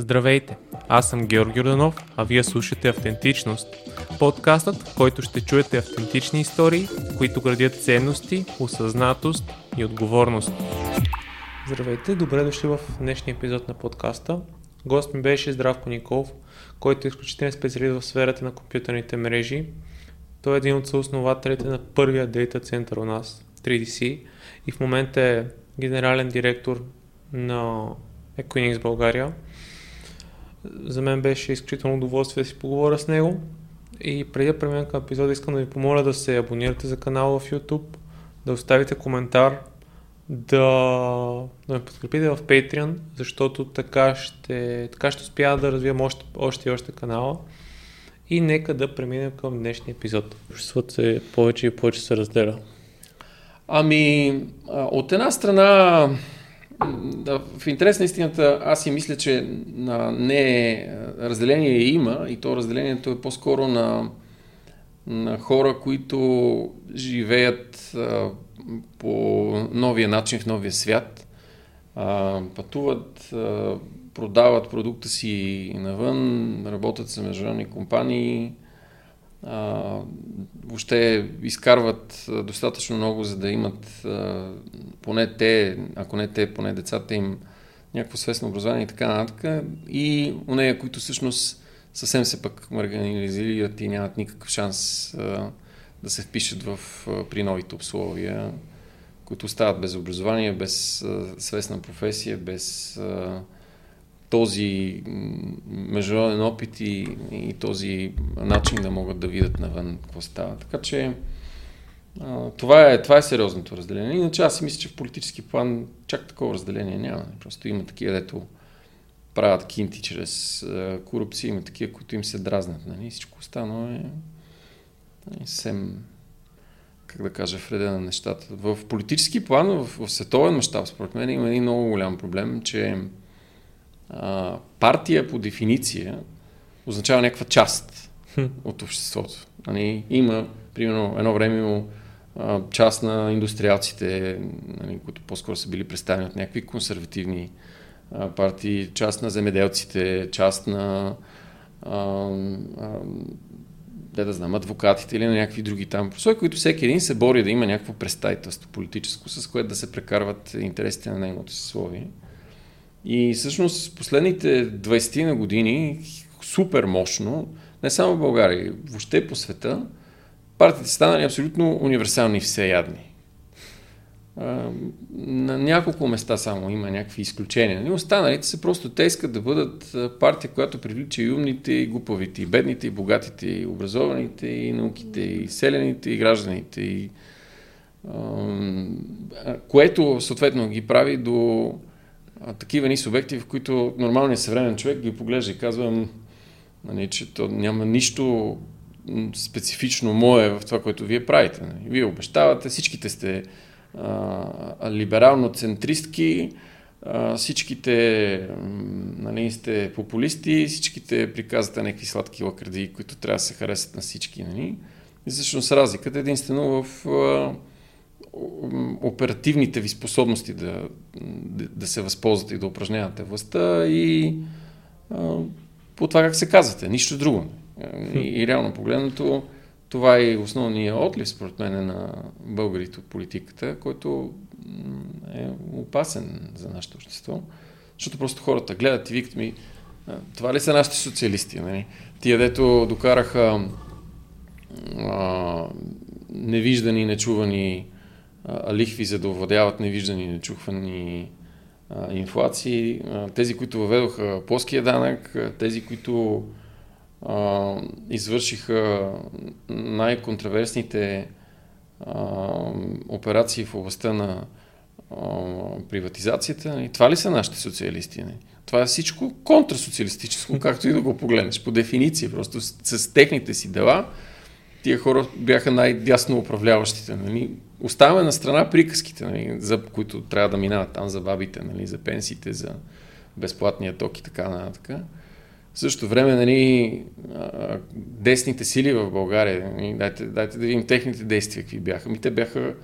Здравейте! Аз съм Георги Роданов, а вие слушате Автентичност. Подкастът, в който ще чуете автентични истории, които градят ценности, осъзнатост и отговорност. Здравейте, добре дошли в днешния епизод на подкаста. Гост ми беше Здравко Николов, който е изключителен специалист в сферата на компютърните мрежи. Той е един от съоснователите на първия дейта център у нас, 3DC, и в момента е генерален директор на Equinix България. За мен беше изключително удоволствие да си поговоря с него. И преди да преминем към епизода, искам да ви помоля да се абонирате за канала в YouTube, да оставите коментар, да, да ме подкрепите в Patreon, защото така ще, така ще успя да развием още, още и още канала. И нека да преминем към днешния епизод. Обществото се повече и повече се разделя. Ами, от една страна, в интерес на истината, аз си мисля, че не разделение има и то разделението е по-скоро на, на хора, които живеят а, по новия начин в новия свят, а, пътуват, а, продават продукта си навън, работят с международни компании, а, въобще изкарват достатъчно много, за да имат а, поне те, ако не те, поне децата им някакво свестно образование и така нататък. И у нея, които всъщност съвсем се пък марганализират и нямат никакъв шанс а, да се впишат в, а, при новите условия, които стават без образование, без а, свестна професия, без а, този международен опит и, и този начин да могат да видят навън какво става. Така че а, това, е, това е сериозното разделение. Иначе аз си мисля, че в политически план чак такова разделение няма. Просто има такива, дето правят кинти чрез а, корупция, има такива, които им се дразнат. Нали? Всичко останало е нали, съвсем как да кажа, вреда на нещата. В политически план, в, в световен мащаб, според мен, има един много голям проблем, че а, партия по дефиниция означава някаква част от обществото. Нали, има, примерно, едно време има част на индустриалците, нали, които по-скоро са били представени от някакви консервативни а, партии, част на земеделците, част на а, а, да, да знам, адвокатите или на някакви други там прослои, които всеки един се бори да има някакво представителство политическо, с което да се прекарват интересите на неговото съсловие. И всъщност последните 20 на години супер мощно, не само в България, въобще по света, партиите станали абсолютно универсални всеядни. На няколко места само има някакви изключения. И останалите са просто те искат да бъдат партия, която привлича и умните, и глупавите, и бедните, и богатите, и образованите, и науките, и селените, и гражданите. И, което съответно ги прави до такива ни субекти, в които нормалният съвременен човек ги поглежда и казва, нали, че то няма нищо специфично мое в това, което вие правите. Нали. Вие обещавате, всичките сте а, либерално-центристки, а, всичките нали, сте популисти, всичките приказвате някакви сладки лакърди, които трябва да се харесат на всички. Нали. И всъщност разликата е единствено в а, оперативните ви способности да, да, се възползвате и да упражнявате властта и а, по това как се казвате, нищо друго. И, и реално погледнато, това е основният отлив, според мен, на българите от политиката, който е опасен за нашето общество. Защото просто хората гледат и викат ми, това ли са нашите социалисти? Нали? Тия, дето докараха а, невиждани, нечувани лихви, за да овладяват невиждани, нечухвани инфлации, тези, които въведоха плоския данък, тези, които а, извършиха най-контраверсните а, операции в областта на приватизацията. И това ли са нашите социалисти? Не? Това е всичко контрасоциалистическо, както и да го погледнеш. По дефиниция, просто с, с техните си дела, тия хора бяха най-дясно управляващите. Нали? Оставяме на страна приказките, нали, за които трябва да минават там за бабите, нали, за пенсиите, за безплатния ток и така нататък. В същото време, нали, десните сили в България, нали, дайте, дайте да видим техните действия какви бяха. Ми те бяха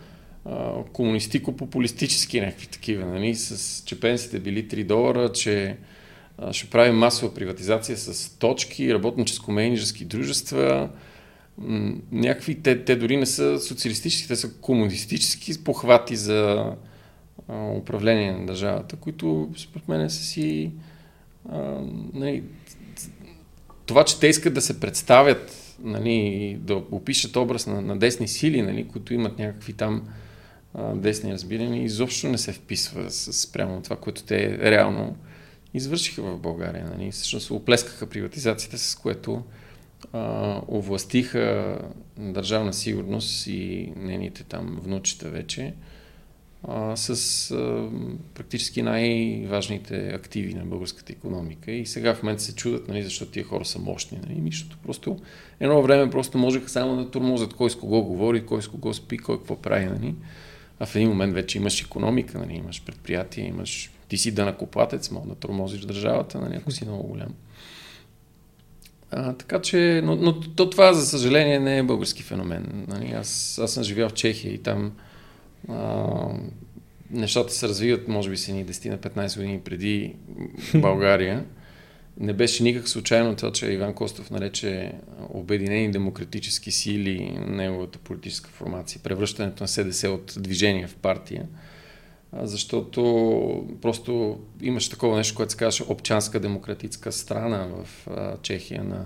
комунистико-популистически някакви такива, нали, с, че пенсиите били 3 долара, че ще правим масова приватизация с точки, работническо-менеджерски дружества, някакви, те, те дори не са социалистически, те са комунистически похвати за а, управление на държавата, които според мен са си а, нали, това, че те искат да се представят нали, да опишат образ на, на десни сили, нали, които имат някакви там а, десни разбирания, изобщо не се вписва с, прямо това, което те реално извършиха в България. Нали. Всъщност оплескаха приватизацията, с което овластиха държавна сигурност и нейните там внучета вече а, с а, практически най-важните активи на българската економика. И сега в момента се чудат, нали, защото тия хора са мощни. Нали, защото просто едно време просто можеха само да турмозят кой с кого говори, кой с кого спи, кой какво прави. Нали. А в един момент вече имаш економика, нали, имаш предприятие, имаш... Ти си данакоплатец, мога да тормозиш държавата, нали, ако си много голям. А, така че, но, но то, това, за съжаление, не е български феномен. Нали? Аз, аз съм живял в Чехия и там а, нещата се развиват, може би, си ни 10 на 15 години преди България. Не беше никак случайно това, че Иван Костов нарече Обединени демократически сили неговата политическа формация, превръщането на СДС от движение в партия защото просто имаше такова нещо, което се казваше Обчанска демократическа страна в Чехия на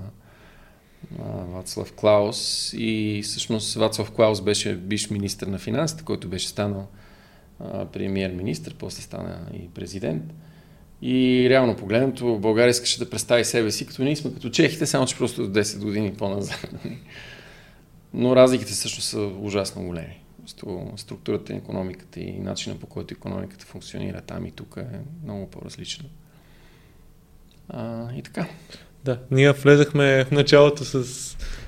Вацлав Клаус и всъщност Вацлав Клаус беше биш министр на финансите, който беше станал премьер-министр, после стана и президент. И реално погледнато, България искаше да представи себе си, като ние сме като чехите, само че просто 10 години по-назад. Но разликите също са ужасно големи. Структурата на економиката и начина по който економиката функционира там и тук е много по-различна. А, и така. Да, ние влезахме в началото с,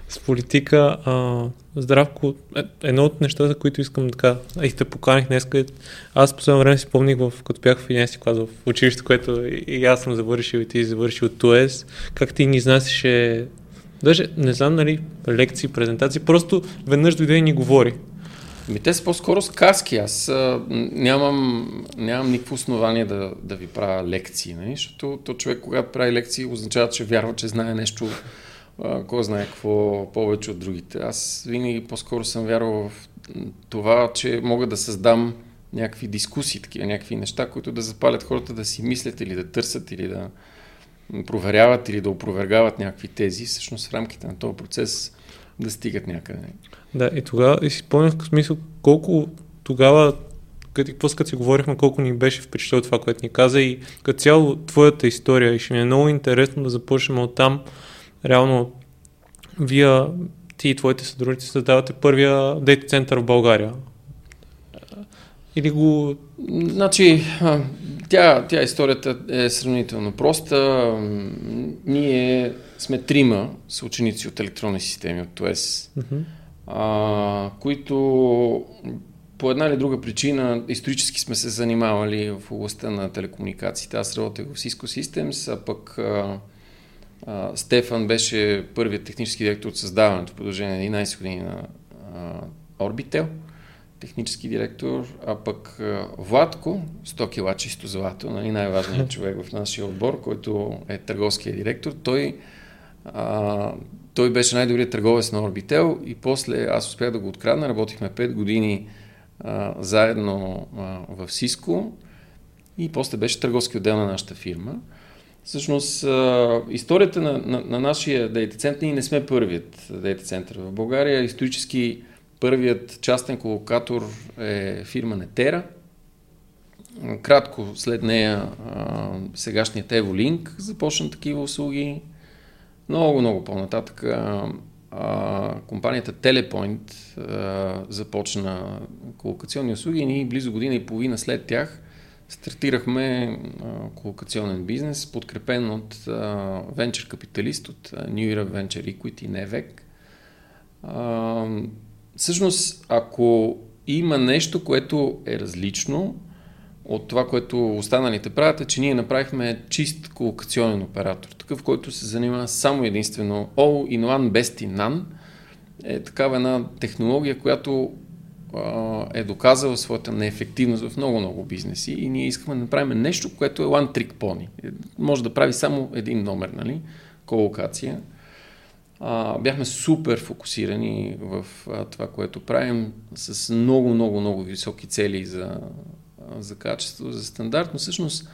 с политика. А, здравко, е, едно от нещата, които искам така, и те поканих днес, аз последно време си помних, в, като бях в 11 клас в училище, което и, и аз съм завършил и ти завършил от ТУЕС, как ти ни изнасяше Даже не знам, нали, лекции, презентации, просто веднъж дойде и ни говори. Ми те са по-скоро сказки. Аз а, нямам, нямам никакво основание да, да ви правя лекции, нали? защото то човек, когато прави лекции, означава, че вярва, че знае нещо, а, кой знае какво повече от другите. Аз винаги по-скоро съм вярвал в това, че мога да създам някакви дискусии, такива, някакви неща, които да запалят хората да си мислят или да търсят или да проверяват или да опровергават някакви тези. Всъщност в рамките на този процес да стигат някъде. Да, и тогава и си спомнях в смисъл колко тогава като, какво като си говорихме, колко ни беше впечатлило това, което ни каза и като цяло твоята история и ще ми е много интересно да започнем от там. Реално, вие, ти и твоите съдружници създавате първия дейта център в България. Или го... Значи, тя, тя историята е сравнително проста. Ние сме трима съученици от електронни системи от ТОЕС, mm-hmm. а, които по една или друга причина исторически сме се занимавали в областта на телекомуникациите. Аз работех в Cisco Systems, а пък а, а, Стефан беше първият технически директор от създаването в продължение на 11 години на а, Orbitel технически директор, а пък Владко, 100 кила чисто злато, нали, най-важният човек в нашия отбор, който е търговския директор, той, а, той беше най-добрият търговец на Орбител и после аз успях да го открадна, работихме 5 години а, заедно а, в Сиско и после беше търговски отдел на нашата фирма. Всъщност, историята на, на, на нашия дейта център, ние не сме първият дейта център в България. Исторически Първият частен колокатор е фирма Нетера. Кратко след нея сегашният Evolink започна такива услуги. Много, много по-нататък компанията Telepoint започна колокационни услуги и ние близо година и половина след тях стартирахме колокационен бизнес, подкрепен от венчър капиталист, от New Era Venture Equity, Невек всъщност, ако има нещо, което е различно от това, което останалите правят, е, че ние направихме чист колокационен оператор, такъв, който се занимава само единствено All in One Best in None. Е такава една технология, която е доказал своята неефективност в много-много бизнеси и ние искаме да направим нещо, което е one trick pony. Може да прави само един номер, нали? Колокация. А, бяхме супер фокусирани в а, това, което правим, с много, много, много високи цели за, за качество, за стандарт, но всъщност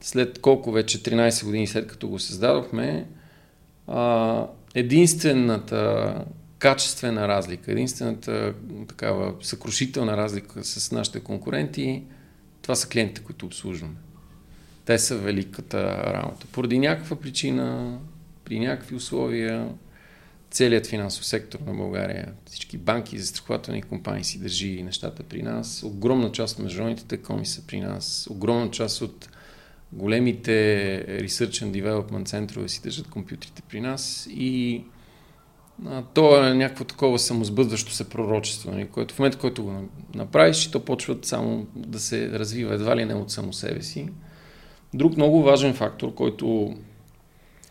след колко вече 13 години след като го създадохме, а, единствената качествена разлика, единствената такава съкрушителна разлика с нашите конкуренти, това са клиентите, които обслужваме. Те са великата работа. Поради някаква причина, при някакви условия, целият финансов сектор на България, всички банки, застрахователни компании си държи нещата при нас. Огромна част от международните телекоми са при нас. Огромна част от големите Research and Development центрове си държат компютрите при нас и а, то е някакво такова самозбъдващо се пророчество, нали, което в момента, който го направиш, то почва само да се развива едва ли не от само себе си. Друг много важен фактор, който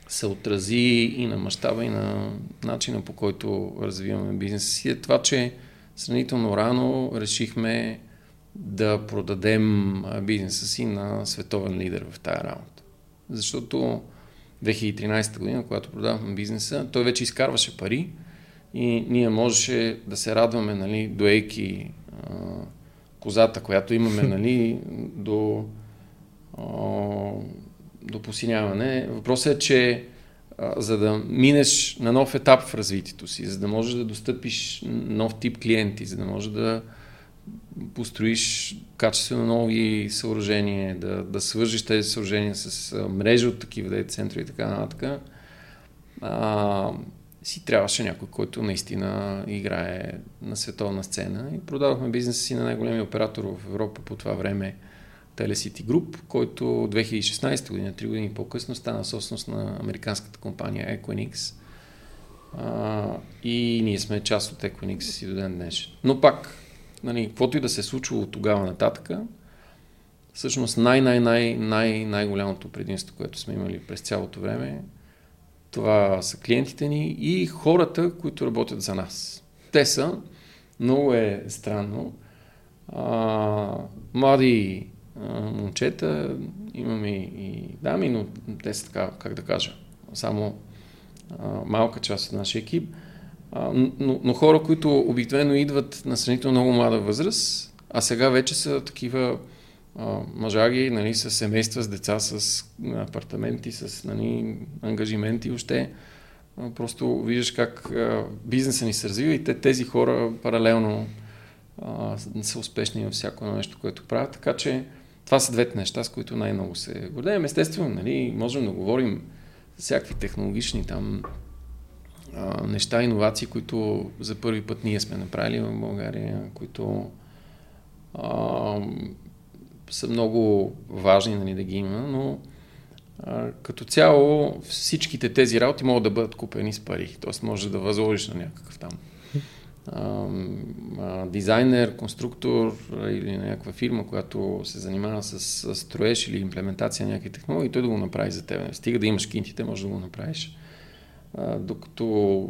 се отрази и на мащаба, и на начина по който развиваме бизнеса си, е това, че сравнително рано решихме да продадем бизнеса си на световен лидер в тая работа. Защото 2013 година, когато продавахме бизнеса, той вече изкарваше пари и ние можеше да се радваме, нали, доейки а, козата, която имаме, нали, до, а, до посиняване. Въпросът е, че за да минеш на нов етап в развитието си, за да можеш да достъпиш нов тип клиенти, за да можеш да построиш качествено нови съоръжения, да, да свържиш тези съоръжения с а, мрежа от такива дейт центрове и така нататък, си трябваше някой, който наистина играе на световна сцена. И продадохме бизнеса си на най-големия оператор в Европа по това време, Telecity Group, който 2016 година, 3 години по-късно, стана собственост на американската компания Equinix. А, и ние сме част от Equinix и до ден днешен. Но пак, нали, каквото и да се е случило от тогава нататъка, всъщност най-най-най-най-най-голямото предимство, което сме имали през цялото време, това са клиентите ни и хората, които работят за нас. Те са, много е странно, а, млади момчета, имаме и дами, но те са така, как да кажа, само малка част от нашия екип – но, но хора, които обикновено идват на сравнително много млада възраст, а сега вече са такива мъжаги, нали, с семейства, с деца, с апартаменти, с нали, ангажименти, още просто виждаш как бизнеса ни се развива и те, тези хора паралелно а, са успешни във всяко нещо, което правят. Така че това са двете неща, с които най-много се гордеем. Естествено, нали, можем да говорим за всякакви технологични там а, неща, иновации, които за първи път ние сме направили в България, които а, са много важни нали, да ги има, но а, като цяло всичките тези работи могат да бъдат купени с пари. Т.е. може да възложиш на някакъв там дизайнер, конструктор или някаква фирма, която се занимава с, строеж или имплементация на някакви технологии, той да го направи за теб. Стига да имаш кинтите, може да го направиш докато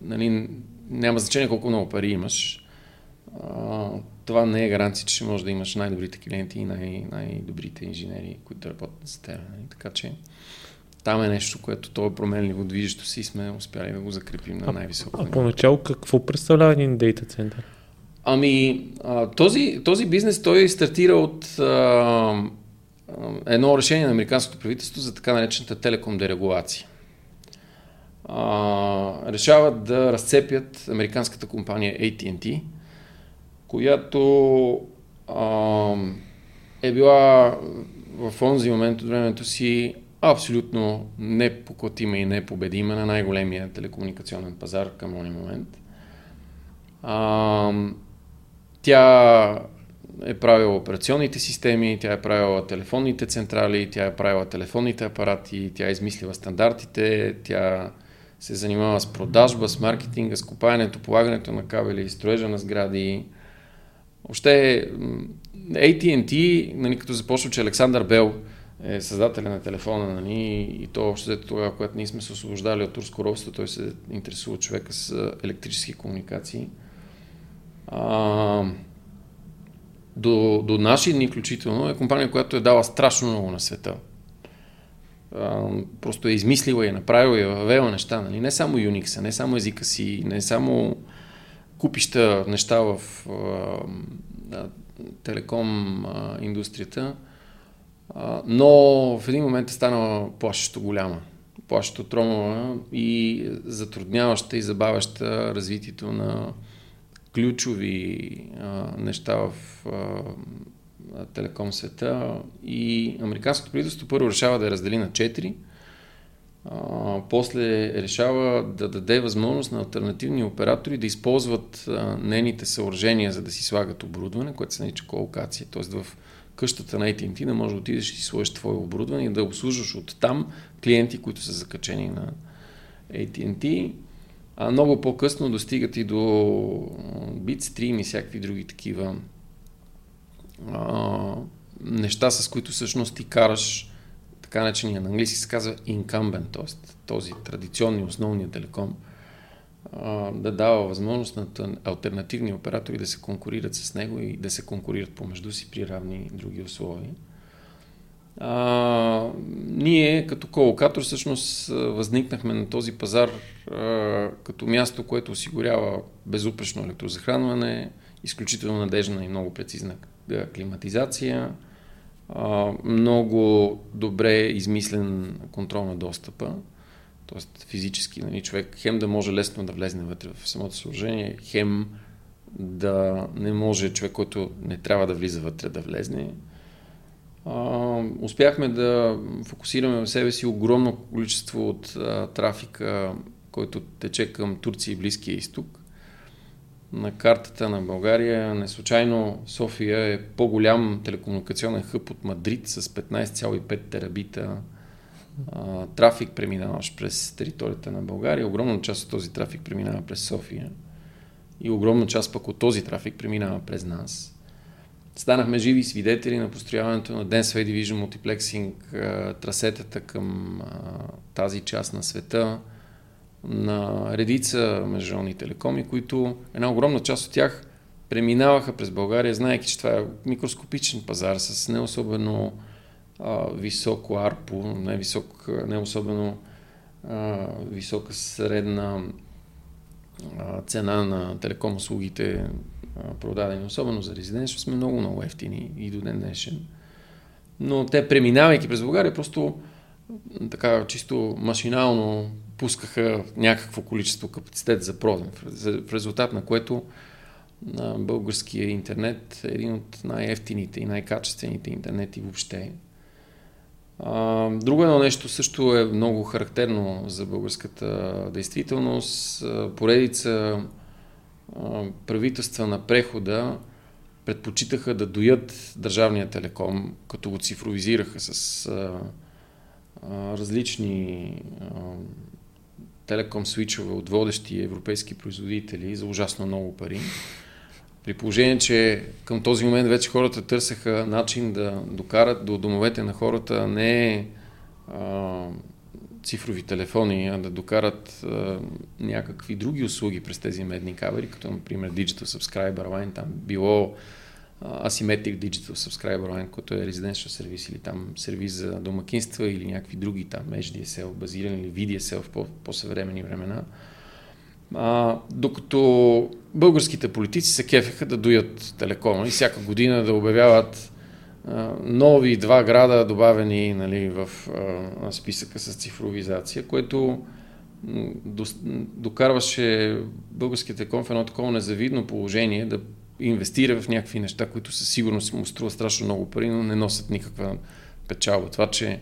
нали, няма значение колко много пари имаш. Това не е гаранция, че можеш да имаш най-добрите клиенти и най- най-добрите инженери, които работят за теб. Нали? Така че там е нещо, което то е променливо движещо си и сме успяли да го закрепим на най-високо. А, а поначало какво представлява един дейта център? Ами, а, този, този бизнес той стартира от а, едно решение на американското правителство за така наречената телеком дерегулация а, решават да разцепят американската компания AT&T, която а, е била в онзи момент от времето си абсолютно непоклатима и непобедима на най-големия телекомуникационен пазар към този момент. А, тя е правила операционните системи, тя е правила телефонните централи, тя е правила телефонните апарати, тя е измислила стандартите, тя се занимава с продажба, с маркетинга, с купаенето, полагането на кабели, строежа на сгради. Въобще AT&T, нали, като започва, че Александър Бел е създателя на телефона, нали, и то още след това, когато ние сме се освобождали от турско робство, той се интересува човека с електрически комуникации. а, до, до наши дни включително е компания, която е дала страшно много на света. А, просто е измислила и е направила и е въвела неща. Нали? Не само Unix, не само езика си, не само купища неща в а, телеком а, индустрията, но в един момент е станала плашещо голяма, плашещо тромава и затрудняваща и забавяща развитието на ключови а, неща в а, телеком света и американското правителство първо решава да я раздели на 4, а, после решава да даде възможност на альтернативни оператори да използват нейните съоръжения, за да си слагат оборудване, което се нарича колокация. Т.е. в къщата на AT&T да може да отидеш и сложиш твое оборудване и да обслужваш от там клиенти, които са закачени на AT&T. А много по-късно достигат и до Bitstream и всякакви други такива а, неща, с които всъщност ти караш така начиния на английски се казва incumbent, т.е. този традиционни основния телеком, да дава възможност на альтернативни оператори да се конкурират с него и да се конкурират помежду си при равни други условия. А, ние като колокатор всъщност възникнахме на този пазар а, като място, което осигурява безупречно електрозахранване, изключително надежна и много прецизна климатизация, а, много добре измислен контрол на достъпа, т.е. физически нали, човек хем да може лесно да влезне вътре в самото съоръжение, хем да не може човек, който не трябва да влиза вътре да влезне. А, успяхме да фокусираме в себе си огромно количество от а, трафика, който тече към Турция и Близкия изток на картата на България. Не случайно София е по-голям телекомуникационен хъб от Мадрид с 15,5 терабита трафик преминаваш през територията на България. Огромна част от този трафик преминава през София и огромна част пък от този трафик преминава през нас. Станахме живи свидетели на построяването на Densway Division Multiplexing трасетата към тази част на света на редица международни телекоми, които една огромна част от тях преминаваха през България, знаеки, че това е микроскопичен пазар с не особено а, високо арпо, не, висок, не особено а, висока средна а, цена на телеком услугите продадени, особено за резиденция, сме много, много ефтини и до ден днешен. Но те, преминавайки през България, просто така чисто машинално пускаха някакво количество капацитет за проден, в резултат на което на българския интернет е един от най-ефтините и най-качествените интернети въобще. Друго едно нещо също е много характерно за българската действителност. Поредица правителства на прехода предпочитаха да доят държавния телеком, като го цифровизираха с различни телеком свичове от водещи европейски производители за ужасно много пари. При положение, че към този момент вече хората търсеха начин да докарат до домовете на хората не а, цифрови телефони, а да докарат а, някакви други услуги през тези медни кабели, като например Digital Subscriber Line, там било Asymmetric Digital Subscriber Line, който е Residential сервис или там сервис за домакинства или някакви други там HDSL базирани или VDSL в по- по-съвремени времена. А, докато българските политици се кефеха да дуят телекома и всяка година да обявяват а, нови два града, добавени нали, в а, списъка с цифровизация, което докарваше българските телеком в едно такова незавидно положение да инвестира в някакви неща, които със сигурност му струва страшно много пари, но не носят никаква печалба. Това, че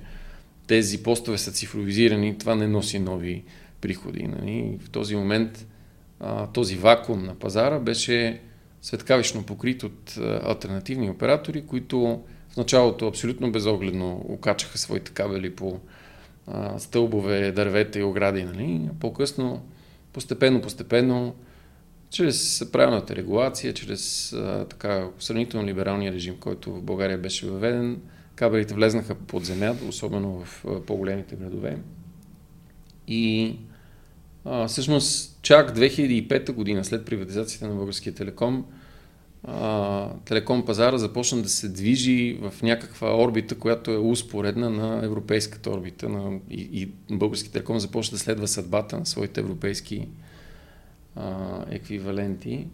тези постове са цифровизирани, това не носи нови приходи. Нали? В този момент а, този вакуум на пазара беше светкавично покрит от а, альтернативни оператори, които в началото абсолютно безогледно окачаха своите кабели по а, стълбове, дървета и огради. Нали? По-късно, постепенно, постепенно, чрез правилната регулация, чрез а, така сравнително либералния режим, който в България беше въведен, кабелите влезнаха под земя, особено в а, по-големите градове. И А, всъщност, чак 2005 година, след приватизацията на Българския телеком, а, телеком пазара започна да се движи в някаква орбита, която е успоредна на европейската орбита. На, и, и Български телеком започна да следва съдбата на своите европейски а, еквиваленти.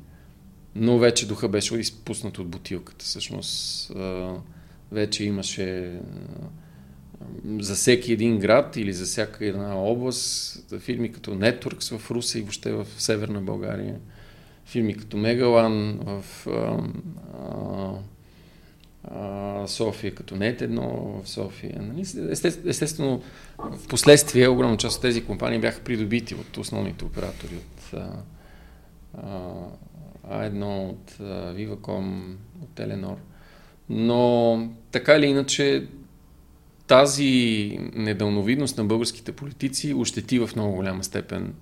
Но вече духа беше изпуснат от бутилката. Всъщност, а, вече имаше за всеки един град или за всяка една област, фирми като Networks в Руса и въобще в Северна България, фирми като Мегалан в а, а, София, като Нет едно в София. Нали? Естествено, в последствие огромна част от тези компании бяха придобити от основните оператори, от а, А1, от Viva.com, от Теленор. Но така или иначе тази недълновидност на българските политици ощети в много голяма степен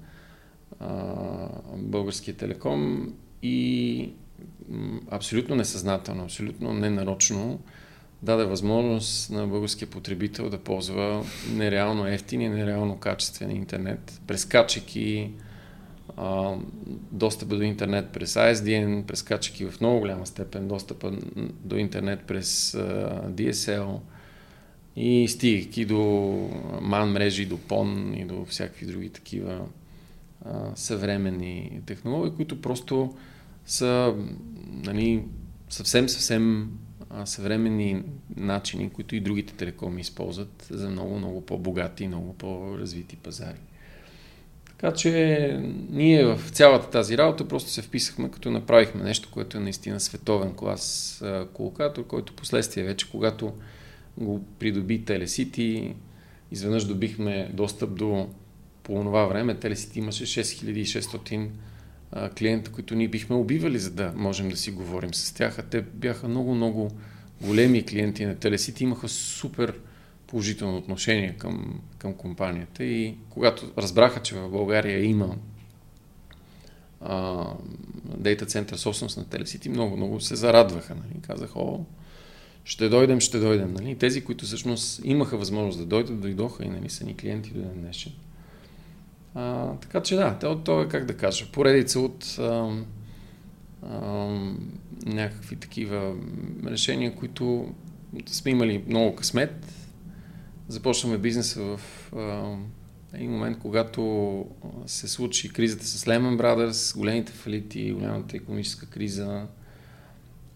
българския телеком и абсолютно несъзнателно, абсолютно ненарочно даде възможност на българския потребител да ползва нереално ефтин и нереално качествен интернет, прескачайки достъпа до интернет през ISDN, прескачайки в много голяма степен достъпа до интернет през а, DSL, и стигайки до ман мрежи, до пон и до всякакви други такива а, съвременни технологии, които просто са нали, съвсем, съвсем а, съвременни начини, които и другите телекоми използват за много, много по-богати и много по-развити пазари. Така че ние в цялата тази работа просто се вписахме, като направихме нещо, което е наистина световен клас колокатор, който последствие вече, когато го придоби Телесити. Изведнъж добихме достъп до по това време. Телесити имаше 6600 клиента, които ние бихме убивали, за да можем да си говорим с тях. А те бяха много-много големи клиенти на Телесити, имаха супер положително отношение към, към компанията и когато разбраха, че в България има дейта център собственост на Телесити, много, много се зарадваха. Нали? Казах, о, ще дойдем, ще дойдем. Нали? Тези, които всъщност имаха възможност да дойдат, дойдоха и нали, са ни клиенти до ден днешен. А, така че да, то, е как да кажа, поредица от а, а, някакви такива решения, които сме имали много късмет. Започваме бизнеса в а, един момент, когато се случи кризата с Lehman Brothers, големите фалити, голямата економическа криза,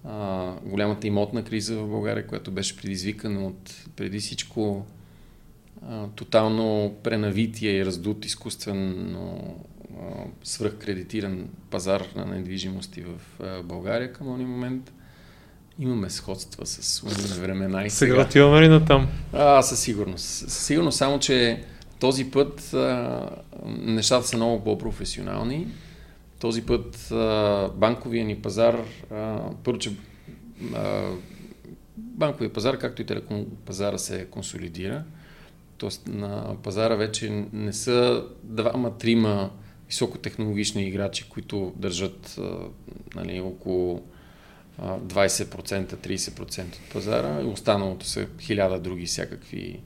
а, голямата имотна криза в България, която беше предизвикана от преди всичко а, тотално пренавитие и раздут изкуствено свръхкредитиран пазар на недвижимости в а, България към този момент. Имаме сходства с времена и сега. Сега отиваме ли на там? А, със сигурност. Със сигурност, само че този път а, нещата са много по-професионални този път а, банковия ни пазар, а, първо, че а, банковия пазар, както и телеком пазара се консолидира. Тоест на пазара вече не са двама-трима високотехнологични играчи, които държат а, нали, около 20%, 30% от пазара останалото са хиляда други всякакви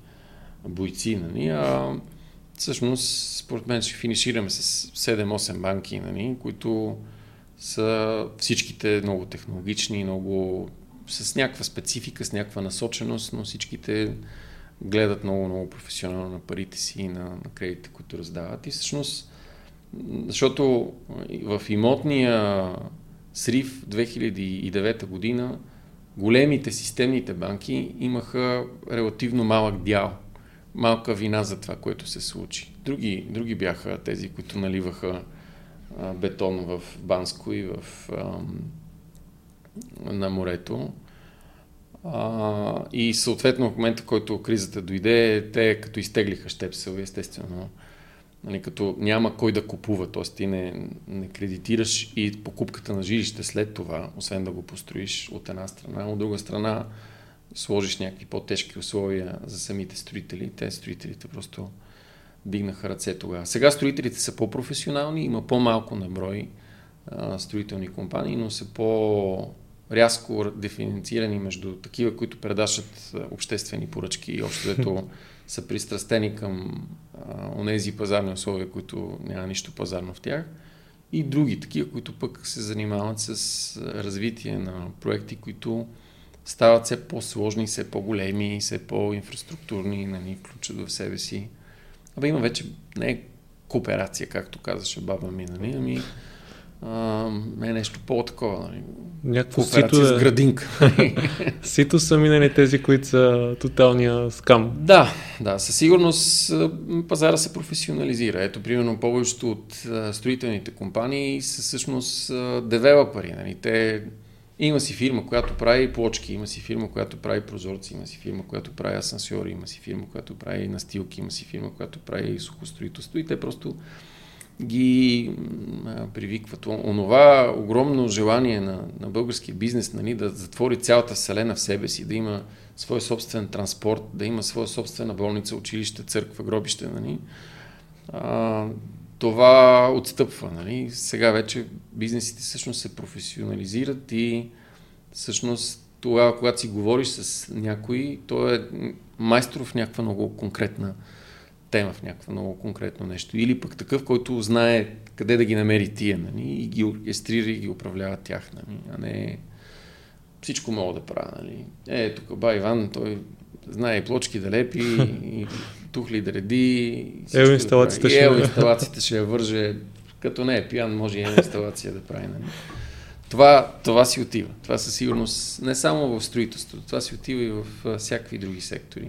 бойци. Нали, а всъщност, според мен, ще финишираме с 7-8 банки, нали, които са всичките много технологични, много с някаква специфика, с някаква насоченост, но всичките гледат много, много професионално на парите си и на, на кредитите, които раздават. И всъщност, защото в имотния срив 2009 година големите системните банки имаха релативно малък дял малка вина за това, което се случи. Други, други бяха тези, които наливаха а, бетон в Банско и в, а, на морето. А, и съответно в момента, който кризата дойде, те като изтеглиха щепсел, естествено, нали, като няма кой да купува, т.е. ти не, не кредитираш и покупката на жилище след това, освен да го построиш от една страна, от друга страна сложиш някакви по-тежки условия за самите строители. Те строителите просто дигнаха ръце тогава. Сега строителите са по-професионални, има по-малко наброй а, строителни компании, но са по- рязко диференцирани между такива, които предашат обществени поръчки и общо са пристрастени към онези пазарни условия, които няма нищо пазарно в тях. И други такива, които пък се занимават с развитие на проекти, които стават все по-сложни, все по-големи, все по-инфраструктурни, нали, включат в себе си. Абе има вече не е кооперация, както казаше баба ми, нали, ами а, е нещо по-такова. Нали. Някакво сито е... с градинка. сито са минали тези, които са тоталния скам. Да, да, със сигурност пазара се професионализира. Ето, примерно, повечето от строителните компании са всъщност девелопери. Нали. Те има си фирма, която прави плочки, има си фирма, която прави прозорци, има си фирма, която прави асансьори, има си фирма, която прави настилки, има си фирма, която прави сухостроителство и те просто ги привикват. Онова огромно желание на, на българския бизнес нали, да затвори цялата вселена в себе си, да има свой собствен транспорт, да има своя собствена болница, училище, църква, гробище, нали, а, това отстъпва. Нали. Сега вече бизнесите всъщност се професионализират и всъщност тогава, когато си говориш с някой, той е майстор в някаква много конкретна тема, в някакво много конкретно нещо. Или пък такъв, който знае къде да ги намери тия, нали, и ги оркестрира и ги управлява тях, нали, а не всичко мога да правя. Нали. Е, тук ба Иван, той знае и плочки да лепи, и тухли да реди. Ево инсталацията, ще... Ево инсталацията ще я върже, като не е пиян, може и ево инсталация да прави. Нали. Това, това си отива. Това със сигурност не само в строителството, това си отива и в всякакви други сектори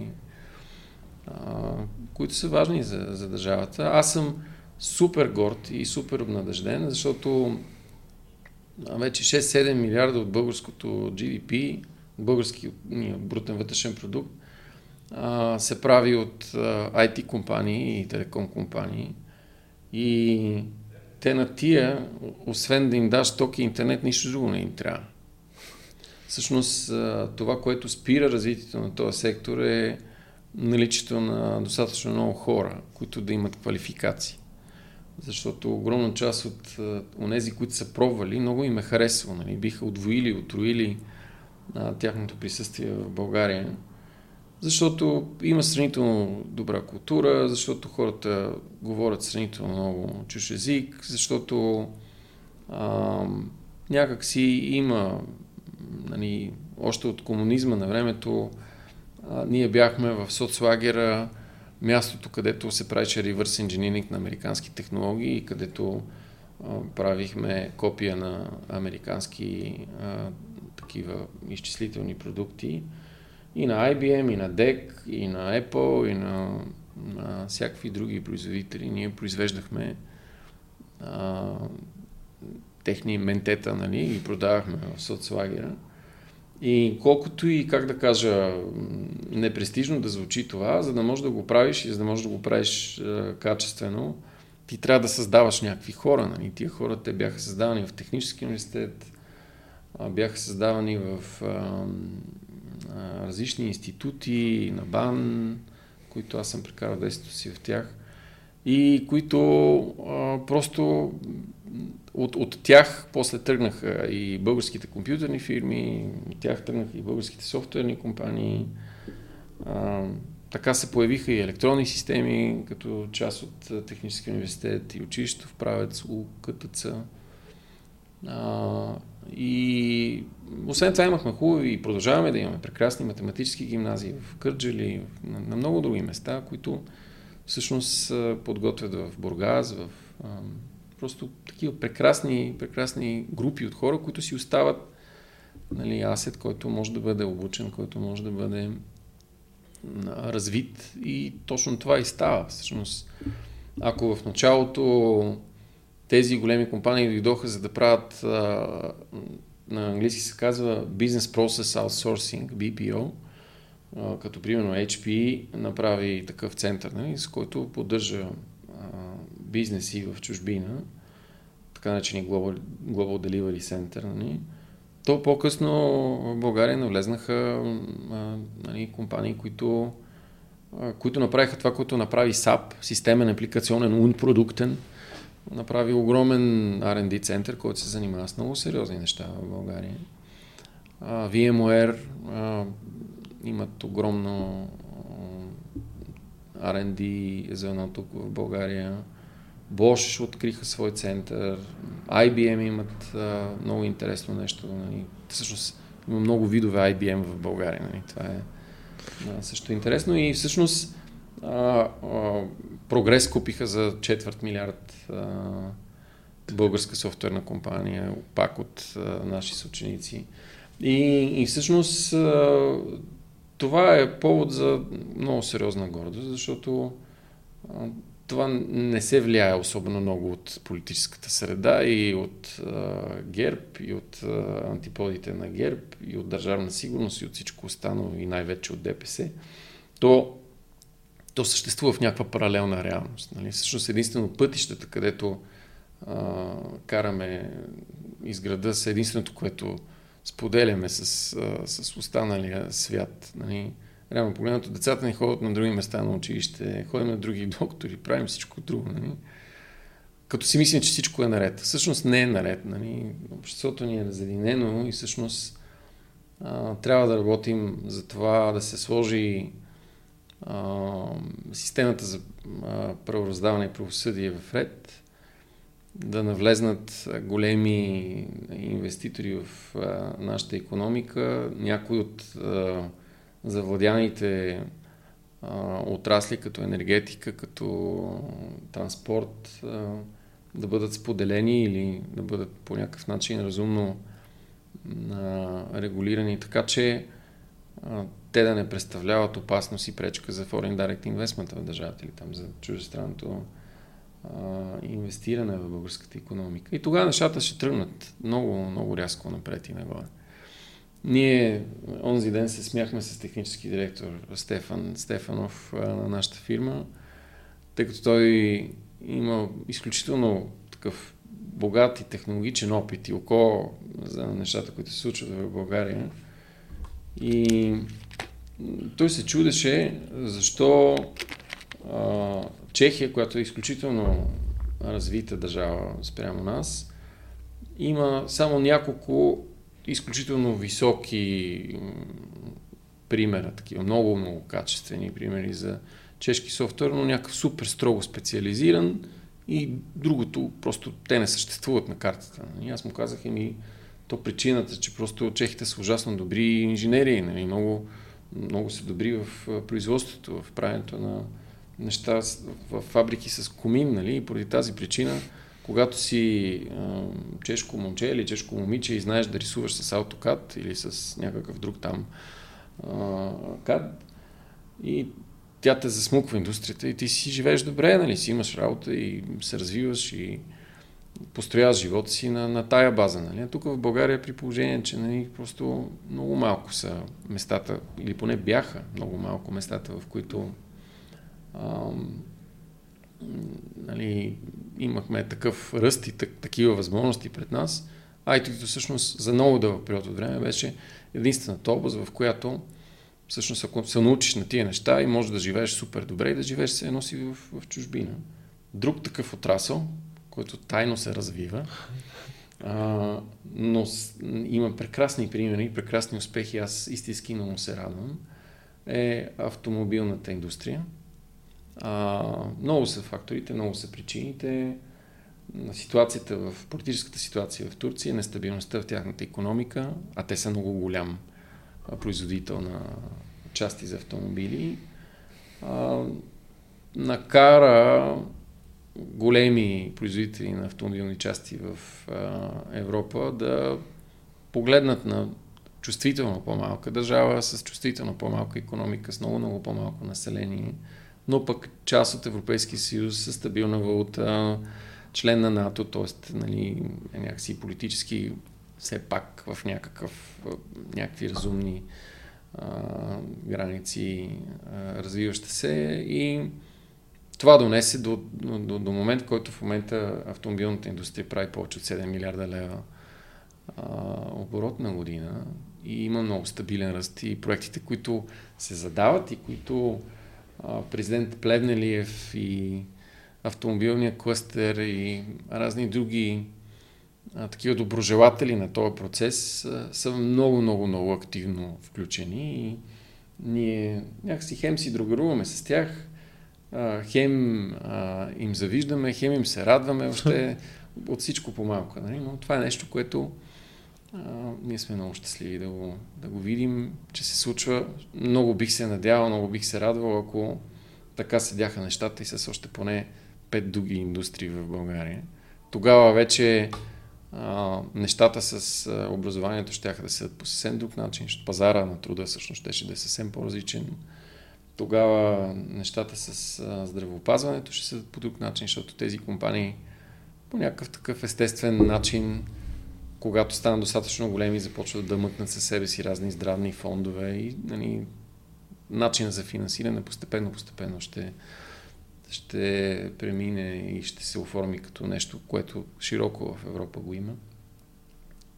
които са важни за, за държавата. Аз съм супер горд и супер обнадежден, защото вече 6-7 милиарда от българското GDP, български брутен вътрешен продукт, се прави от IT компании и телеком компании. И те на тия, освен да им даш токи и интернет, нищо друго не им трябва. Всъщност това, което спира развитието на този сектор е наличието на достатъчно много хора, които да имат квалификации. Защото огромна част от онези, които са пробвали, много им е харесало. Нали? Биха отвоили, отруили тяхното присъствие в България. Защото има сравнително добра култура, защото хората говорят сравнително много чуж език, защото а, някак си има нали, още от комунизма на времето а, ние бяхме в соцлагера, мястото, където се правеше реверс инжиниринг на американски технологии, където а, правихме копия на американски а, такива изчислителни продукти и на IBM, и на DEC, и на Apple, и на, на всякакви други производители. Ние произвеждахме а, техни ментета, нали, и продавахме в соцлагера. И колкото и, как да кажа, непрестижно да звучи това, за да можеш да го правиш и за да можеш да го правиш е, качествено, ти трябва да създаваш някакви хора. Нали? Тия хора те бяха създавани в Технически университет, бяха създавани в а, а, различни институти, на БАН, които аз съм прекарал детството си в тях, и които а, просто от, от тях после тръгнаха и българските компютърни фирми, от тях тръгнаха и българските софтуерни компании. А, така се появиха и електронни системи, като част от Техническия университет и училището в правец УКТЦ. А, и освен това имахме хубави и продължаваме да имаме прекрасни математически гимназии в Кърджали, на, много други места, които всъщност подготвят в Бургаз, в Просто такива прекрасни, прекрасни групи от хора, които си остават нали, асет, който може да бъде обучен, който може да бъде развит и точно това и става. Всъщност, ако в началото тези големи компании дойдоха за да правят на английски се казва Business Process Outsourcing, BPO, като примерно HP направи такъв център, нали, с който поддържа бизнеси в чужбина, така наречени Global, Global Delivery Center, нали, то по-късно в България навлезнаха а, нали, компании, които, а, които направиха това, което направи SAP, системен апликационен продуктен, направи огромен R&D център, който се занимава с много сериозни неща в България. А, VMware а, имат огромно R&D звено тук в България. Bosch откриха свой център. IBM имат а, много интересно нещо. Нали. Всъщност има много видове IBM в България. Нали. Това е а, също интересно. И всъщност а, а, Прогрес купиха за четвърт милиард българска софтуерна компания, пак от а, наши съученици. И, и всъщност а, това е повод за много сериозна гордост, защото а, това не се влияе особено много от политическата среда и от а, ГЕРБ, и от а, антиподите на ГЕРБ, и от държавна сигурност, и от всичко останало, и най-вече от ДПС. То, то съществува в някаква паралелна реалност. Нали? Всъщност единствено пътищата, където а, караме из града, са единственото, което споделяме с, а, с останалия свят. Нали? Реално погледнато, децата ни ходят на други места на училище, ходим на други доктори, правим всичко друго. Нали? Като си мислим, че всичко е наред. Всъщност не е наред. Нали? Обществото ни е разединено и всъщност а, трябва да работим за това да се сложи системата за правораздаване и правосъдие в ред, да навлезнат големи инвеститори в нашата економика. Някои от завладяните отрасли като енергетика, като транспорт да бъдат споделени или да бъдат по някакъв начин разумно регулирани, така че те да не представляват опасност и пречка за foreign direct investment в държавата или там за чуждестранното инвестиране в българската економика. И тогава нещата ще тръгнат много, много рязко напред и нагоре. Ние онзи ден се смяхме с технически директор Стефан Стефанов на нашата фирма, тъй като той има изключително такъв богат и технологичен опит и око за нещата, които се случват в България. И той се чудеше защо а, Чехия, която е изключително развита държава спрямо нас, има само няколко изключително високи примера, такива много, много качествени примери за чешки софтуер, но някакъв супер строго специализиран и другото, просто те не съществуват на картата. И аз му казах, ми, то причината, че просто чехите са ужасно добри инженери, нали, много, много са добри в производството, в правенето на неща в фабрики с комин, нали, и поради тази причина когато си а, чешко момче или чешко момиче и знаеш да рисуваш с AutoCAD или с някакъв друг там а, CAD и тя те засмуква индустрията и ти си живееш добре, нали, си имаш работа и се развиваш и построяваш живота си на, на тая база. Нали. тук в България при положение, че нали, просто много малко са местата, или поне бяха много малко местата, в които ам, нали, имахме такъв ръст и так, такива възможности пред нас, IT всъщност за много дълъг период от време беше единствената област, в която всъщност ако се научиш на тия неща и можеш да живееш супер добре и да живееш се едно си в, в чужбина. Друг такъв отрасъл, който тайно се развива, а, но има прекрасни примери, прекрасни успехи, аз истински много се радвам, е автомобилната индустрия. А, много са факторите, много са причините. Ситуацията в политическата ситуация в Турция, нестабилността в тяхната економика, а те са много голям производител на части за автомобили, а, накара големи производители на автомобилни части в а, Европа да погледнат на чувствително по-малка държава, с чувствително по-малка економика, с много, много по-малко население, но пък част от Европейския съюз с стабилна валута, член на НАТО, т.е. Нали, някакси политически все пак в някакъв, някакви разумни а, граници а, развиваща се и това донесе до, до, до, момент, който в момента автомобилната индустрия прави повече от 7 милиарда лева а, оборот на година. И има много стабилен ръст. И проектите, които се задават и които президент Плевнелиев и автомобилния клъстер и разни други а, такива доброжелатели на този процес а, са много, много, много активно включени. И ние някакси хем си другаруваме с тях, а, хем а, им завиждаме, хем им се радваме, още от всичко по-малко. Нали? Но това е нещо, което а, ние сме много щастливи да го, да го видим, че се случва. Много бих се надявал, много бих се радвал, ако така седяха нещата и с още поне пет други индустрии в България. Тогава вече а, нещата с а, образованието ще да се по съвсем друг начин, пазара на труда всъщност ще да е съвсем по-различен. Тогава нещата с здравеопазването ще са по друг начин, защото тези компании по някакъв такъв естествен начин, когато станат достатъчно големи, започват да мъкнат със себе си разни здравни фондове и нали, начинът за финансиране постепенно, постепенно ще, ще премине и ще се оформи като нещо, което широко в Европа го има.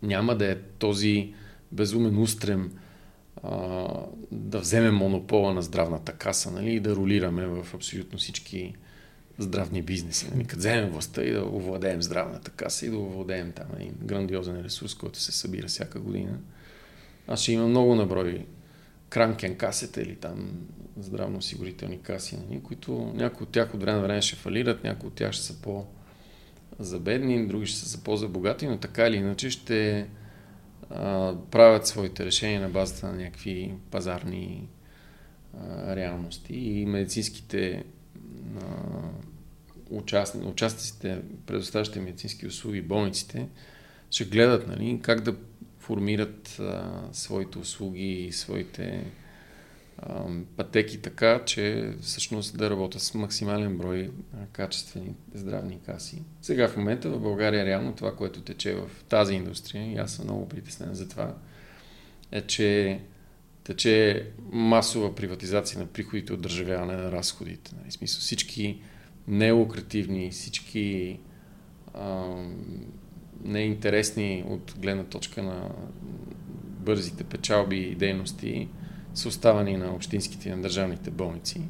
Няма да е този безумен устрем да вземем монопола на здравната каса нали, и да ролираме в абсолютно всички здравни бизнеси. Нали, като вземем властта и да овладеем здравната каса и да овладеем там един грандиозен ресурс, който се събира всяка година. Аз ще имам много наброи кранкен касета или там здравноосигурителни каси, нали, които някои от тях от време на време ще фалират, някои от тях ще са по забедни, други ще са по-забогати, но така или иначе ще а, правят своите решения на базата на някакви пазарни а, реалности. И медицинските а, участници, участниците, предоставящите медицински услуги, болниците, ще гледат нали, как да формират а, своите услуги и своите пътеки така, че всъщност да работят с максимален брой качествени здравни каси. Сега в момента в България реално това, което тече в тази индустрия, и аз съм много притеснен за това, е, че тече масова приватизация на приходите от държавяване на разходите. Нали, смисъл всички нелукративни, всички а, неинтересни от гледна точка на бързите печалби и дейности са оставани на общинските и на държавните болници.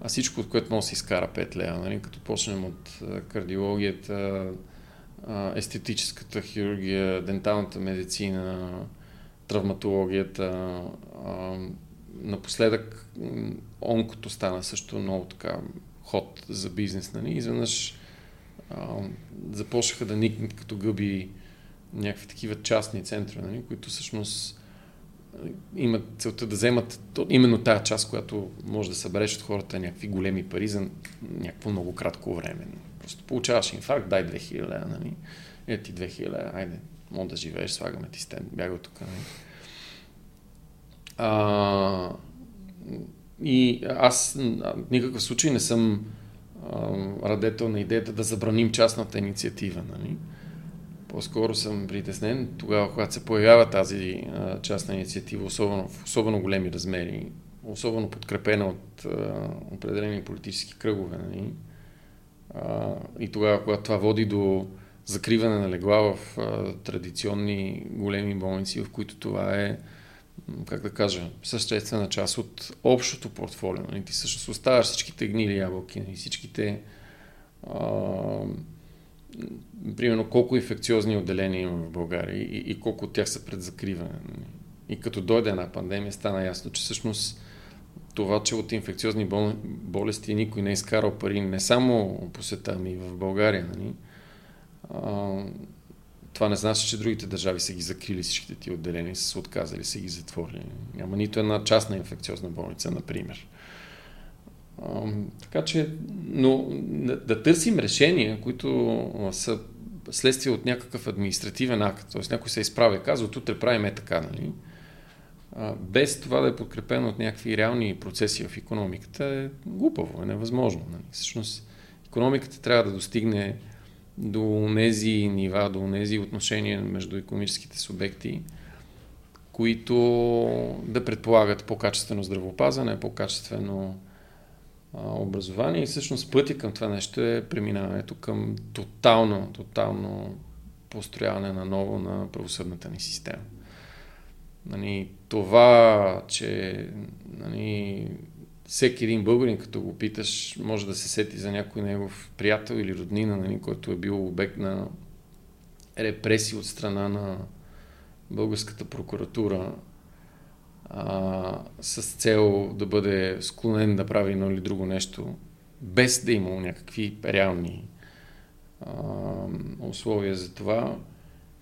А всичко, от което може да се изкара 5 лева, нали? като почнем от кардиологията, естетическата хирургия, денталната медицина, травматологията. Напоследък онкото стана също много така ход за бизнес. Нали? Изведнъж започнаха да никнат като гъби някакви такива частни центрове, нали, които всъщност имат целта да вземат именно тази част, която може да събереш от хората някакви големи пари за някакво много кратко време. Просто получаваш инфаркт, дай 2000 лева, нали? Е ти 2000 лева, айде, мога да живееш, слагаме ти стен, бяга от тук. Нали? А, и аз в никакъв случай не съм радетел на идеята да забраним частната инициатива. Нали? По-скоро съм притеснен тогава, когато се появява тази а, частна инициатива, особено в особено големи размери, особено подкрепена от а, определени политически кръгове. Нали? А, и тогава, когато това води до закриване на легла в а, традиционни големи болници, в които това е как да кажа, съществена част от общото портфолио. Нали? Ти също оставаш всичките гнили ябълки, нали? всичките а, примерно колко инфекциозни отделения има в България и, и колко от тях са пред закриване. Нали? И като дойде една пандемия, стана ясно, че всъщност това, че от инфекциозни бол... болести никой не е изкарал пари не само по света, ами в България, нали? а, това не значи, че другите държави са ги закрили всичките ти отделения, са се отказали, са ги затворили. Няма нито една частна инфекциозна болница, например. А, така че, но да, да търсим решения, които са следствие от някакъв административен акт, т.е. някой се изправя и казва, утре правим е така, нали? Без това да е подкрепено от някакви реални процеси в економиката е глупаво, е невъзможно. Нали? Всъщност, економиката трябва да достигне до тези нива, до тези отношения между економическите субекти, които да предполагат по-качествено здравеопазване, по-качествено образование и всъщност пътя към това нещо е преминаването към тотално, тотално построяване на ново на правосъдната ни система. Нали, това, че нали, всеки един българин, като го питаш, може да се сети за някой негов приятел или роднина, нали, който е бил обект на репресии от страна на българската прокуратура а, с цел да бъде склонен да прави едно или друго нещо, без да е има някакви реални а, условия за това,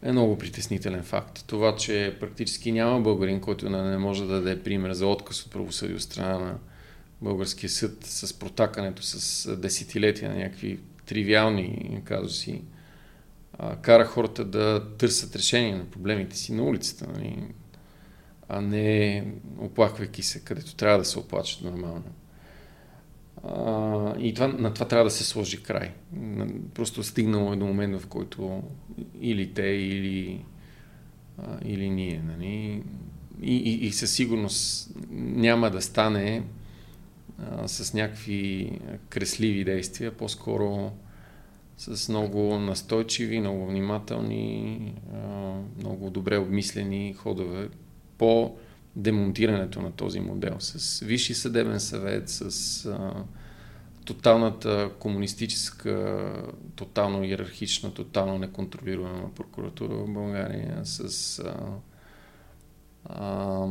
е много притеснителен факт. Това, че практически няма българин, който не може да даде пример за отказ от правосъдие от страна на българския съд с протакането с десетилетия на някакви тривиални казуси, кара хората да търсят решение на проблемите си на улицата, нали? А не оплаквайки се, където трябва да се оплачат нормално. А, и това, на това трябва да се сложи край. Просто стигнало е до момент, в който или те, или, а, или ние. Нали? И, и, и със сигурност няма да стане а, с някакви кресливи действия, по-скоро с много настойчиви, много внимателни, а, много добре обмислени ходове по демонтирането на този модел. С Висши съдебен съвет, с а, тоталната комунистическа, тотално иерархична, тотално неконтролируема прокуратура в България, с а, а,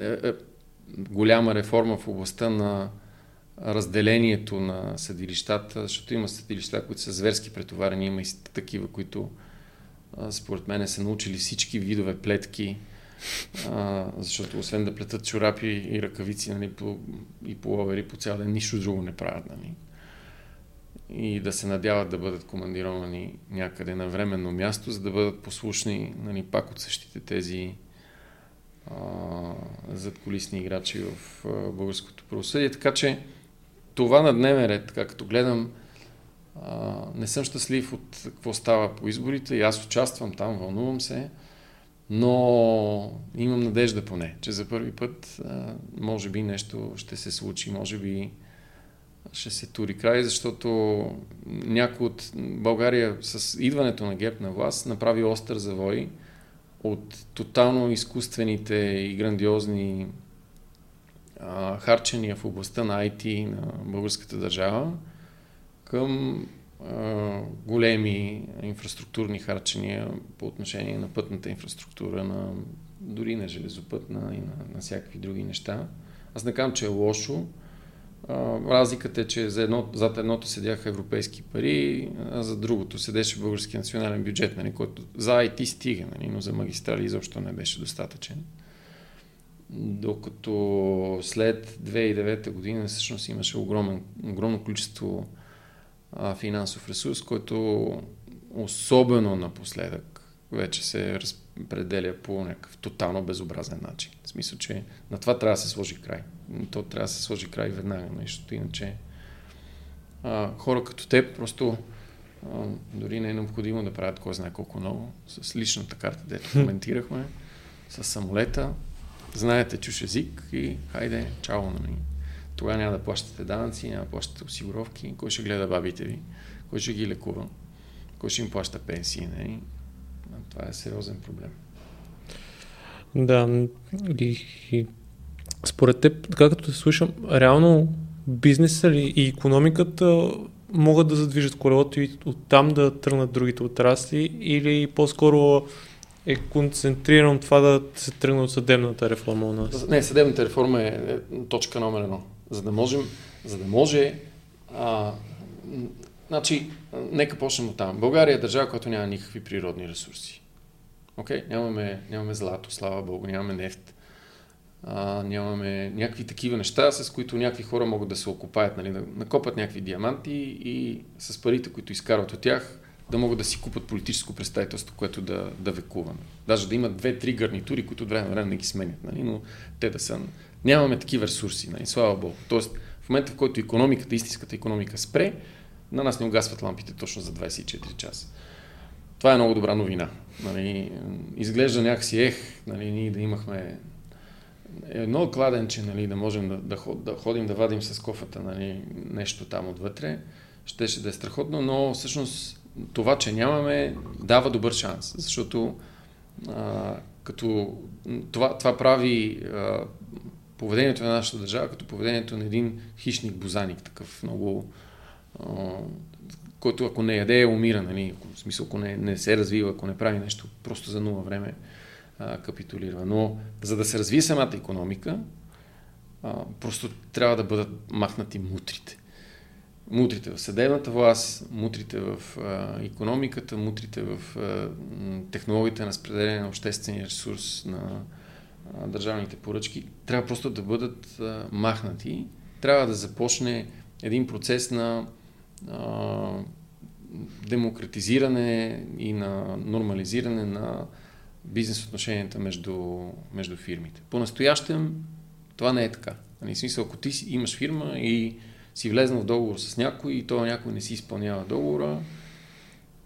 е, е, голяма реформа в областта на разделението на съдилищата, защото има съдилища, които са зверски претоварени, има и такива, които според мен са научили всички видове плетки, защото освен да плетат чорапи и ръкавици нали, по, и половери по цял ден, нищо друго не правят. Нали. И да се надяват да бъдат командировани някъде на временно място, за да бъдат послушни нали, пак от същите тези а, задколисни играчи в а, българското правосъдие. Така че това на дневен ред, така като гледам, а, не съм щастлив от какво става по изборите и аз участвам там, вълнувам се, но имам надежда поне, че за първи път а, може би нещо ще се случи, може би ще се тури край, защото някой от България с идването на ГЕП на власт направи остър завой от тотално изкуствените и грандиозни а, харчения в областта на IT на българската държава към големи инфраструктурни харчения по отношение на пътната инфраструктура, на, дори на железопътна и на, на всякакви други неща. Аз не казвам, че е лошо. Разликата е, че за едно, зад едното седяха европейски пари, а за другото седеше български национален бюджет, нали, който за IT стига, нали, но за магистрали изобщо не беше достатъчен докато след 2009 година всъщност имаше огромен, огромно количество а, финансов ресурс, който особено напоследък вече се разпределя по някакъв тотално безобразен начин. В смисъл, че на това трябва да се сложи край. То трябва да се сложи край веднага, защото иначе а, хора като теб просто а, дори не е необходимо да правят кой знае колко много с личната карта, дето коментирахме, с самолета, знаете чуш език и хайде, чао, нали. Тогава няма да плащате данъци, няма да плащате осигуровки, кой ще гледа бабите ви, кой ще ги лекува, кой ще им плаща пенсии, нали. Това е сериозен проблем. Да, и, и според теб, така като се слушам, реално бизнеса ли и економиката могат да задвижат колелото и оттам да тръгнат другите отрасли или по-скоро е концентрирано това да се тръгне от съдебната реформа у нас? Не, съдебната реформа е, е точка номер едно. За да можем, за да може а, Значи, нека почнем от там. България е държава, която няма никакви природни ресурси. Окей? Okay? Нямаме, нямаме злато, слава Богу, нямаме нефт. А, нямаме някакви такива неща, с които някакви хора могат да се окупаят, нали, да накопат някакви диаманти и с парите, които изкарват от тях, да могат да си купат политическо представителство, което да, да векува. Даже да имат две-три гарнитури, които време на време не ги сменят, нали? но те да са... Нямаме такива ресурси, нали? слава Богу. Тоест, в момента, в който економиката, истинската економика спре, на нас не угасват лампите точно за 24 часа. Това е много добра новина. Нали? Изглежда някакси ех, нали, ние да имахме едно кладенче, нали, да можем да, да, да ходим да вадим с кофата нали, нещо там отвътре, щеше да е страхотно, но всъщност това, че нямаме, дава добър шанс, защото а, като това, това прави а, поведението на нашата държава като поведението на един хищник бозаник, такъв много, а, който ако не яде, умира, нали? в смисъл, ако не, не се развива, ако не прави нещо, просто за нула време а, капитулира. Но за да се развие самата економика, а, просто трябва да бъдат махнати мутрите. Мутрите в съдебната власт, мутрите в а, економиката, мутрите в а, технологиите на разпределение на обществения ресурс, на а, държавните поръчки, трябва просто да бъдат а, махнати. Трябва да започне един процес на а, демократизиране и на нормализиране на бизнес отношенията между, между фирмите. По-настоящем това не е така. Нали, смисъл, ако ти имаш фирма и си влезнал в договор с някой и той някой не си изпълнява договора,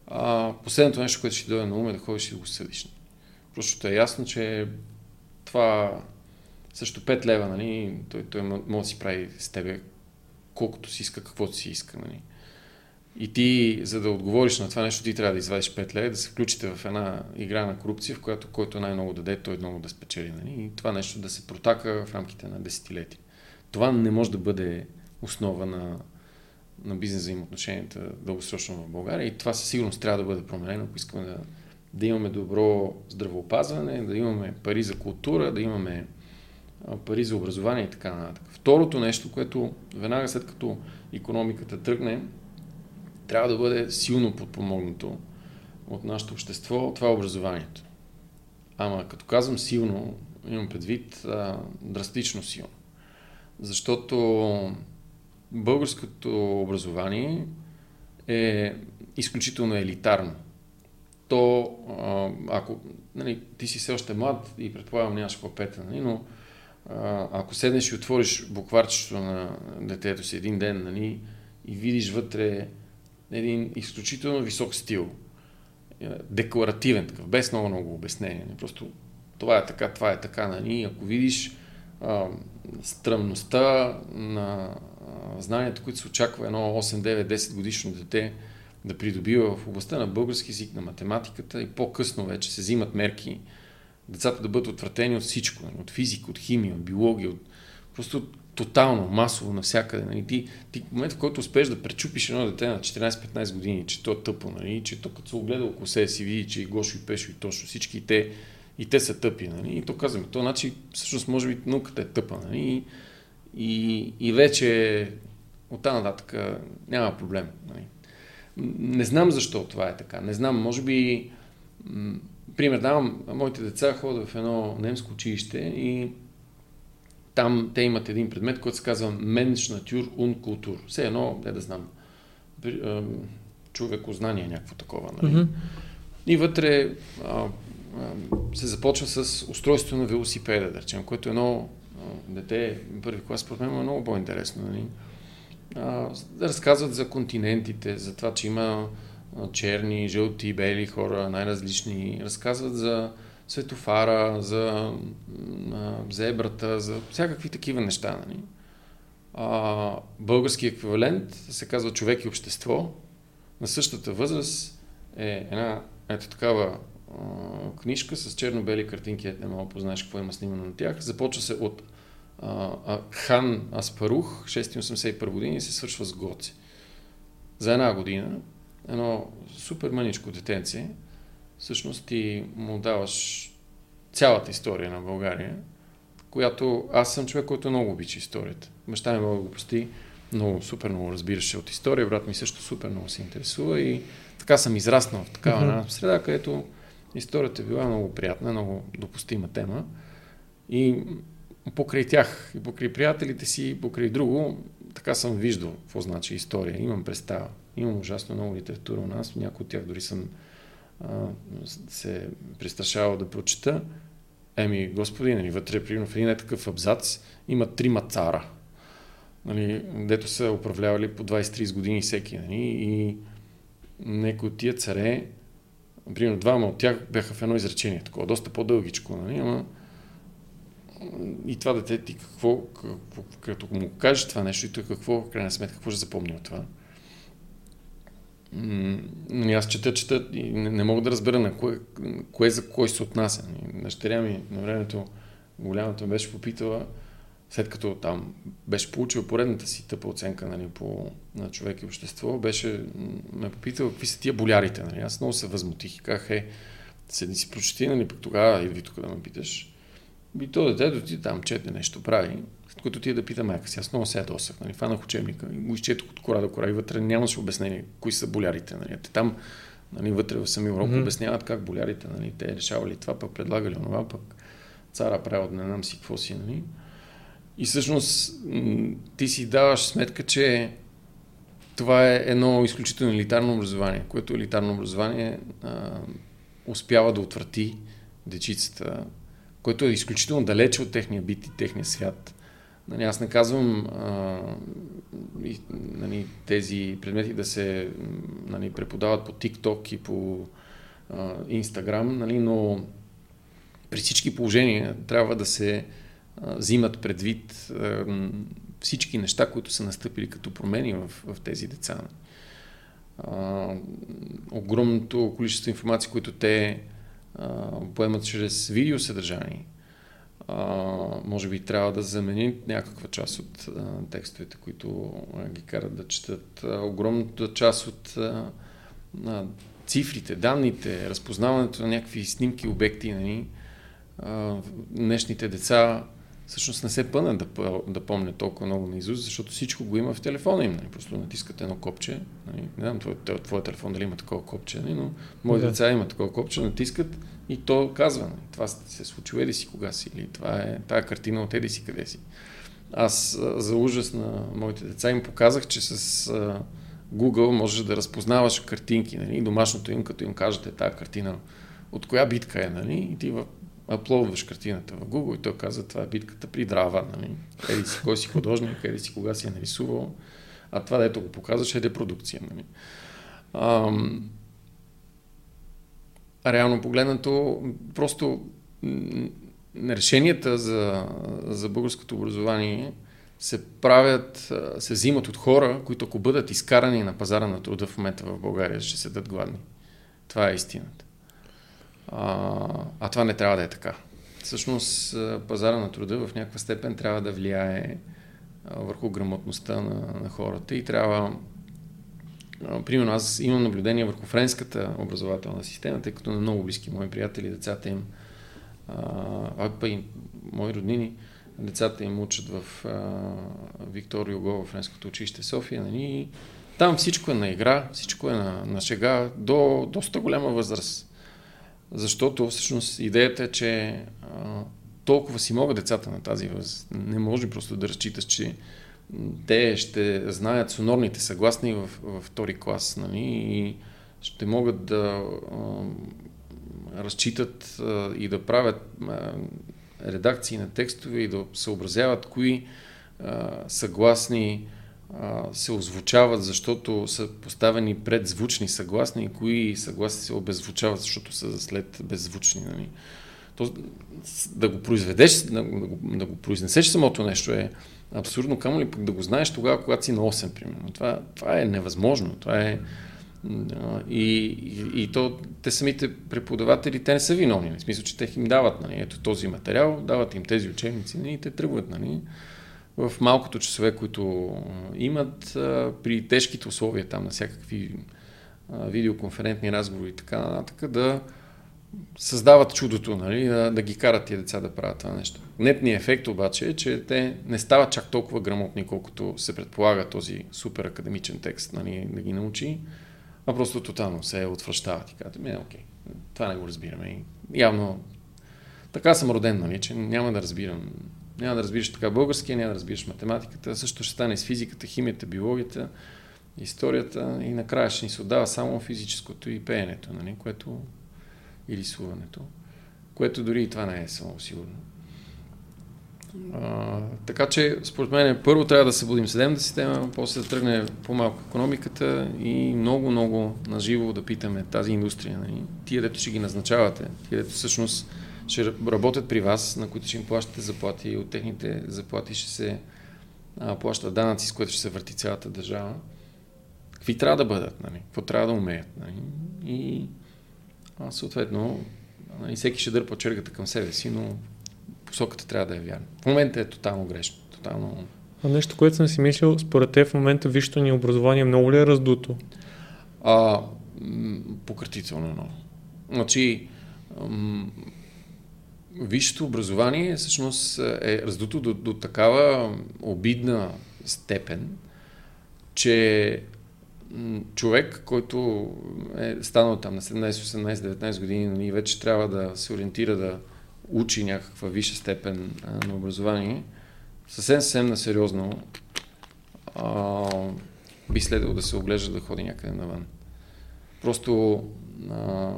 а, последното нещо, което ще дойде на ум е да ходиш и да го съдиш. Просто е ясно, че това също 5 лева, нали, той, той може да си прави с тебе колкото си иска, каквото си иска. Нали. И ти, за да отговориш на това нещо, ти трябва да извадиш 5 лева, да се включите в една игра на корупция, в която който най-много даде, той много да спечели. Нали? И това нещо да се протака в рамките на десетилетия. Това не може да бъде основа на, на бизнес взаимоотношенията дългосрочно в България. И това със сигурност трябва да бъде променено, ако искаме да, да имаме добро здравеопазване, да имаме пари за култура, да имаме пари за образование и така нататък. Второто нещо, което веднага след като економиката тръгне, трябва да бъде силно подпомогнато от нашето общество, това е образованието. Ама като казвам силно, имам предвид а, драстично силно. Защото българското образование е изключително елитарно. То, ако нали, ти си все още млад и предполагам нямаш папета, нали, но ако седнеш и отвориш букварчето на детето си един ден нали, и видиш вътре един изключително висок стил. Е, декларативен такъв, без много много обяснение. Просто това е така, това е така. Нали? Ако видиш а, стръмността на знанията, които се очаква едно 8, 9, 10 годишно дете да придобива в областта на български език, на математиката и по-късно вече се взимат мерки децата да бъдат отвратени от всичко, нали? от физика, от химия, от биология, от... просто тотално, масово, навсякъде. Нали? Ти, ти в момента, в който успееш да пречупиш едно дете на 14-15 години, че то е тъпо, нали? че то като се огледа около себе си, види, че и Гошо, и Пешо, и Тошо, всички и те, и те са тъпи. Нали? И то казваме, то значи всъщност може би науката е тъпа. Нали? И, и вече оттам нататък няма проблем. Нали? Не знам защо това е така. Не знам, може би, пример давам, моите деца ходят в едно немско училище и там те имат един предмет, който се казва Mensch Natur und Kultur. Все едно, не да знам, човекознание, някакво такова. Нали? Mm-hmm. И вътре а, а, се започва с устройство на велосипеда, да речем, което е едно дете, първи клас, според мен е много по-интересно. Нали? Разказват за континентите, за това, че има черни, жълти, бели хора, най-различни. Разказват за светофара, за зебрата, за всякакви такива неща. Нали? Български еквивалент се казва човек и общество. На същата възраст е една ето такава книжка с черно-бели картинки, не мога познаеш какво има снимано на тях. Започва се от а, Хан Аспарух, 681 години се свършва с Гоци. За една година едно супер мъничко детенце, всъщност ти му даваш цялата история на България, която аз съм човек, който много обича историята. Баща ми много го пости, много, супер много разбираше от история, брат ми също супер много се интересува и така съм израснал в такава mm-hmm. среда, където историята е била много приятна, много допустима тема. И покрай тях, и покрай приятелите си, и покрай друго, така съм виждал какво значи история. Имам представа. Имам ужасно много литература у нас, някои от тях дори съм а, се присташавал да прочета. Еми, господи, нали, вътре, примерно, в един е такъв абзац има трима цара, нали, дето са управлявали по 20-30 години всеки. Нали, и някои от тия царе, примерно двама от тях бяха в едно изречение, такова, доста по-дългичко, нали, ама и това дете ти какво, какво, като му кажеш това нещо и той какво, в крайна сметка, какво ще запомни от това? Нали, аз чета, чета и не, не мога да разбера на кое, кое за кой се отнася. Нали, дъщеря ми на времето голямата беше попитала, след като там беше получил поредната си тъпа оценка нали, по, на човек и общество, беше ме попитала какви са тия болярите. Нали. Аз много се възмутих и казах, е, седни си прочети, нали, пък тогава идви тук да ме питаш. И то детето ти там чете нещо, прави. След като ти е да пита майка си, аз много се ядосах, нали, фанах учебника и го изчетох от кора до кора и вътре нямаше обяснение кои са болярите. Нали. Те там нали, вътре в самия урок mm-hmm. обясняват как болярите, нали, те решавали това, пък предлагали онова, пък цара правил не знам си какво си. Нали. И всъщност ти си даваш сметка, че това е едно изключително елитарно образование, което елитарно образование а, успява да отврати дечицата, което е изключително далече от техния бит и техния свят. Нали, аз не казвам а, и, нали, тези предмети да се нали, преподават по TikTok и по а, Instagram, нали, но при всички положения трябва да се а, взимат предвид а, всички неща, които са настъпили като промени в, в тези деца. А, огромното количество информация, които те поемат чрез видеосъдържание, може би трябва да заменим някаква част от текстовете, които ги карат да четат. Огромната част от цифрите, данните, разпознаването на някакви снимки, обекти, нали, днешните деца всъщност не се пънат да, да помня толкова много на Изус, защото всичко го има в телефона им. Нали? Просто натискате едно копче. Нали? Не знам твой, твой телефон дали има такова копче, нали? но мои да. деца има такова копче, натискат и то казва. Нали? Това се е случило еди си кога си или това е тая картина от еди си къде си. Аз за ужас на моите деца им показах, че с а, Google можеш да разпознаваш картинки, нали? домашното им, като им кажете тази картина от коя битка е, нали? и ти аплодваш картината в Google и той каза, това е битката при драва, нали? Еди си кой си художник, еди си кога си е нарисувал, а това, дето го показваш е репродукция, нали? Ам, реално погледнато, просто решенията за, за българското образование се правят, се взимат от хора, които ако бъдат изкарани на пазара на труда в момента в България, ще седат гладни. Това е истината. А, а това не трябва да е така. Всъщност пазара на труда в някаква степен трябва да влияе върху грамотността на, на хората и трябва Примерно аз имам наблюдение върху френската образователна система, тъй като на много близки мои приятели, децата им, а па и мои роднини, децата им учат в а, Виктор Юго, в френското училище София. Нали? Там всичко е на игра, всичко е на, на шега до доста голяма възраст. Защото всъщност идеята е, че толкова си могат децата на тази възраст. Не може просто да разчиташ, че те ще знаят сонорните съгласни в, във втори клас нали, и ще могат да а, разчитат а, и да правят а, редакции на текстове и да съобразяват кои а, съгласни се озвучават, защото са поставени пред звучни съгласни и кои съгласни се обезвучават, защото са след беззвучни. Нали? То, да го произведеш, да го, да го произнесеш самото нещо е абсурдно, камо ли пък да го знаеш тогава, когато си на 8, примерно. Това, това е невъзможно. Това е... И, и, и то, те самите преподаватели, те не са виновни. В смисъл, че те им дават нали, ето този материал, дават им тези учебници нали, и те тръгват. Нали в малкото часове, които имат, при тежките условия там на всякакви видеоконферентни разговори и така нататък, да създават чудото, нали, да, да ги карат тия деца да правят това нещо. Нетният ефект обаче е, че те не стават чак толкова грамотни, колкото се предполага този супер академичен текст нали, да ги научи, а просто тотално се отвръщават и казват, ми, окей, това не го разбираме. И явно така съм роден, нали, че няма да разбирам няма да разбираш така българския, няма да разбираш математиката, също ще стане с физиката, химията, биологията, историята и накрая ще ни се отдава само физическото и пеенето, нали, което и рисуването, което дори и това не е само сигурно. А, така че, според мен, първо трябва да събудим съдебната система, после да тръгне по-малко економиката и много-много наживо да питаме тази индустрия. Нали? Тия, дето ще ги назначавате, тия, дето всъщност ще работят при вас, на които ще им плащате заплати и от техните заплати ще се а, плащат данъци, с което ще се върти цялата държава. Какви трябва да бъдат? Нали? Какво трябва да умеят? Нали? И а, съответно нали, всеки ще дърпа чергата към себе си, но посоката трябва да е вярна. В момента е тотално грешно. Тотално... А нещо, което съм си мислил, според те в момента висшето ни образование много ли е раздуто? А, пократително много. Значи, висшето образование всъщност е раздуто до, до такава обидна степен, че човек, който е станал там на 17, 18, 19 години нали, вече трябва да се ориентира да учи някаква висша степен на образование, съвсем съвсем на сериозно а, би следвало да се оглежда да ходи някъде навън. Просто а,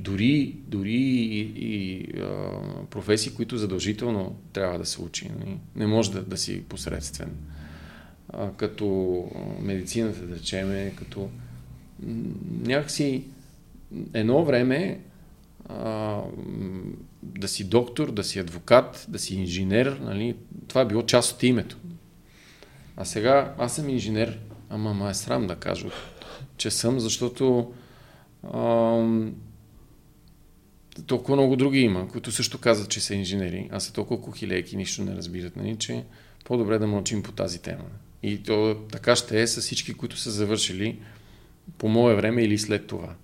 дори, дори и, и а, професии, които задължително трябва да се учи. Не, нали, не може да, да си посредствен. А, като медицината, да речеме, като някакси едно време а, да си доктор, да си адвокат, да си инженер, нали, това е било част от името. А сега аз съм инженер, ама ма е срам да кажа, че съм, защото а, толкова много други има, които също казват, че са инженери, а са толкова кухилейки, нищо не разбират, нали, че по-добре да мълчим по тази тема. И то така ще е с всички, които са завършили по мое време или след това.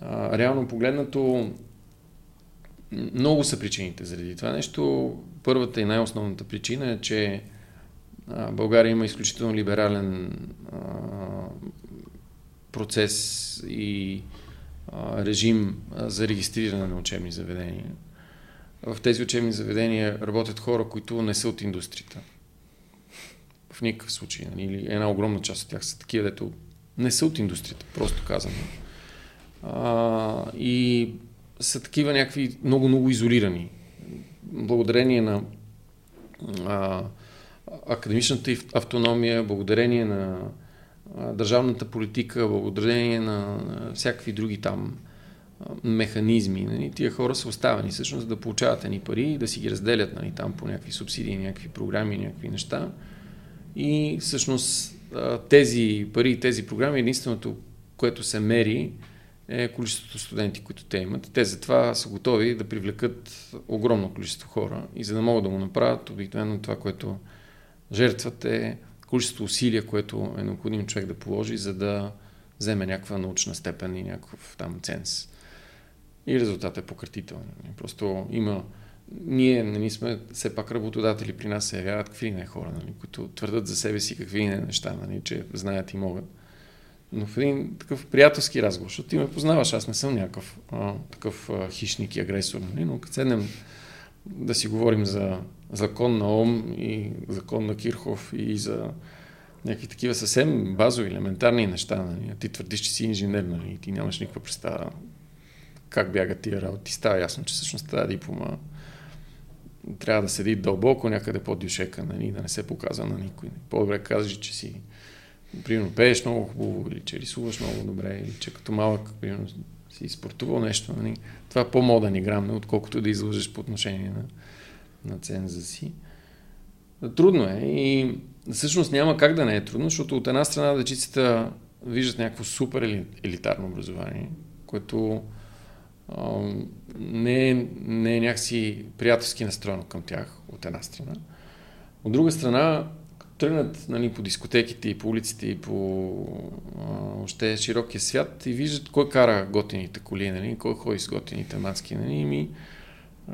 А, реално погледнато, много са причините заради това нещо. Първата и най-основната причина е, че България има изключително либерален а, процес и режим за регистриране на учебни заведения. В тези учебни заведения работят хора, които не са от индустрията. В никакъв случай. Нали? Или една огромна част от тях са такива, дето не са от индустрията, просто казано. И са такива някакви много-много изолирани. Благодарение на а, академичната автономия, благодарение на държавната политика, благодарение на, всякакви други там механизми. Нали? Тия хора са оставени всъщност да получават ни пари да си ги разделят нали, там по някакви субсидии, някакви програми, някакви неща. И всъщност тези пари тези програми единственото, което се мери е количеството студенти, които те имат. Те затова са готови да привлекат огромно количество хора и за да могат да го направят, обикновено това, което жертват е количество усилия, което е необходим човек да положи, за да вземе някаква научна степен и някакъв там ценз. И резултатът е пократителен. Просто има ние нали, сме все пак работодатели при нас се явяват какви не хора, нали, които твърдат за себе си какви не неща, нали, че знаят и могат. Но в един такъв приятелски разговор, защото ти ме познаваш, аз не съм някакъв а, такъв а, хищник и агресор, нали, но като седнем да си говорим за закон на Ом и закон на Кирхов и за някакви такива съвсем базови, елементарни неща. Нали. Ти твърдиш, че си инженер, нали, ти нямаш никаква представа как бягат тия работи. Става ясно, че всъщност тази диплома трябва да седи дълбоко някъде под дюшека, нали, да не се показва на никой. По-добре кажеш, че си примерно пееш много хубаво, или че рисуваш много добре, или че като малък, примерно, си спортувал нещо. Нали. Това е по-моден играм, отколкото да излъжеш по отношение на, на ценза си. Трудно е и всъщност няма как да не е трудно, защото от една страна дечицата виждат някакво супер елитарно образование, което не, е, не е някакси приятелски настроено към тях, от една страна. От друга страна, тръгнат нали, по дискотеките и по улиците и по още широкия свят и виждат кой кара готините коли, нали, кой ходи с готините мацки. Нали, ми,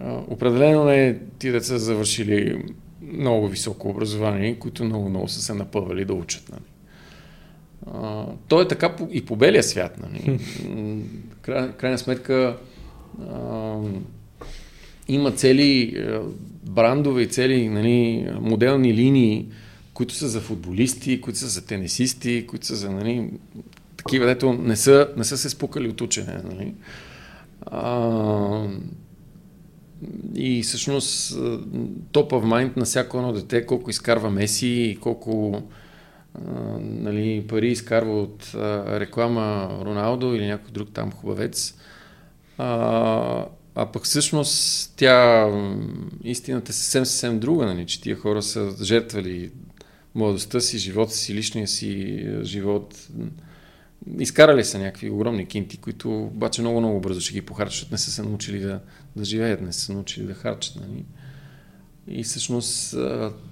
а, определено не ти деца завършили много високо образование, които много-много са се напъвали да учат. Нали. А, то е така и по белия свят. Нали. Край, крайна сметка а, има цели а, брандове и цели нали, моделни линии, които са за футболисти, които са за тенисисти, които са за нали, такива, дето не са, не са се спукали от учене. Нали. А, и всъщност топ в майнд на всяко едно дете, колко изкарва Меси и колко нали, пари изкарва от а, реклама Роналдо или някой друг там хубавец. А, а пък всъщност тя, истината е съвсем, съвсем друга, нали, че тия хора са жертвали младостта си, живота си, личния си живот. Изкарали са някакви огромни кинти, които обаче много, много бързо ще ги похарчат, не са се научили да, да живеят, не са се научили да харчат. Нали. И всъщност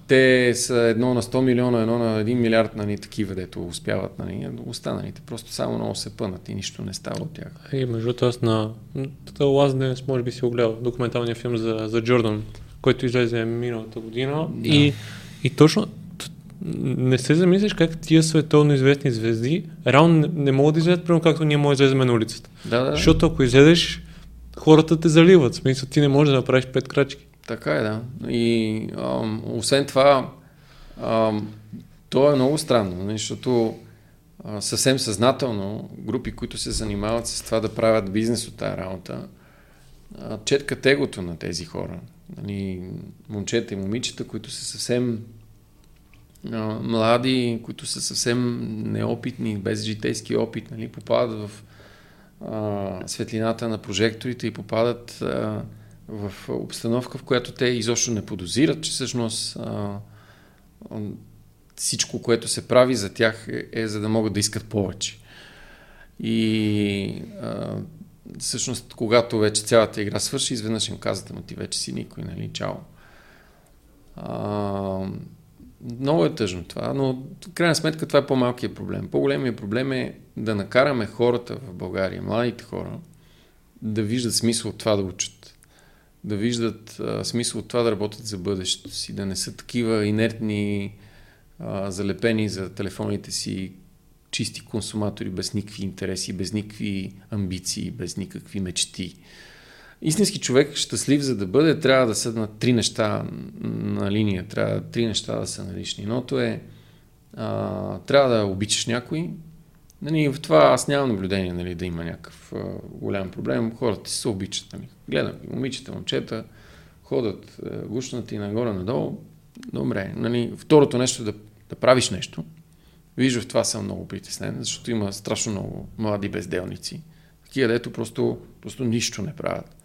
те са едно на 100 милиона, едно на 1 милиард, нали, такива, дето успяват, нали, останалите просто само много се пънат и нищо не става от тях. И между другото аз на Last Dance, може би си огледал документалния филм за, за Джордан, който излезе миналата година да. и, и точно не се замислиш как тия световно известни звезди реално не, не могат да излезат, примерно както ние може да излезем на улицата. Да, да. Защото ако излезеш, хората те заливат. В смисъл, ти не можеш да направиш пет крачки. Така е, да. И ам, освен това, ам, то е много странно, нали, защото а, съвсем съзнателно групи, които се занимават с това да правят бизнес от тази работа, четкат егото на тези хора. Нали, момчета и момичета, които са съвсем млади, които са съвсем неопитни, без житейски опит, нали, попадат в а, светлината на прожекторите и попадат а, в обстановка, в която те изобщо не подозират, че всъщност а, всичко, което се прави за тях е, е за да могат да искат повече. И а, всъщност, когато вече цялата игра свърши, изведнъж им казвате, но ти вече си никой, нали, чао. А, много е тъжно това, но в крайна сметка това е по-малкият проблем. По-големият проблем е да накараме хората в България, младите хора, да виждат смисъл от това да учат. Да виждат а, смисъл от това да работят за бъдещето си, да не са такива инертни, а, залепени за телефоните си, чисти консуматори без никакви интереси, без никакви амбиции, без никакви мечти истински човек, щастлив за да бъде, трябва да са три неща на линия, трябва три неща да са налични. Едното е, а, трябва да обичаш някой. Нали, в това аз нямам наблюдение нали, да има някакъв а, голям проблем. Хората се обичат. Нали. Гледам и момичета, момчета, ходят гушнати нагоре-надолу. Добре. Нали. Второто нещо е да, да правиш нещо. Виж, в това съм много притеснен, защото има страшно много млади безделници. Такива, дето просто, просто нищо не правят.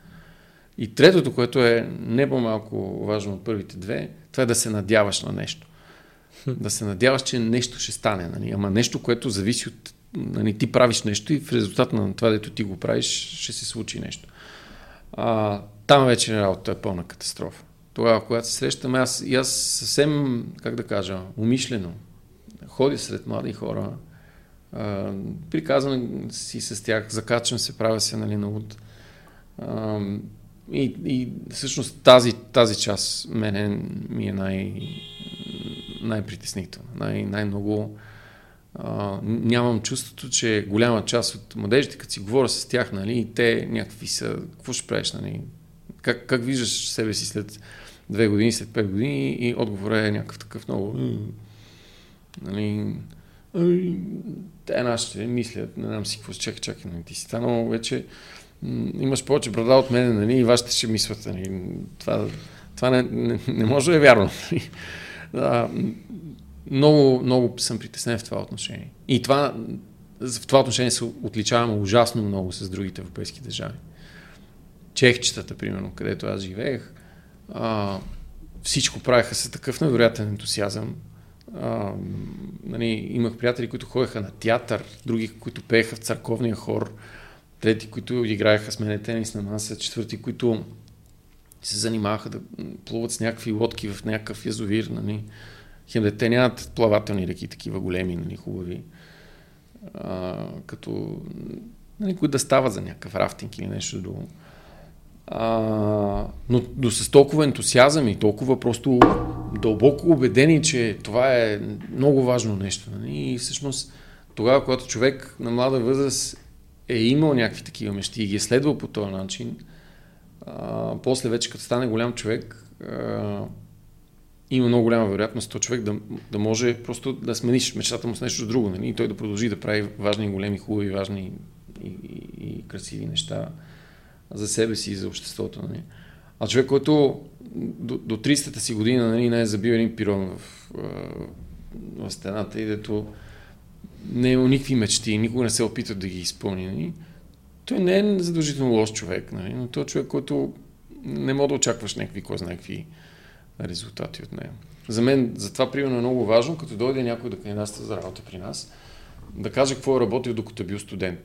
И третото, което е не по-малко важно от първите две, това е да се надяваш на нещо. Да се надяваш, че нещо ще стане. Нали? Ама нещо, което зависи от... Нали, ти правиш нещо и в резултат на това, дето ти го правиш, ще се случи нещо. А, там вече работата е пълна катастрофа. Тогава, когато се срещаме, аз, и аз съвсем, как да кажа, умишлено ходя сред млади хора, а, приказвам си с тях, закачвам се, правя се нали, на луд. И, и всъщност тази, тази част мене ми е най, най-притеснителна. Най- най-много а, нямам чувството, че голяма част от младежите, като си говоря с тях, нали, те някакви са, какво ще правиш, нали? Как, как виждаш себе си след две години, след пет години и отговорът е някакъв такъв много... Нали, те нашите мислят, не знам си какво, чакай, чакай, нали, ти си станал вече имаш повече брада от мен, нали, и вашите ще мислят. Нали. Това, това не, не, не може да е вярно. Нали. А, много, много съм притеснен в това отношение. И това, в това отношение се отличаваме ужасно много с другите европейски държави. Чехчетата, примерно, където аз живеех, а, всичко правеха с такъв невероятен ентусиазъм. А, нали, имах приятели, които ходеха на театър, други, които пееха в църковния хор трети, които играеха с мене тенис на маса, четвърти, които се занимаваха да плуват с някакви лодки в някакъв язовир. Нали. Хем, те нямат плавателни реки, такива големи, нали, хубави. А, като нали, които да стават за някакъв рафтинг или нещо друго. А, но, но с толкова ентусиазъм и толкова просто дълбоко убедени, че това е много важно нещо. Нали? И всъщност тогава, когато човек на млада възраст е имал някакви такива мечти и ги е следвал по този начин, а, после вече като стане голям човек, а, има много голяма вероятност този човек да, да може просто да смениш мечтата му с нещо друго нали? и той да продължи да прави важни, големи, хубави, важни и, и, и красиви неща за себе си и за обществото. Нали? А човек, който до, до 30-та си година нали, не е забил един пирон в, в стената и дето не е никакви мечти, никога не се опита да ги изпълни. Нали? Той не е задължително лош човек, нали? но той е човек, който не може да очакваш някакви, кой знае какви резултати от него. За мен, затова примерно е много важно, като дойде някой да кандидатства за работа при нас, да каже какво е работил докато е бил студент.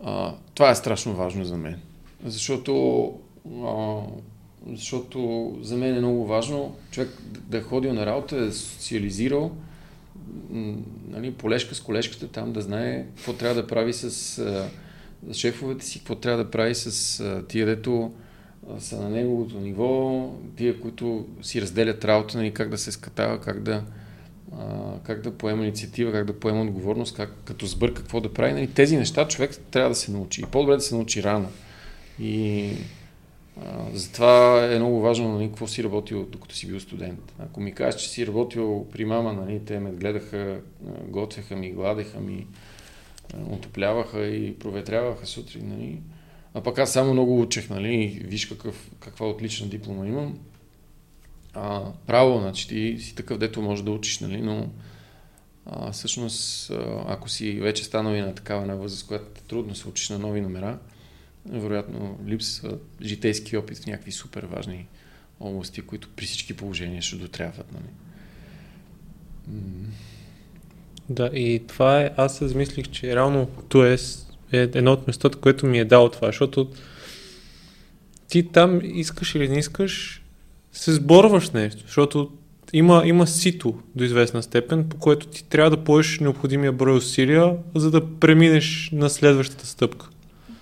А, това е страшно важно за мен. Защото а, защото за мен е много важно човек да е ходил на работа, да е социализирал, нали, полешка с колешката там, да знае какво трябва да прави с а, шефовете си, какво трябва да прави с тия, дето са на неговото ниво, тия, които си разделят работа, нали, как да се скатава, как да, как да поема инициатива, как да поема отговорност, как, като сбърка какво да прави. Нали, тези неща човек трябва да се научи. И по-добре да се научи рано. И затова е много важно нали, какво си работил докато си бил студент. Ако ми кажеш, че си работил при мама, нали, те ме гледаха, готвеха ми, гладеха ми, отопляваха и проветряваха сутрин. Нали. А пък аз само много учех, нали, виж какъв, каква отлична диплома имам. А, право, значи ти си такъв, дето може да учиш, нали, но а, всъщност, ако си вече станал и на такава на възраст, която трудно се учиш на нови номера, вероятно липсва житейски опит в някакви супер важни области, които при всички положения ще дотрябват. Нали? Да, и това е, аз се замислих, че реално то е, е едно от местата, което ми е дало това, защото ти там искаш или не искаш, се сборваш нещо, защото има, има сито до известна степен, по което ти трябва да поеш необходимия брой усилия, за да преминеш на следващата стъпка.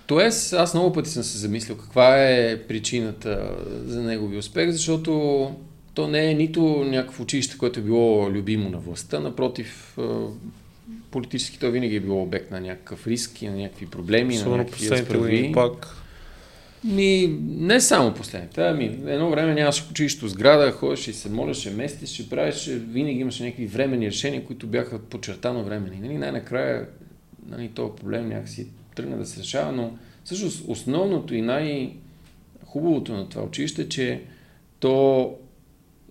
Тоест, аз много пъти съм се замислил каква е причината за негови успех, защото то не е нито някакво училище, което е било любимо на властта, напротив, политически то винаги е било обект на някакъв риск и на някакви проблеми, Особено на някакви разправи. пак. Ми, не само последните. Ами, едно време нямаше училище сграда, ходеше и се молеше, местеше, правеше, винаги имаше някакви временни решения, които бяха подчертано времени. Нали, най-накрая нали, този проблем някакси тръгне да се решава, но всъщност основното и най-хубавото на това училище е, че то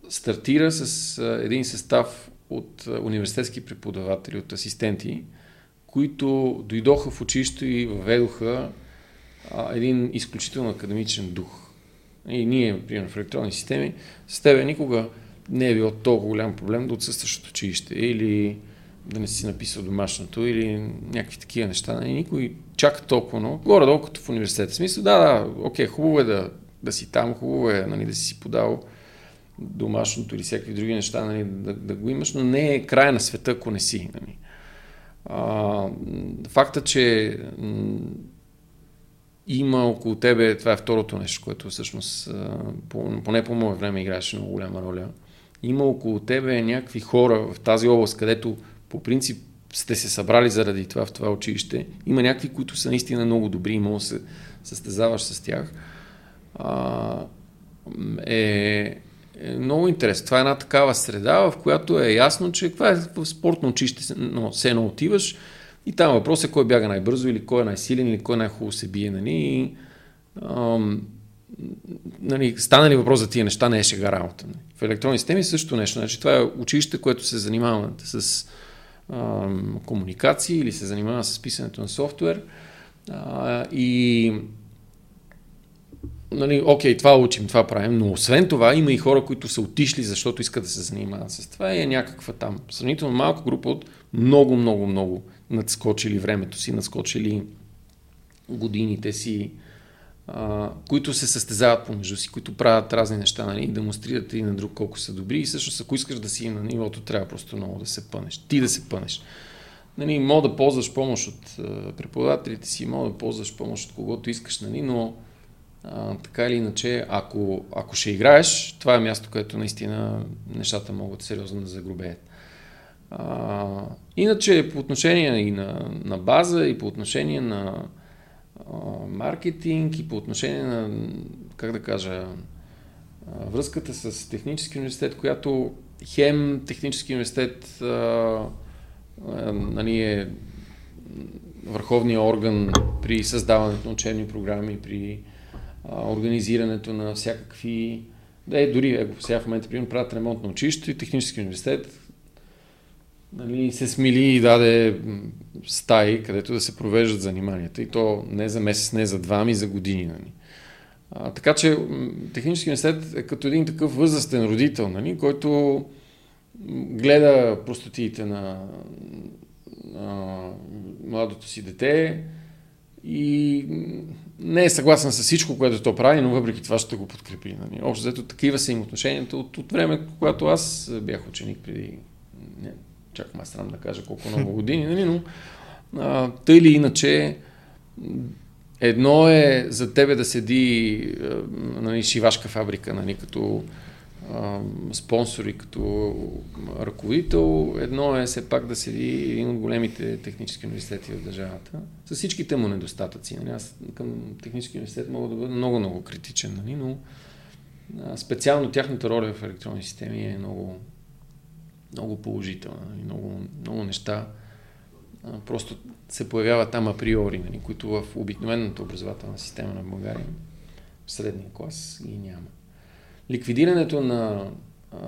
стартира с един състав от университетски преподаватели, от асистенти, които дойдоха в училището и въведоха един изключително академичен дух. И ние, примерно в електронни системи, с тебе никога не е било толкова голям проблем да отсъстваш от училище или да не си написал домашното или някакви такива неща. Нали, никой чака толкова много. Горе-долу като в университета. В смисъл, да, да, окей, хубаво е да, да си там, хубаво е нали, да си подал домашното или всякакви други неща, нали, да, да го имаш, но не е края на света, ако не си. Нали. А, факта, че има около тебе, това е второто нещо, което всъщност, поне по мое време играеше много голяма роля, има около тебе някакви хора в тази област, където по принцип сте се събрали заради това в това училище. Има някакви, които са наистина много добри и може да се състезаваш с тях. А, е, е много интересно. Това е една такава среда, в която е ясно, че това е в спортно училище, но все едно отиваш и там въпрос е кой бяга най-бързо или кой е най-силен или кой най-хубаво се бие. Нали? Ам, нали, стана ли въпрос за тия неща, не е шега работа. Нали? В електронни системи също нещо. Значи, това е училище, което се занимава с комуникации или се занимава с писането на софтуер. А, и нали, окей, това учим, това правим, но освен това има и хора, които са отишли, защото искат да се занимават с това и е някаква там сравнително малка група от много, много, много надскочили времето си, надскочили годините си, които се състезават помежду си, които правят разни неща, нали, демонстрират и на друг колко са добри и всъщност ако искаш да си на нивото, трябва просто много да се пънеш. Ти да се пънеш. Нали, мога да ползваш помощ от а, преподавателите си, мога да ползваш помощ от когото искаш, нали, но а, така или иначе, ако, ако ще играеш, това е място, където наистина нещата могат сериозно да загрубеят. А, иначе по отношение и на, на база, и по отношение на маркетинг и по отношение на, как да кажа, връзката с технически университет, която хем технически университет а, а, нали е върховния орган при създаването на учебни програми, при а, организирането на всякакви... Да, е, дори, сега в момента, примерно, правят ремонт на училището и технически университет нали, се смили и даде стаи, където да се провеждат заниманията. И то не за месец, не за два, ами за години. Нали. А, така че технически университет е като един такъв възрастен родител, нали, който гледа простотиите на, на младото си дете и не е съгласен с всичко, което то прави, но въпреки това ще го подкрепи. Нали. Общо взето такива са им отношенията от, от време, когато аз бях ученик преди, чак ма срам да кажа колко много години, нали, но а, тъй или иначе едно е за тебе да седи нали, шивашка фабрика, нали, като спонсори, като ръководител. Едно е все пак да седи един от големите технически университети в държавата, с всичките му недостатъци. Нали? Аз към технически университет мога да бъда много-много критичен, нали? но специално тяхната роля в електронни системи е много, много положителна. Нали? Много, много неща просто се появяват там априори, нали? които в обикновената образователна система на България в средния клас ги няма ликвидирането на а,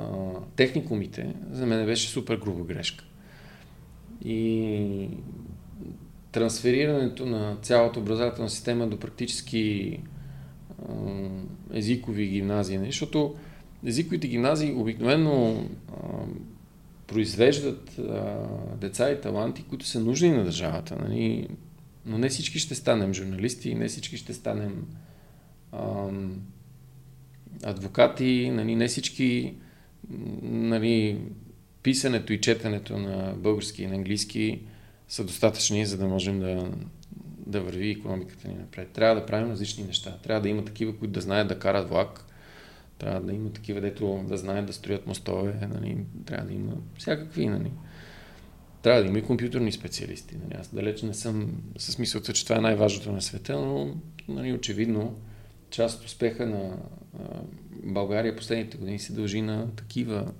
техникумите за мен беше супер груба грешка. И трансферирането на цялата образователна система до практически а, езикови гимназии, нали? защото езиковите гимназии обикновено а, произвеждат а, деца и таланти, които са нужни на държавата. Нали? Но не всички ще станем журналисти, не всички ще станем а, адвокати, нали, не всички нали, писането и четенето на български и на английски са достатъчни, за да можем да, да върви економиката ни напред. Трябва да правим различни неща. Трябва да има такива, които да знаят да карат влак. Трябва да има такива, дето да знаят да строят мостове. Нали. Трябва да има всякакви. Нали. Трябва да има и компютърни специалисти. Нали. Аз далеч не съм с мисълта, че това е най-важното на света, но нали, очевидно част от успеха на България последните години се дължи на такива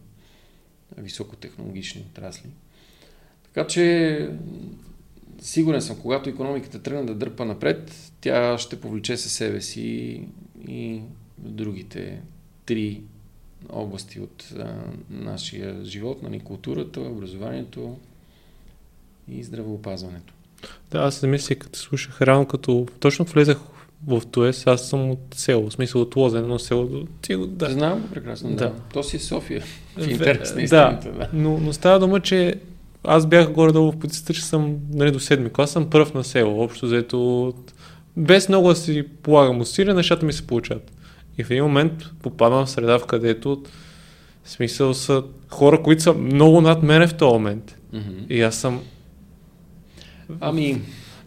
високотехнологични отрасли. Така че сигурен съм, когато економиката тръгне да дърпа напред, тя ще повлече със себе си и другите три области от а, нашия живот, нали, културата, образованието и здравеопазването. Да, аз не мисля, като слушах рано, като точно влезах в Туес, аз съм от село, в смисъл от Лозен, но село до... Да. Знам го прекрасно, да. да. То си е София, в интерес на истината. Да, да. Но, но става дума, че аз бях горе-долу в позицията, че съм нали, до седми клас, съм пръв на село, общо взето без много да си полагам усилия, нещата ми се получат. И в един момент попадам в среда, в където в смисъл са хора, които са много над мене в този момент. Mm-hmm. И аз съм Ами...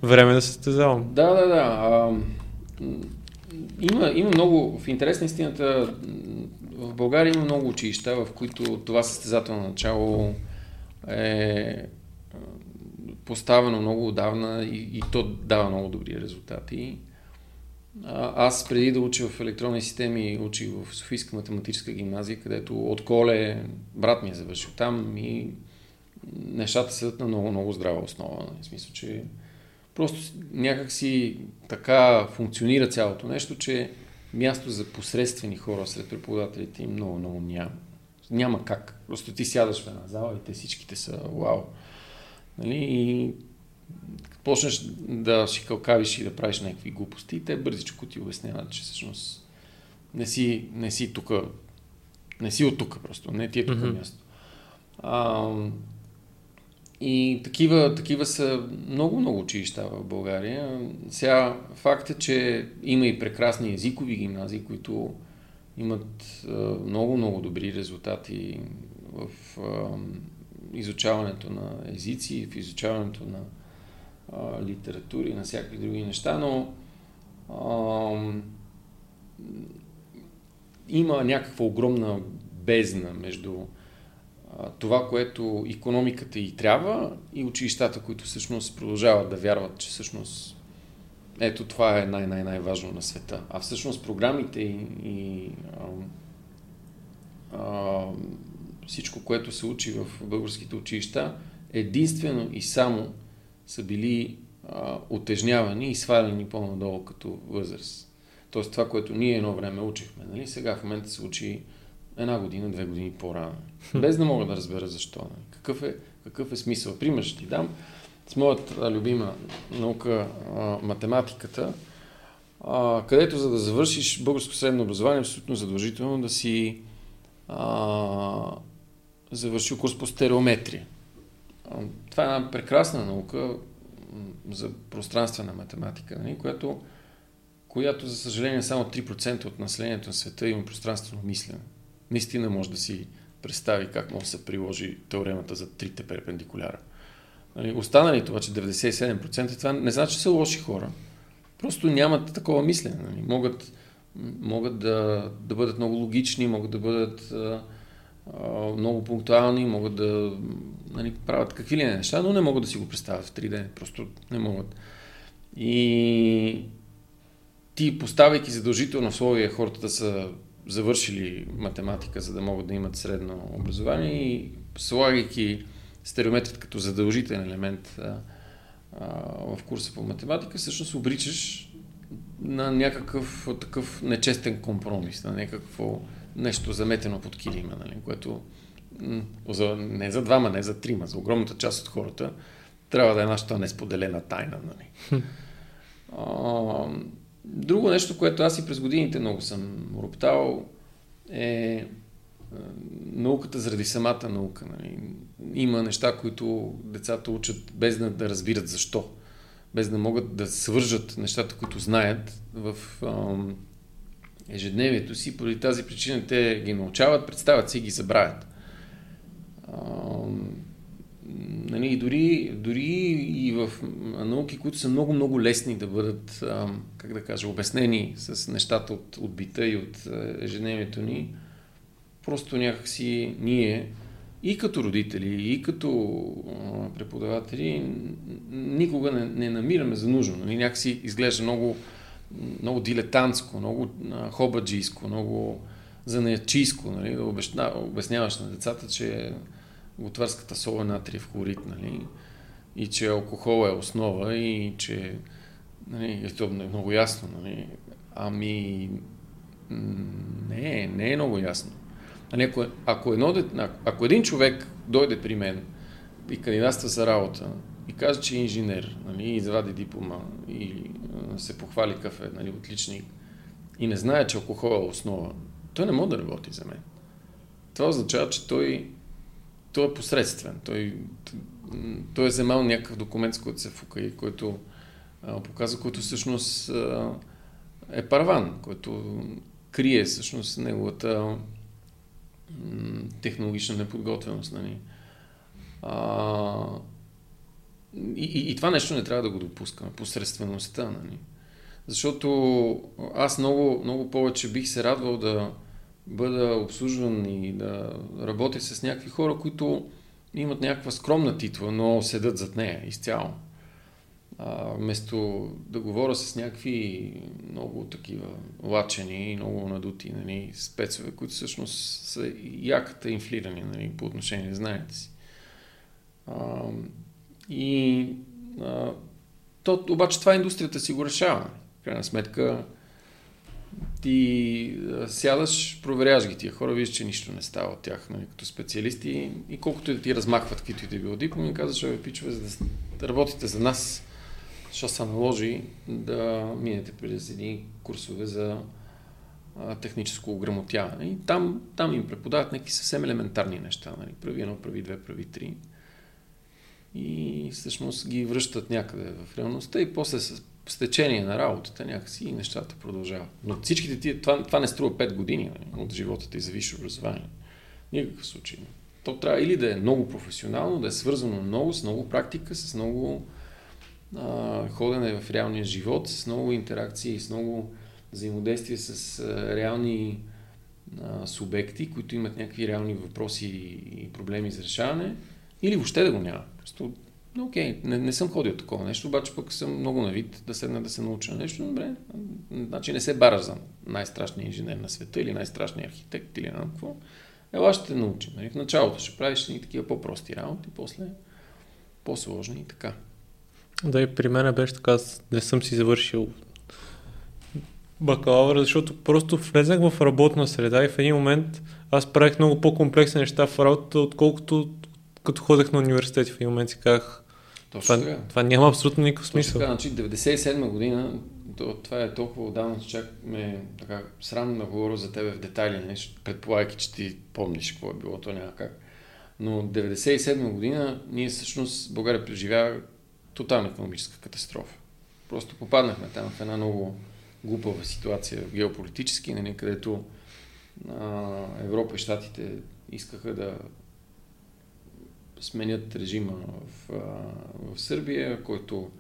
Време да се състезавам. Да, да, да. А, има, има много, в интерес на истината, в България има много училища, в които това състезателно начало е поставено много отдавна и, и то дава много добри резултати. Аз преди да уча в електронни системи, учих в Софийска математическа гимназия, където от коле брат ми е завършил там и нещата седат на много, много здрава основа. В смисъл, че Просто някак си така функционира цялото нещо, че място за посредствени хора сред преподавателите им много, много няма. Няма как. Просто ти сядаш в една зала и те всичките са вау. Нали? И почнеш да си кълкавиш и да правиш някакви глупости, и те бързичко ти обясняват, че всъщност не си, не си тук, не си от тук просто, не ти е тук mm-hmm. място. А, и такива, такива са много, много училища в България. Сега факт е, че има и прекрасни езикови гимназии, които имат много, много добри резултати в изучаването на езици, в изучаването на литератури и на всякакви други неща, но а, има някаква огромна бездна между това, което економиката и трябва и училищата, които всъщност продължават да вярват, че всъщност ето това е най-най-най-важно на света. А всъщност програмите и, и а, а, всичко, което се учи в българските училища, единствено и само са били а, отежнявани и свалени по-надолу като възраст. Тоест това, което ние едно време учихме, нали? сега в момента се учи една година, две години по-рано. Без да мога да разбера защо. Какъв е, какъв е смисъл? Пример ще ти дам. С моята любима наука, а, математиката, а, където за да завършиш българско средно образование е абсолютно задължително да си а, завършил курс по стереометрия. Това е една прекрасна наука, за пространствена математика, нали, която, която, за съжаление, само 3% от населението на света има пространствено мислене. Наистина може да си представи как може да се приложи теоремата за трите перпендикуляра. Нали, останалите обаче 97% това не значи, че са лоши хора. Просто нямат такова мислене. Нали. Могат, могат да, да бъдат много логични, могат да бъдат а, много пунктуални, могат да нали, правят какви ли не неща, но не могат да си го представят в 3D. Просто не могат. И ти поставяйки задължително условие хората да са завършили математика, за да могат да имат средно образование и слагайки стереометрит като задължителен елемент а, а, в курса по математика, всъщност обричаш на някакъв такъв нечестен компромис, на някакво нещо заметено под килима, нали, което за, не за двама, не за трима, за огромната част от хората трябва да е нашата несподелена тайна. Нали. А, друго нещо, което аз и през годините много съм роптал е науката заради самата наука. Нали. Има неща, които децата учат без да, да разбират защо. Без да могат да свържат нещата, които знаят в ам, ежедневието си. Поради тази причина те ги научават, представят си и ги забравят. Ам, нали, дори, дори и в науки, които са много-много лесни да бъдат, ам, как да кажа, обяснени с нещата от, от бита и от ежедневието ни, Просто някакси ние и като родители, и като преподаватели никога не, не намираме за нужно. Нали? Някакси изглежда много, много дилетантско, много хобаджийско, много занаячийско, нали? да обясня, обясняваш на децата, че готварската сол е натриев хлорид, нали? и че алкохол е основа и че нали, е то много ясно. Нали? Ами не, не е много ясно. Нали, ако, ако, едно, ако един човек дойде при мен и кандидатства за работа и каже, че е инженер, нали, извади диплома и а, се похвали кафе, нали, отличник, и не знае, че алкохол е основа, той не може да работи за мен. Това означава, че той, той е посредствен. Той, той е вземал някакъв документ, с който се фука и който показва, който всъщност е парван, който крие всъщност неговата технологична неподготвеност. Нали. А, и, и, и това нещо не трябва да го допускаме, посредствеността. Нали. Защото аз много, много повече бих се радвал да бъда обслужван и да работя с някакви хора, които имат някаква скромна титла, но седат зад нея изцяло а, вместо да говоря с някакви много такива лачени и много надути нали, спецове, които всъщност са яката инфлирани нали, по отношение на знаете си. А, и а, то, обаче това индустрията си го решава. В крайна сметка ти сядаш, проверяваш ги тия хора, виждаш, че нищо не става от тях нали, като специалисти и колкото и да ти размахват каквито и да било дипломи, казваш, бе, пичове, за да работите за нас, ще се наложи да минете през едни курсове за техническо ограмотяване. И там, там им преподават някакви съвсем елементарни неща. Нали? Прави едно, прави две, прави три. И всъщност ги връщат някъде в реалността и после с, с течение на работата някакси и нещата продължават. Но всичките тия, това, това не струва 5 години нали? от живота ти за висше образование. Никакъв случай. То трябва или да е много професионално, да е свързано много с много практика, с много а, ходене в реалния живот, с много интеракции, с много взаимодействие с а, реални а, субекти, които имат някакви реални въпроси и проблеми за решаване, или въобще да го няма. Просто, ну, окей, не, не съм ходил такова нещо, обаче пък съм много навид да седна да се науча нещо. Добре, значи не се бараш за най-страшния инженер на света или най-страшния архитект или на какво. Ела ще те научим. Нали? В началото ще правиш и такива по-прости работи, после по-сложни и така. Да, и при мен беше така, не съм си завършил бакалавър, защото просто влезнах в работна среда и в един момент аз правих много по-комплексни неща в работата, отколкото като ходех на университет. В един момент си казах, това, това няма абсолютно никакъв смисъл. Точно така, значи 97 година, то, това е толкова отдавна, че чак ме така срамно да говоря за тебе в детайли, нещо, предполагайки, че ти помниш какво е било, то няма как. Но 97 година ние всъщност България преживява тотална економическа катастрофа. Просто попаднахме там в една много глупава ситуация геополитически, нали, където а, Европа и Штатите искаха да сменят режима в, в Сърбия, който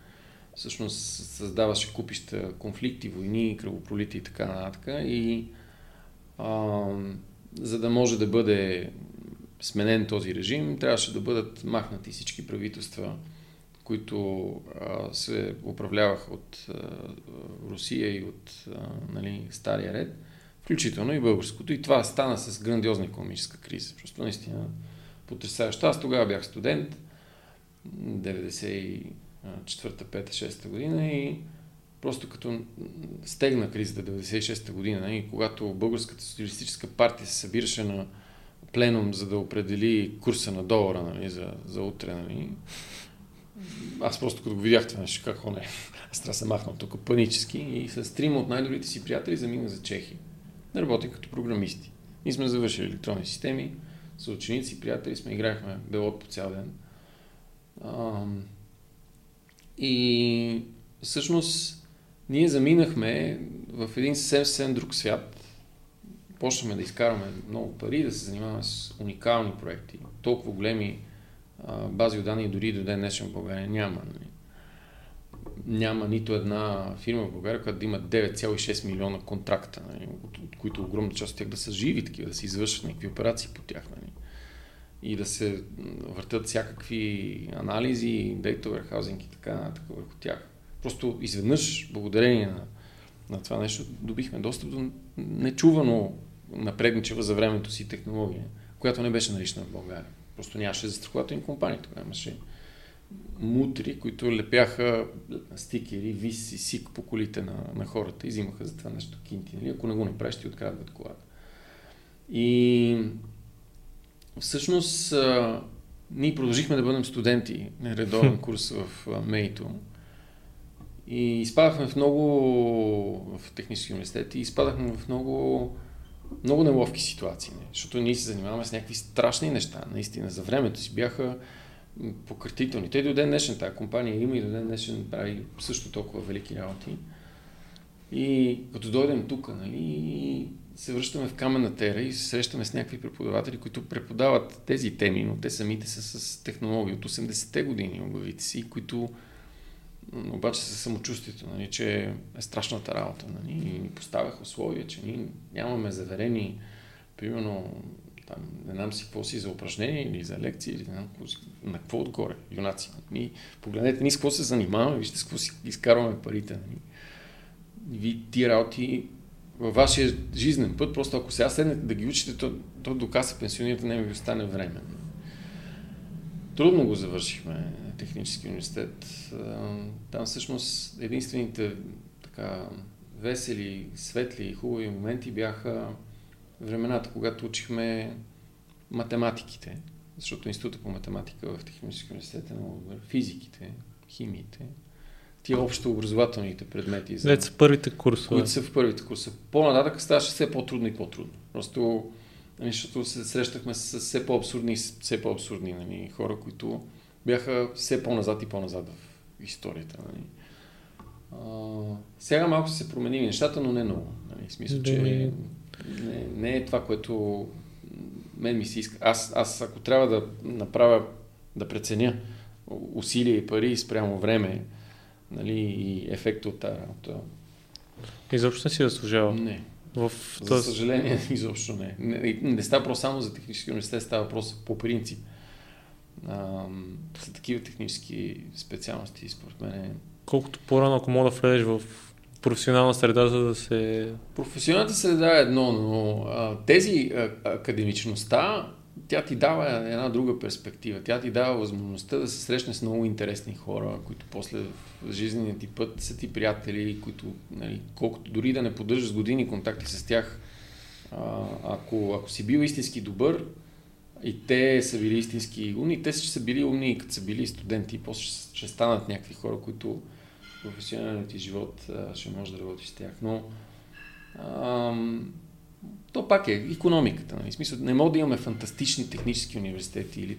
всъщност създаваше купища конфликти, войни, кръвопролити и така нататък. И а, за да може да бъде сменен този режим, трябваше да бъдат махнати всички правителства, които а, се управляваха от а, Русия и от а, нали, Стария ред, включително и българското. И това стана с грандиозна економическа криза. Просто наистина потрясаващо. Аз тогава бях студент, 94-та, 5-та, 6-та година и просто като стегна кризата 96-та година и когато Българската социалистическа партия се събираше на пленум, за да определи курса на долара нали, за, за утре, нали, аз просто като го видях това нещо, какво не, аз трябва да се махнал тук панически и с трима от най-добрите си приятели заминах за Чехия. Да работим като програмисти. Ние сме завършили електронни системи, с ученици, приятели сме, играхме белот по цял ден. И всъщност ние заминахме в един съвсем, съвсем друг свят. Почнахме да изкарваме много пари, да се занимаваме с уникални проекти. Толкова големи а, бази данни дори до ден днешен в България няма. Нали? Няма нито една фирма в България, която да има 9,6 милиона контракта, нали? от които огромна част от тях да са живи такива, да се извършват някакви операции по тях. Нали? И да се въртат всякакви анализи, дейта warehousing и така нататък върху тях. Просто изведнъж, благодарение на, на това нещо, добихме достъп до нечувано напредничева за времето си технология, която не беше налична в България. Просто нямаше застрахователни компании. Тогава имаше мутри, които лепяха стикери, вис и сик по колите на, на хората и взимаха за това нещо кинти. Нали? Ако не го направиш, ти открадват колата. И всъщност а, ние продължихме да бъдем студенти на редовен курс в Мейто. И изпадахме в много в технически университет и изпадахме в много много неловки ситуации, не? защото ние се занимаваме с някакви страшни неща, наистина. За времето си бяха пократителни. Те до ден днешен тази компания има и до ден днешен прави също толкова велики работи. И като дойдем тук, нали, се връщаме в каменната ера и се срещаме с някакви преподаватели, които преподават тези теми, но те самите са с технологии от 80-те години, обявите си, които обаче са самочувствието, нали, че е страшната работа. Нали, и ни поставяха условия, че ние нямаме заверени, примерно, там, не знам си какво си за упражнение или за лекции, или знам, на какво отгоре, юнаци. Ни, погледнете ни с какво се занимаваме, вижте с какво си изкарваме парите. Нали. Ви ти работи във вашия жизнен път, просто ако сега седнете да ги учите, то, то до каса пенсионирате не ви остане време. Трудно го завършихме, технически университет. Там всъщност единствените така весели, светли и хубави моменти бяха времената, когато учихме математиките, защото Института по математика в Технически университет е много добър, физиките, химиите, тия общо образователните предмети. За, са първите курсове. Които са в първите курсове. По-нататък ставаше все по-трудно и по-трудно. Просто, нали, защото се срещахме с все по-абсурдни, все по-абсурдни нали, хора, които бяха все по-назад и по-назад в историята. Нали. А, сега малко се променили нещата, но не много. Нали. В смисъл, че не, не е това, което мен ми се иска. Аз, аз ако трябва да направя, да преценя усилия и пари спрямо време, нали, и ефекта от тази работа. Изобщо не си заслужава. Не. В за съжаление, изобщо не. Не, не става въпрос само за технически университет, става въпрос по принцип. А, за такива технически специалности, според мен. Е... Колкото по-рано, ако мога да влезеш в професионална среда, за да се... Професионалната среда е едно, но а, тези а, академичността тя ти дава една друга перспектива. Тя ти дава възможността да се срещне с много интересни хора, които после в жизнения ти път са ти приятели, които, нали, колкото дори да не поддържаш години контакти с тях, а, ако, ако си бил истински добър и те са били истински умни, те ще са били умни и като са били студенти, после ще, ще станат някакви хора, които в професионалният ти живот а, ще можеш да работиш с тях. Но ам, то пак е економиката. Нали? Смисъл, не мога да имаме фантастични технически университети или,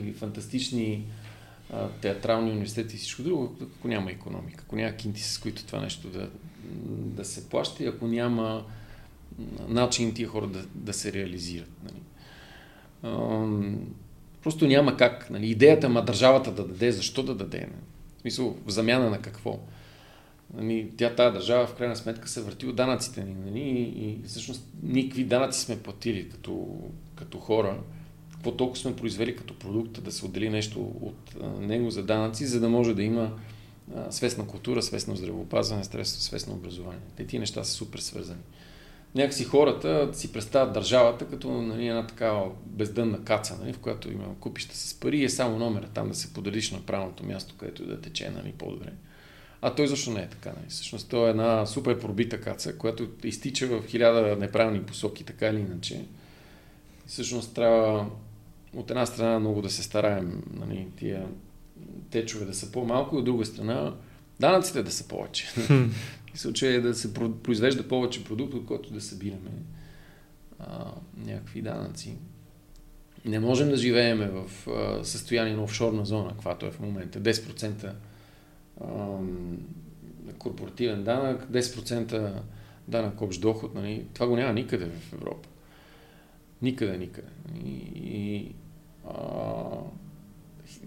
или фантастични театрални университети и всичко друго, ако няма економика, ако няма кинти, с които това нещо да, да се плаща и ако няма начин тия хора да, да се реализират. Нали. Просто няма как. Нали. Идеята, ма държавата да даде, защо да даде? Нали. В смисъл, в замяна на какво? Нали, тя тази държава в крайна сметка се върти от данъците ни. Нали, и всъщност никакви данъци сме платили като, като хора. Какво толкова сме произвели като продукт, да се отдели нещо от него за данъци, за да може да има свестна култура, свестно здравеопазване, свестно образование. Те тия неща са супер свързани. Някакси хората си представят държавата като нали, една такава бездънна каца, нали, в която има купища с пари и е само номера там да се поделиш на правилното място, където да тече нали, по-добре. А той защо не е така? Нали? Всъщност той е една супер пробита каца, която изтича в хиляда неправилни посоки, така или иначе. Всъщност трябва от една страна много да се стараем нали, тия течове да са по-малко, от друга страна данъците да са повече. В случай е да се произвежда повече продукт, от който да събираме а, някакви данъци. Не можем да живееме в а, състояние на офшорна зона, каквато е в момента. 10% корпоративен данък, 10% данък общ доход. Нали? Това го няма никъде в Европа. Никъде, никъде. И, и, а,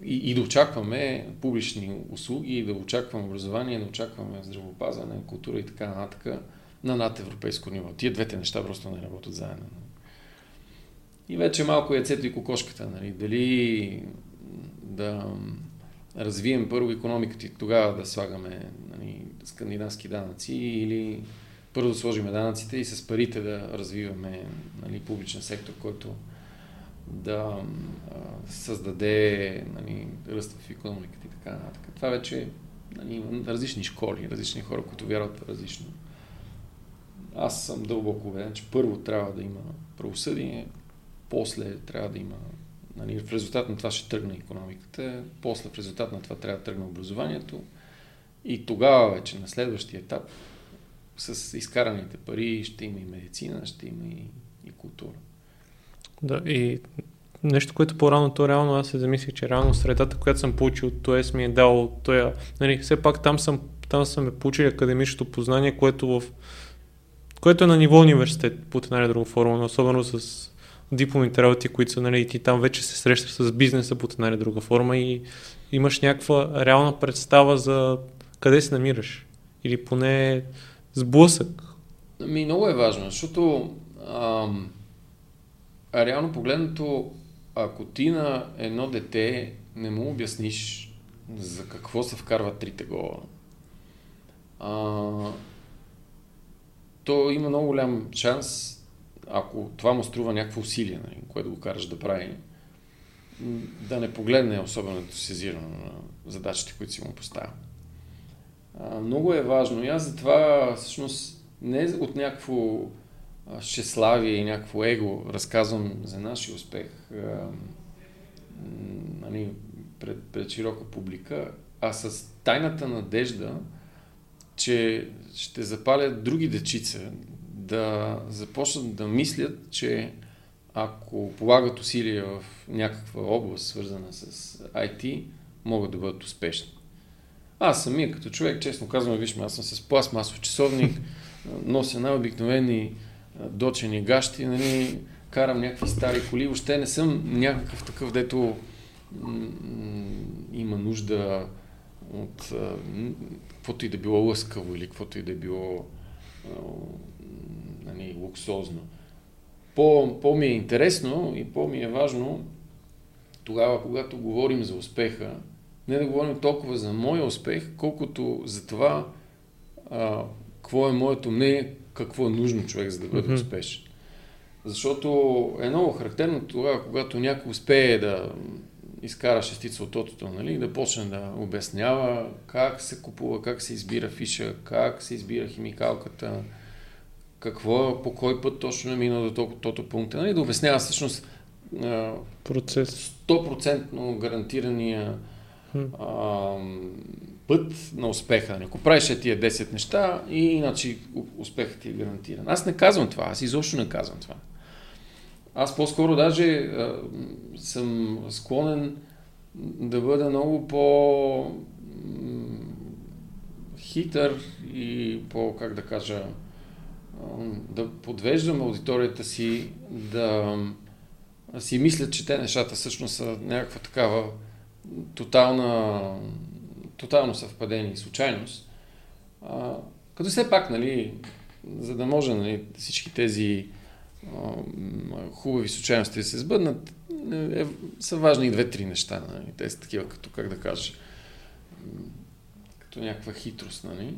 и, и да очакваме публични услуги, да очакваме образование, да очакваме здравеопазване, култура и така нататък на над европейско ниво. Тия двете неща просто не работят заедно. И вече малко яйцето и кокошката. Нали? Дали да развием първо економиката и тогава да слагаме нали, скандинавски данъци или първо да сложим данъците и с парите да развиваме нали, публичен сектор, който да създаде нали, ръст в економиката и така нататък. Това вече нали, различни школи, различни хора, които вярват различно. Аз съм дълбоко убеден, че първо трябва да има правосъдие, после трябва да има Нали, в резултат на това ще тръгне економиката, после в резултат на това трябва да тръгне образованието и тогава вече на следващия етап с изкараните пари ще има и медицина, ще има и, и култура. Да, и нещо, което по-рано то реално аз се замислих, че реално средата, която съм получил от ТОЕС ми е дал тоя, нали, все пак там съм, там съм е получил академичното познание, което в което е на ниво университет, по една или друга форма, особено с дипломните работи, които са, нали, ти там вече се срещаш с бизнеса под една или друга форма и имаш някаква реална представа за къде се намираш. Или поне сблъсък. Ми, много е важно, защото ам, реално погледнато, ако ти на едно дете не му обясниш за какво се вкарват трите гола, а, то има много голям шанс ако това му струва някакво усилие, нали, което го караш да прави, да не погледне особено ентусиазирано на задачите, които си му поставя. Много е важно и аз затова всъщност не от някакво щеславие и някакво его разказвам за нашия успех а, нали, пред, пред широка публика, а с тайната надежда, че ще запалят други дечица, да започнат да мислят, че ако полагат усилия в някаква област, свързана с IT, могат да бъдат успешни. Аз самия като човек, честно казвам, вижме, аз съм с пластмасов часовник, нося най-обикновени дочени гащи, нали, карам някакви стари коли, въобще не съм някакъв такъв, дето има нужда от каквото и да било лъскаво или каквото и да било нали, луксозно. По, по-ми е интересно и по-ми е важно тогава, когато говорим за успеха, не да говорим толкова за моя успех, колкото за това а, какво е моето мнение, какво е нужно човек за да бъде mm-hmm. успешен. Защото е много характерно тогава, когато някой успее да изкара шестица от тотото, нали, да почне да обяснява как се купува, как се избира фиша, как се избира химикалката, какво, по кой път точно е минал до толкова тото пункта, нали, да обяснява всъщност процес. 100% гарантирания а, път на успеха. Ако правиш тия 10 неща, и иначе успехът ти е гарантиран. Аз не казвам това, аз изобщо не казвам това. Аз по-скоро даже а, съм склонен да бъда много по хитър и по, как да кажа, да подвеждам аудиторията си да си мислят, че те нещата всъщност са някаква такава тотална, тотално съвпадение и случайност. А, като все пак, нали, за да може нали, всички тези а, хубави случайности да се сбъднат, е, са важни и две-три неща. Нали. Те са такива, като, как да кажа, като някаква хитрост. Нали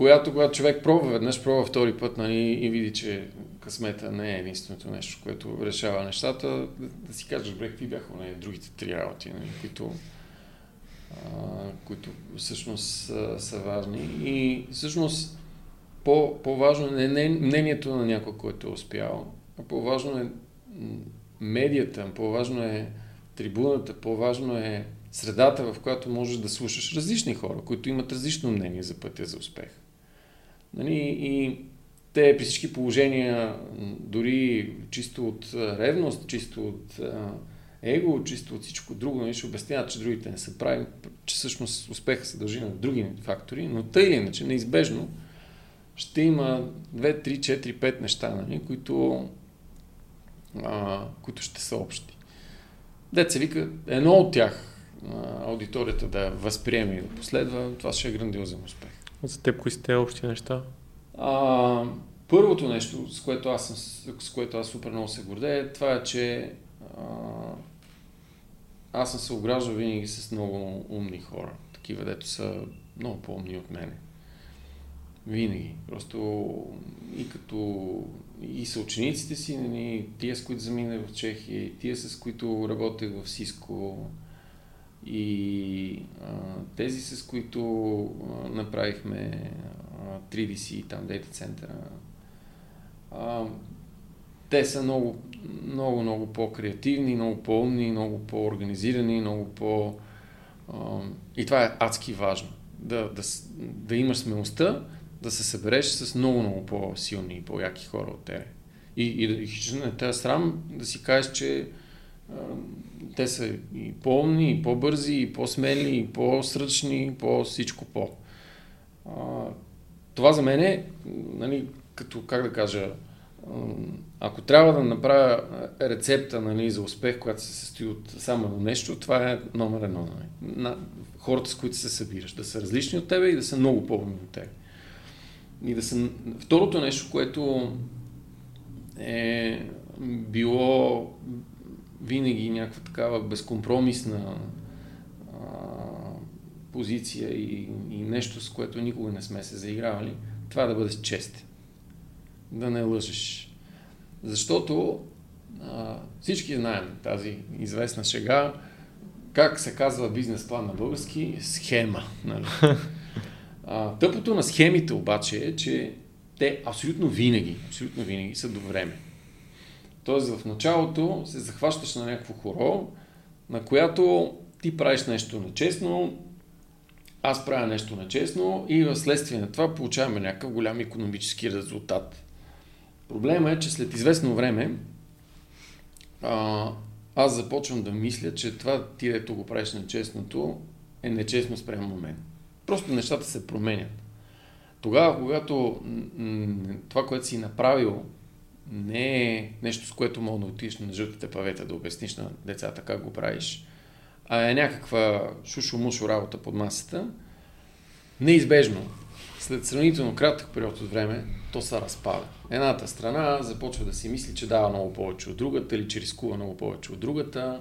която, когато човек пробва веднъж, пробва втори път нали, и види, че късмета не е единственото нещо, което решава нещата, да, да си кажеш, добре, какви бяха нали, другите три работи, нали, които, а, които всъщност са, са важни. И всъщност по, по-важно е не мнението на някой, който е успял, а по-важно е медията, по-важно е трибуната, по-важно е средата, в която можеш да слушаш различни хора, които имат различно мнение за пътя за успех. Нали, и те при всички положения, дори чисто от ревност, чисто от его, чисто от всичко друго, нали, ще обясняват, че другите не са прави, че всъщност успеха се дължи на други фактори, но тъй или иначе, неизбежно, ще има 2, 3, 4, 5 неща, нали, които, а, които ще са общи. Деца вика, едно от тях аудиторията да възприеме и да последва, това ще е грандиозен успех. За теб кои са те общи неща? А, първото нещо, с което аз, съм, с което аз супер много се гордея, това е, че а, аз съм се ограждал винаги с много умни хора. Такива, дето са много по-умни от мене. Винаги. Просто и като и съучениците си, нали, тия с които заминах в Чехия, тия с които работех в Сиско, и а, тези, с които а, направихме а, 3DC, там центъра, а, те са много, много, много по-креативни, много по-умни, много по-организирани, много по... А, и това е адски важно. Да, да, да имаш смелостта да се събереш с много, много по-силни и по-яки хора от тебе. И, и и, не те срам да си кажеш, че те са и по-умни, и по-бързи, и по-смели, и по-сръчни, и по-всичко по. А, това за мен е, нали, като, как да кажа, ако трябва да направя рецепта нали, за успех, която се състои от само на нещо, това е номер едно. Нали. На хората, с които се събираш. Да са различни от тебе и да са много по-умни от тебе. И да са... Второто нещо, което е било винаги някаква такава безкомпромисна а, позиция и, и нещо, с което никога не сме се заигравали, това да бъдеш честен. Да не лъжеш. Защото а, всички знаем тази известна шега, как се казва бизнес план на български? Схема. Нали? А, тъпото на схемите обаче е, че те абсолютно винаги, абсолютно винаги са до време. Тоест в началото се захващаш на някакво хоро, на която ти правиш нещо нечестно, аз правя нещо нечестно и в следствие на това получаваме някакъв голям економически резултат. Проблема е, че след известно време а, аз започвам да мисля, че това ти, дето го правиш нечестното, е нечестно спрямо мен. Просто нещата се променят. Тогава, когато това, което си направил, не е нещо, с което мога да отидеш на жълтите павета да обясниш на децата как го правиш, а е някаква шушо-мушо работа под масата, неизбежно, след сравнително кратък период от време, то се разпада. Едната страна започва да си мисли, че дава много повече от другата, или че рискува много повече от другата,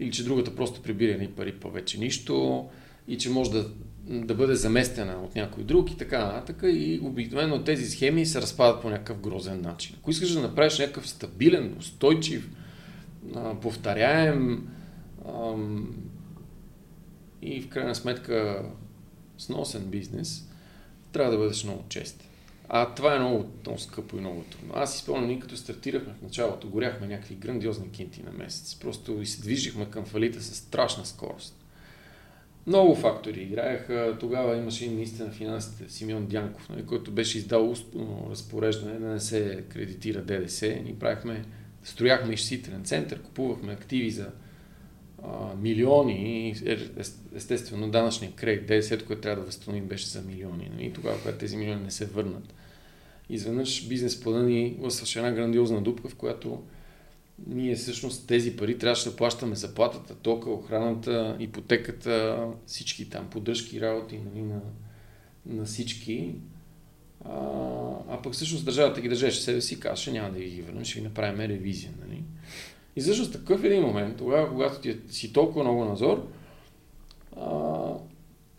или че другата просто прибира ни пари повече нищо, и че може да да бъде заместена от някой друг и така нататък. И обикновено тези схеми се разпадат по някакъв грозен начин. Ако искаш да направиш някакъв стабилен, устойчив, повторяем и в крайна сметка сносен бизнес, трябва да бъдеш много чест. А това е много, много скъпо и много трудно. Аз си спомням, ние като стартирахме в началото, горяхме някакви грандиозни кинти на месец. Просто и се движихме към фалита с страшна скорост. Много фактори играеха. Тогава имаше и наистина финансите Симеон Дянков, нали, който беше издал разпореждане да не се кредитира ДДС. Ни правихме, строяхме изчислителен център, купувахме активи за милиони, е, естествено данъчния кредит, ДСЕ, което трябва да възстановим, беше за милиони. И тогава, когато тези милиони не се върнат, изведнъж бизнес плана ни свърши една грандиозна дупка, в която ние всъщност тези пари трябваше да плащаме заплатата, тока, охраната, ипотеката, всички там поддръжки, работи нали, на, на всички. А, а пък всъщност държавата ги държеше себе си казваше, няма да ги върнем, ще ви направим ревизия. Нали? И всъщност такъв един момент, тогава, когато ти си толкова много назор, а,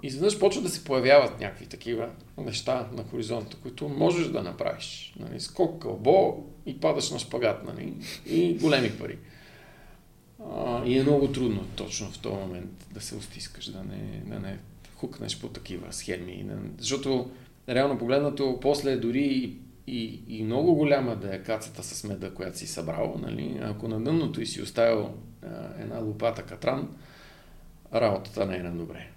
изведнъж почва да се появяват някакви такива неща на хоризонта, които можеш да направиш. Нали, скок кълбо и падаш на шпагат, нали, и големи пари. А, и е много трудно точно в този момент да се устискаш, да не, да не хукнеш по такива схеми. Защото реално погледнато, после дори и, и, и много голяма да е кацата с меда, която си събрал, нали, ако на дъното и си оставил а, една лопата катран, работата не е на добре.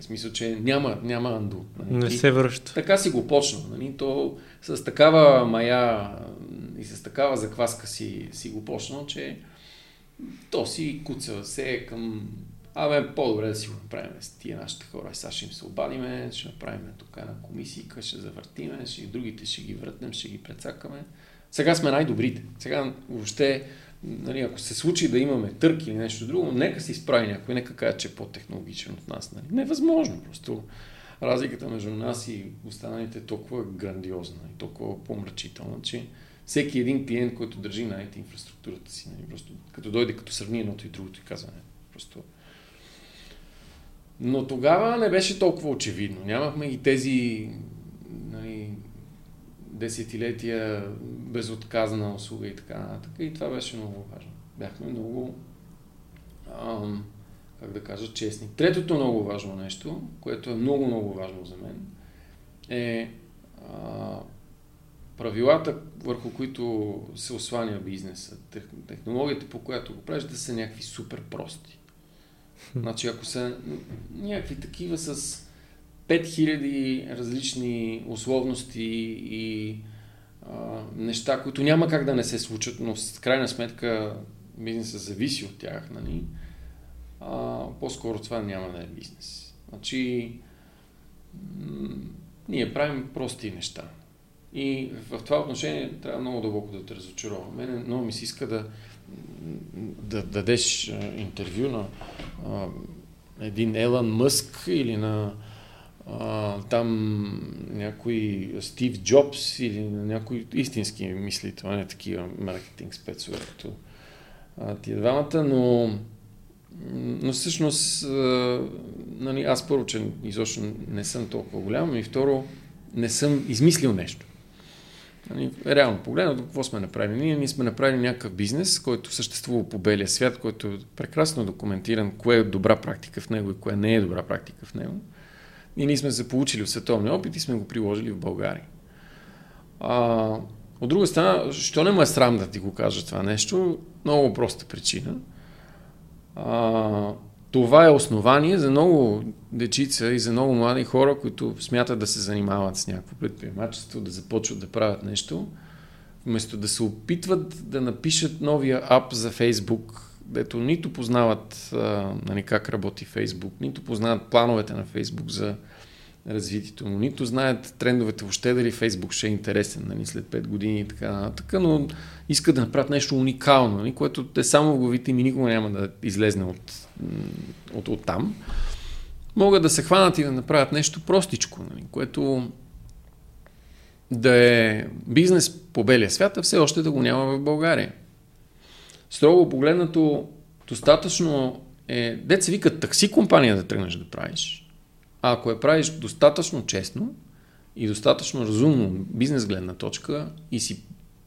В смисъл, че няма, няма анду. Нали? Не се връща. Така си го почна. Нали? То с такава мая и с такава закваска си, си го почнал, че то си куца се към Абе, по-добре да си го направим с тия нашите хора. Сега ще им се обадиме, ще направим тук на комисия, ще завъртиме, ще, другите ще ги въртнем, ще ги прецакаме. Сега сме най-добрите. Сега въобще нали, ако се случи да имаме търк или нещо друго, нека се изправи някой, нека каже, че е по-технологичен от нас. Нали. Невъзможно просто. Разликата между нас и останалите е толкова грандиозна и толкова помрачителна, че всеки един клиент, който държи на инфраструктурата си, нали, просто като дойде, като сравни едното и другото и казва, не, просто... Но тогава не беше толкова очевидно. Нямахме и тези нали, десетилетия безотказна услуга и така нататък. И това беше много важно. Бяхме много, ам, как да кажа, честни. Третото много важно нещо, което е много, много важно за мен, е а, правилата, върху които се осланя бизнеса, технологията, по която го правиш, да са някакви супер прости. Значи, ако са някакви такива с 5000 различни условности и а, неща, които няма как да не се случат, но с крайна сметка бизнесът зависи от тях, нали? а, по-скоро това няма да е бизнес. Значи, ние правим прости неща. И в това отношение трябва много дълбоко да те разочарова. Мене много ми се иска да, да дадеш интервю на а, един Елан Мъск или на а, там някой Стив Джобс или на някой истински мисли, това не е такива маркетинг спецове, като а, тия двамата, но, но всъщност а, нали, аз първо, че изобщо не съм толкова голям и второ, не съм измислил нещо. Нали, реално погледнато, какво сме направили? Ние, ние сме направили някакъв бизнес, който съществува по белия свят, който е прекрасно документиран, кое е добра практика в него и кое не е добра практика в него. И ние сме се получили в световния опит и сме го приложили в България. А, от друга страна, що не ме е срам да ти го кажа това нещо? Много проста причина. А, това е основание за много дечица и за много млади хора, които смятат да се занимават с някакво предприемачество, да започват да правят нещо, вместо да се опитват да напишат новия ап за Фейсбук, дето нито познават а, нали, как работи Фейсбук, нито познават плановете на Фейсбук за развитието му, нито знаят трендовете въобще дали Фейсбук ще е интересен нали, след 5 години и така нататък, но искат да направят нещо уникално, нали, което е само в главите им и никога няма да излезне от, от, от там. Могат да се хванат и да направят нещо простичко, нали, което да е бизнес по белия свят, а все още да го няма в България. Строго погледнато, достатъчно е, деца викат такси компания да тръгнеш да правиш. А ако я правиш достатъчно честно и достатъчно разумно бизнес гледна точка и си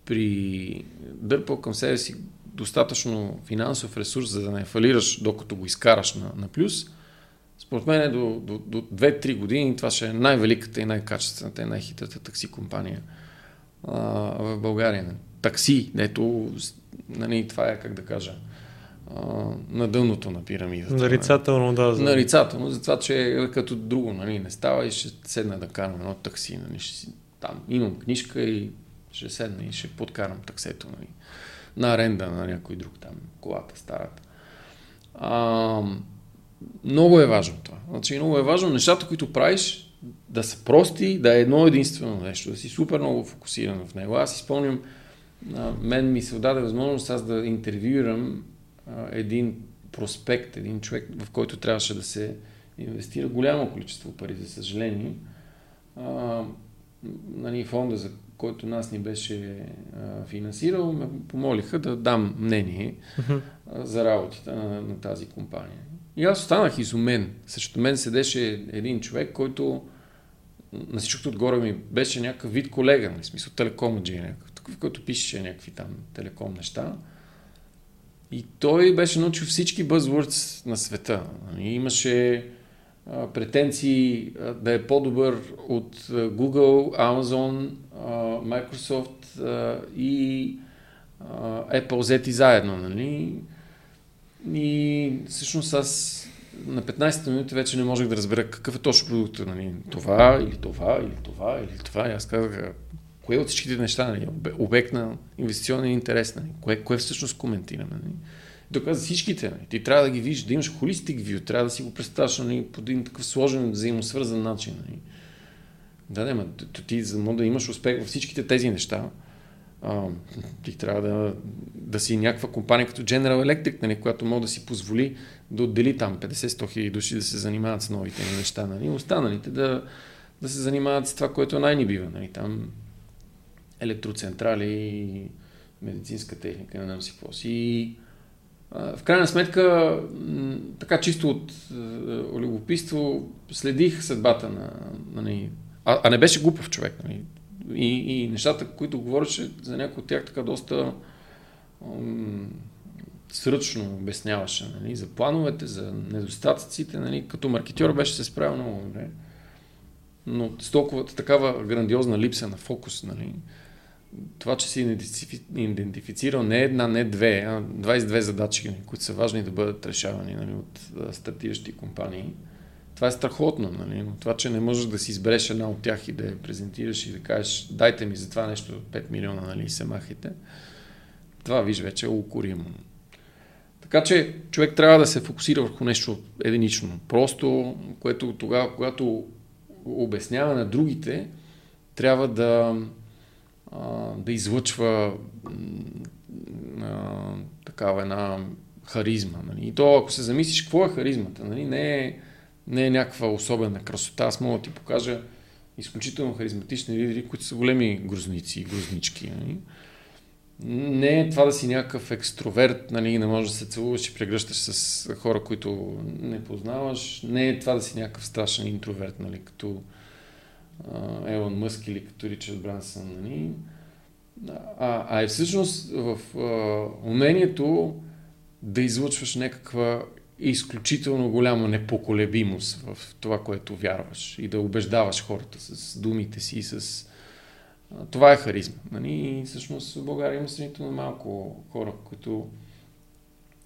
придърпал към себе си достатъчно финансов ресурс, за да не фалираш докато го изкараш на, на плюс, според мен е до, до, до 2-3 години това ще е най-великата и най-качествената и най-хитрата такси компания а, в България. Такси, дето нали, това е, как да кажа, а, на дъното на пирамидата. Нарицателно, да. За... Нарицателно, за това, че е като друго, нали, не става и ще седна да карам едно такси, нали, ще си, там имам книжка и ще седна и ще подкарам таксето, нали, на аренда на някой друг там, колата старата. А, много е важно това. Значи, много е важно нещата, които правиш, да са прости, да е едно единствено нещо, да си супер много фокусиран в него. Аз изпълням, а, мен ми се отдаде възможност аз да интервюирам един проспект, един човек, в който трябваше да се инвестира голямо количество пари, за съжаление. А, нали, фонда, за който нас ни беше а, финансирал, ме помолиха да дам мнение uh-huh. а, за работите на, на тази компания. И аз останах изумен. Срещу мен седеше един човек, който на всичкото отгоре ми беше някакъв вид колега, в смисъл телекомаджи, някакъв, който пишеше някакви там телеком неща. И той беше научил всички buzzwords на света. И имаше а, претенции да е по-добър от Google, Amazon, Microsoft и Apple взети заедно. Нали? И всъщност аз на 15-та минута вече не можех да разбера какъв е точно продукта. Нали? Това или това или това или това. И аз казах, кое от всичките неща, нали? обект на инвестиционен интерес, нали? кое, кое всъщност коментираме. Нали? Доказа всичките. Нали? Ти трябва да ги видиш, да имаш холистик вю, трябва да си го представяш нали? по един такъв сложен, взаимосвързан начин. Нали? Да, да, ти за да имаш успех във всичките тези неща, а, ти трябва да, да си някаква компания като General Electric, нали, която може да си позволи да отдели там 50-100 хиляди души да се занимават с новите неща. Нали, останалите да, да се занимават с това, което най-ни бива. Нали, там електроцентрали, медицинска техника, не знам си какво си. В крайна сметка, така чисто от любопитство, следих съдбата на, на, на а, а не беше глупав човек. Нали и, и нещата, които говореше за някои от тях така доста м- сръчно обясняваше, нали, за плановете, за недостатъците, нали, като маркетьор беше се справил много добре. Но с толкова такава грандиозна липса на фокус, нали, това, че си идентифицирал не една, не две, а 22 задачи, които са важни да бъдат решавани нали, от стартиращи компании, това е страхотно, нали? но това, че не можеш да си избереш една от тях и да я презентираш и да кажеш, дайте ми за това нещо 5 милиона, нали, се махайте, това, виж, вече е укоримо. Така че човек трябва да се фокусира върху нещо единично. Просто, което тогава, когато обяснява на другите, трябва да, да излъчва такава една харизма. Нали? И то, ако се замислиш, какво е харизмата? Нали? Не е не е някаква особена красота. Аз мога да ти покажа изключително харизматични лидери, които са големи грозници и грознички. Нали? Не е това да си някакъв екстроверт, нали, не можеш да се целуваш и прегръщаш с хора, които не познаваш. Не е това да си някакъв страшен интроверт, нали, като Елон Мъск или като Ричард Брансън. Нали? А, а е всъщност в а, умението да излъчваш някаква изключително голяма непоколебимост в това, което вярваш и да убеждаваш хората с думите си и с... Това е харизма. Нали? И всъщност в България има сравнително малко хора, които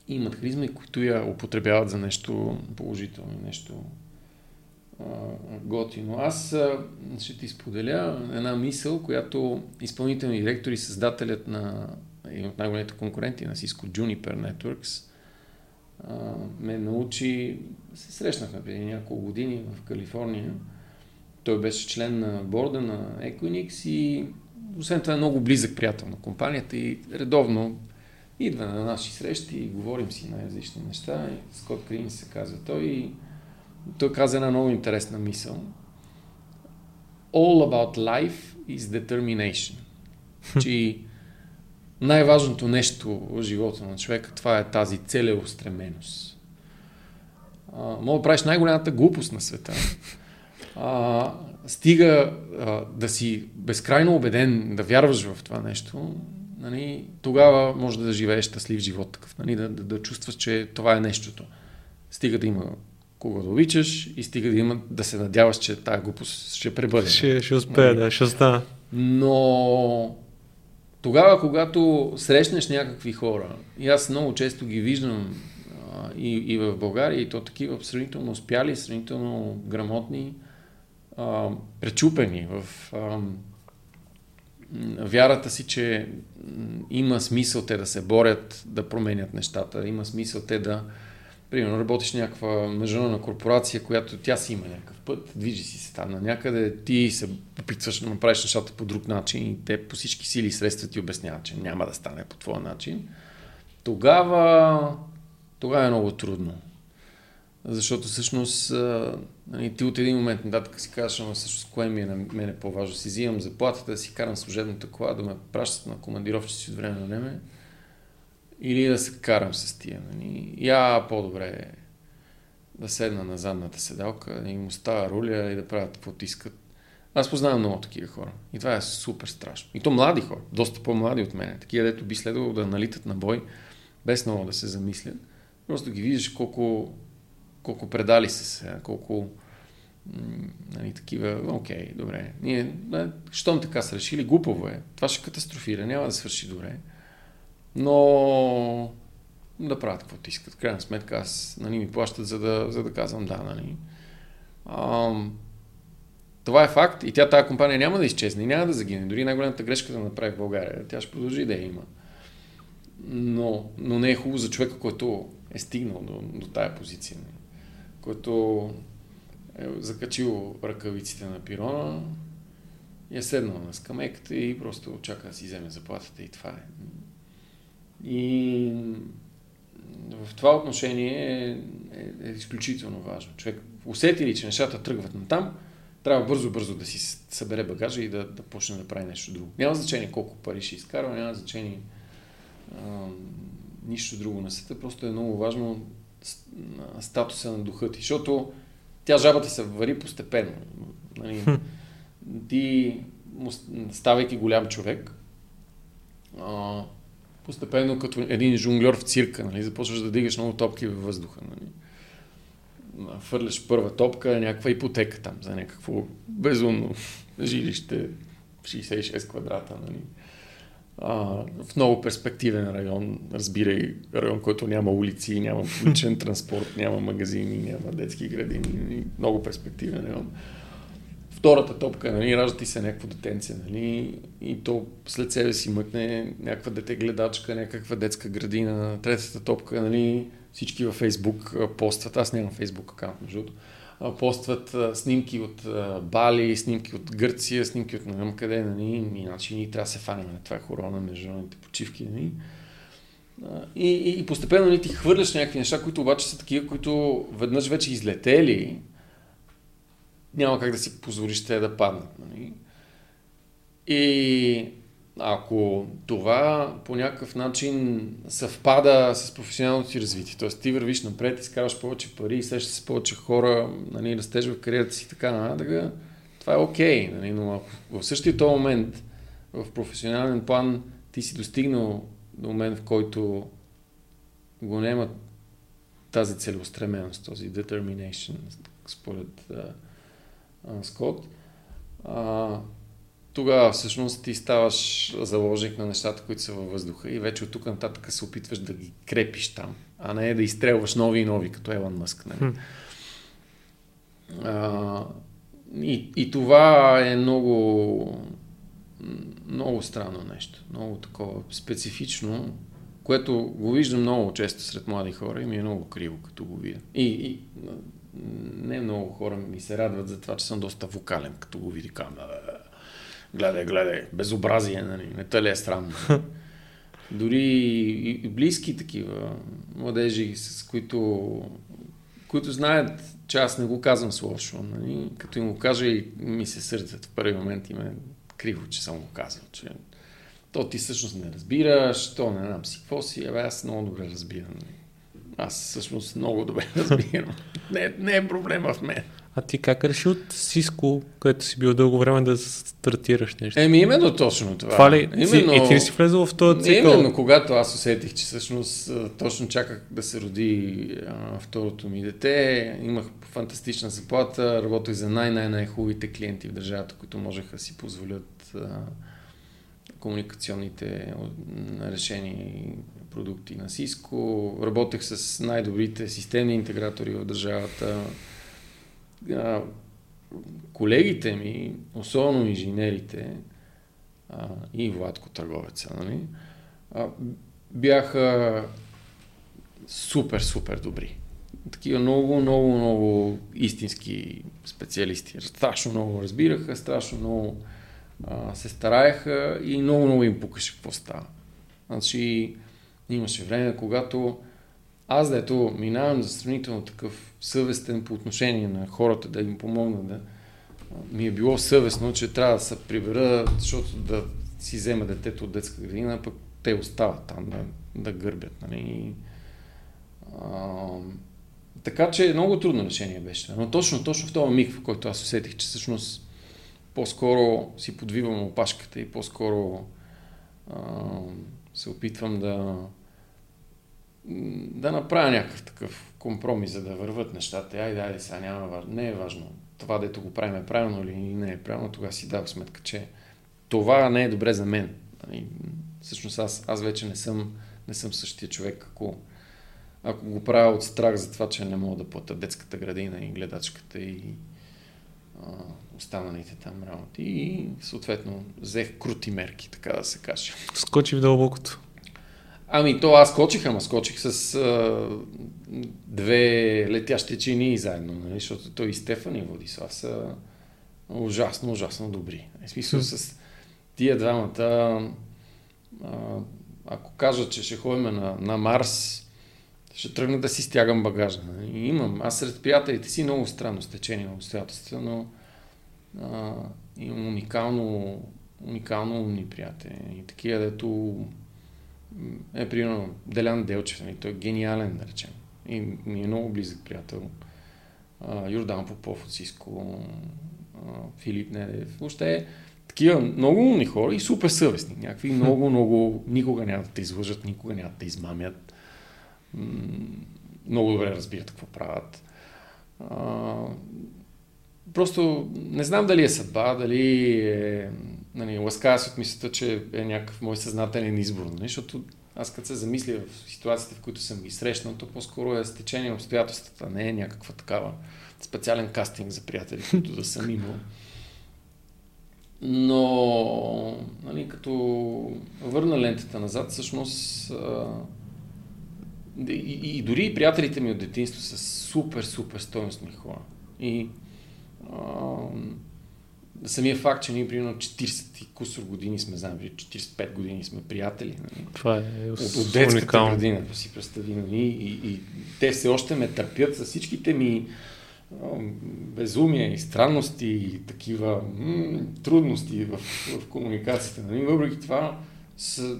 имат харизма и които я употребяват за нещо положително, нещо готино. Аз ще ти споделя една мисъл, която изпълнителният директор и създателят на един от най-големите конкуренти на Cisco Juniper Networks – ме научи, се срещнахме преди няколко години в Калифорния. Той беше член на борда на Equinix и освен това е много близък приятел на компанията и редовно идва на наши срещи и говорим си на различни неща. Скот Крин се казва той и той каза една много интересна мисъл. All about life is determination. Че най-важното нещо в живота на човека, това е тази целеустременост. мога да правиш най-голямата глупост на света. А, стига а, да си безкрайно убеден, да вярваш в това нещо, нали, тогава може да живееш щастлив живот такъв, нали, да, да, да чувстваш, че това е нещото. Стига да има кого да обичаш и стига да има да се надяваш, че тази глупост ще пребъде. Ще, ще успее, нали? да, ще остана. Но тогава, когато срещнеш някакви хора, и аз много често ги виждам а, и, и в България, и то такива сравнително успяли, сравнително грамотни, а, пречупени в а, вярата си, че има смисъл те да се борят, да променят нещата, има смисъл те да, примерно работиш някаква международна корпорация, която тя си има някакъв път, движи си се там на някъде, ти се опитваш да направиш нещата по друг начин и те по всички сили и средства ти обясняват, че няма да стане по твоя начин, тогава, тогава е много трудно. Защото всъщност нали, ти от един момент нататък си казваш, ама всъщност кое ми е на мене по-важно. Си взимам заплатата, да си карам служебната кола, да ме пращат на командировчици от време на време или да се карам с тия. Нали. Я по-добре да седна на задната седалка, да им оставя руля и да правят каквото искат. Аз познавам много такива хора. И това е супер страшно. И то млади хора, доста по-млади от мен. Такива, дето би следвало да налитат на бой, без много да се замислят. Просто ги виждаш колко колко предали се, колко нали, такива, окей, добре. Ние, щом така са решили, глупаво е. Това ще катастрофира, няма да свърши добре. Но да правят каквото искат. Крайна сметка аз нали, ми плащат, за да, за да казвам да. Нали. Това е факт и тя тази компания няма да изчезне и няма да загине. Дори най-голямата грешка да направи в България, тя ще продължи да я има. Но, но не е хубаво за човека, който е стигнал до, до тая позиция. Нали който е закачил ръкавиците на пирона и е седнал на скамейката и просто очака да си вземе заплатата и това е. И в това отношение е, е, е изключително важно. Човек усети ли, че нещата тръгват на там, трябва бързо-бързо да си събере багажа и да, да почне да прави нещо друго. Няма значение колко пари ще изкарва, няма значение а, нищо друго на света, просто е много важно статуса на духа ти, защото тя жабата се вари постепенно. Нали, ти, ставайки голям човек, а, постепенно като един жонглер в цирка, нали, започваш да дигаш много топки във въздуха. Нали. Фърляш първа топка, някаква ипотека там за някакво безумно жилище, 66 квадрата. Нали а, в много перспективен район, разбирай, район, който няма улици, няма публичен транспорт, няма магазини, няма детски градини, много перспективен район. Втората топка, нали, ражда ти се някакво детенце, нали, и то след себе си мъкне някаква дете гледачка, някаква детска градина. Третата топка, нали, всички във Фейсбук постват, аз нямам Фейсбук аккаунт, между другото, постват снимки от Бали, снимки от Гърция, снимки от не знам къде, нали, иначе ние трябва да се фаним на това хора на международните почивки. Нали. И, и, и постепенно нали, ти хвърляш някакви неща, които обаче са такива, които веднъж вече излетели, няма как да си позволиш те да паднат. Нали. И ако това по някакъв начин съвпада с професионалното си развитие, т.е. ти вървиш напред, изкарваш повече пари, срещаш с повече хора, нали, растеш в кариерата си така нататък, това е окей, okay, нали, но ако в същия този момент в професионален план ти си достигнал до момент, в който го няма тази целеустременост, този determination, според uh, Скот, uh, тогава всъщност ти ставаш заложник на нещата, които са във въздуха и вече от тук нататък се опитваш да ги крепиш там, а не да изстрелваш нови и нови, като Елан Мъск. Нали? А, и, и това е много, много странно нещо, много такова специфично, което го виждам много често сред млади хора и ми е много криво, като го видя. И, и не много хора ми се радват за това, че съм доста вокален, като го види камера гледай, гледай, безобразие, нали, не те ли е странно. Дори и, близки такива младежи, с които, които знаят, че аз не го казвам с лошо, нали, като им го кажа и ми се сърдят в първи момент и ме криво, че съм го казал, че то ти всъщност не разбираш, то не знам си какво си, абе аз много добре разбирам. Нали. Аз всъщност много добре разбирам. не, не е проблема в мен. А ти как реши от Сиско, където си бил дълго време да стартираш нещо? Еми именно точно това. Това ли? Именно... И ти си влезъл в този цикъл? Именно, когато аз усетих, че всъщност точно чаках да се роди а, второто ми дете, имах фантастична заплата, работех за най-най-най-хубавите клиенти в държавата, които можеха да си позволят а, комуникационните решения продукти на Cisco. Работех с най-добрите системни интегратори в държавата колегите ми, особено инженерите и Владко търговеца, нали, бяха супер, супер добри. такива много, много, много истински специалисти. Страшно много разбираха, страшно много се стараеха и много, много им пукаше какво става. Значи имаше време, когато аз да ето минавам за сравнително такъв съвестен по отношение на хората, да им помогна да ми е било съвестно, че трябва да се прибера, защото да си взема детето от детска градина, пък те остават там да, да гърбят. Нали? А, така че много трудно решение беше. Но точно, точно в този миг, в който аз усетих, че всъщност по-скоро си подвивам опашката и по-скоро а, се опитвам да да направя някакъв такъв компромис, за да върват нещата. Айде, айде, сега няма. Не е важно това, дето го правим е правилно или не е правилно, тогава си дал сметка, че това не е добре за мен. Нали, всъщност аз, аз вече не съм, не съм същия човек, ако, ако го правя от страх за това, че не мога да плата детската градина и гледачката и а, останалите там работи. И съответно взех крути мерки, така да се каже. Скочи в дълбокото. Ами то аз скочих, ама скочих с а, две летящи чини заедно, нали? защото той и Стефан и Владислав са ужасно, ужасно добри. В смисъл с тия двамата, а, ако кажа, че ще ходим на, на Марс, ще тръгна да си стягам багажа. Нали? Имам, аз сред приятелите си много странно стечение на обстоятелства, но а, имам уникално, уникално умни приятели. И такива, дето е, примерно, Делян Делчев, нали, той е гениален, да речем. И ми е много близък приятел. А, Йордан Попов от Сиско, а, Филип Недев. Въобще такива много умни хора и супер съвестни. Някакви много, много, никога няма да те излъжат, никога няма да те измамят. много добре разбират какво правят. А, просто не знам дали е съдба, дали е нали, ласкава се от мисълта, че е някакъв мой съзнателен избор, нали, защото аз като се замисля в ситуациите, в които съм ги срещнал, то по-скоро е стечение обстоятелствата, не е някаква такава специален кастинг за приятели, които да съм имал. Но, нали, като върна лентата назад, всъщност и, и, и дори приятелите ми от детинство са супер, супер стойностни хора. И а, самия факт, че ние примерно 40 и кусор години сме заедно, 45 години сме приятели. Нали? Това е от, от детската уникално. градина, да си представи. Нали? И, и те все още ме търпят с всичките ми безумия и странности и такива м- трудности в, в комуникацията. Нали? Въпреки това с,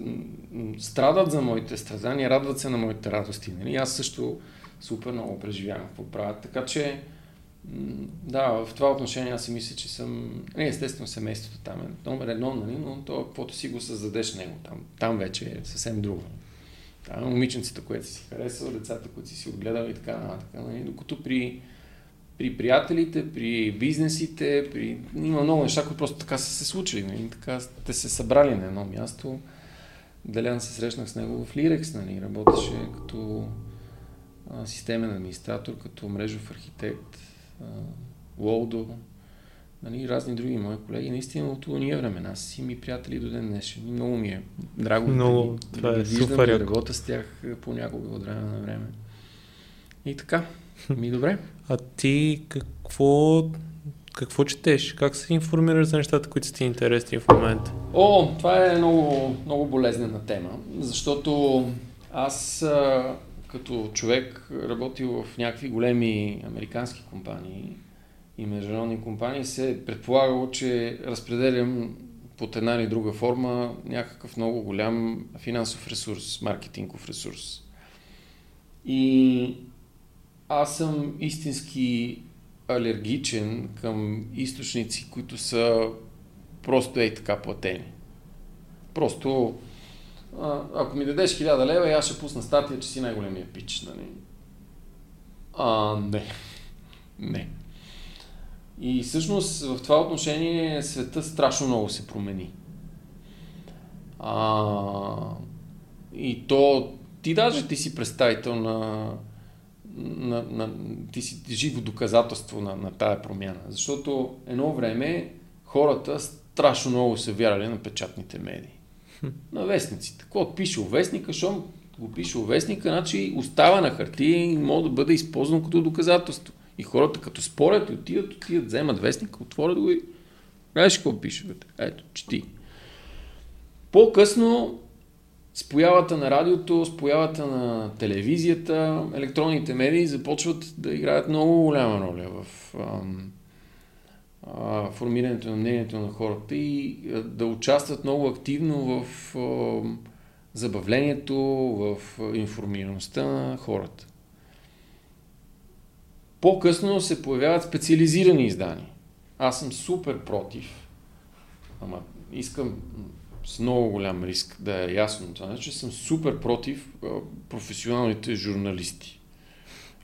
страдат за моите страдания, радват се на моите радости. Нали? Аз също супер много преживявам какво правят. Така че да, в това отношение аз си мисля, че съм... Не, естествено семейството там е номер едно, нали, но то, каквото си го създадеш него там, там вече е съвсем друго. Там момиченцата, което си харесал, децата, които си си отгледал и така, така нали, докато при, при приятелите, при бизнесите, при... има много неща, които просто така са се случили, нали, така те се събрали на едно място. Делян се срещнах с него в Лирекс, нали, работеше като системен администратор, като мрежов архитект Лоудо, нали, разни други мои колеги. Наистина от уния времена си ми приятели до ден днешен. Много ми е драго Много, да, това да е супер. Да работя с тях понякога от време на време. И така. Ми добре. А ти какво какво четеш? Как се информираш за нещата, които са ти интересни в момента? О, това е много, много болезнена тема, защото аз като човек работил в някакви големи американски компании и международни компании, се е предполагало, че разпределям под една или друга форма някакъв много голям финансов ресурс, маркетингов ресурс. И аз съм истински алергичен към източници, които са просто ей така платени. Просто ако ми дадеш 1000 лева, аз ще пусна статия, че си най-големия пич. Нали? А, не. Не. И всъщност в това отношение света страшно много се промени. А, и то ти даже ти си представител на, на, на ти си живо доказателство на, на тая промяна. Защото едно време хората страшно много се вярали на печатните медии на вестниците. Какво пише вестника, защото го пише вестника, значи остава на хартия и може да бъде използвано като доказателство. И хората като спорят, отидат, отидат, вземат вестника, отворят го и знаеш какво пише? Ето, чети. По-късно с появата на радиото, с появата на телевизията, електронните медии започват да играят много голяма роля в ам, формирането на мнението на хората и да участват много активно в забавлението, в информираността на хората. По-късно се появяват специализирани издания. Аз съм супер против, ама искам с много голям риск да е ясно това, че съм супер против професионалните журналисти.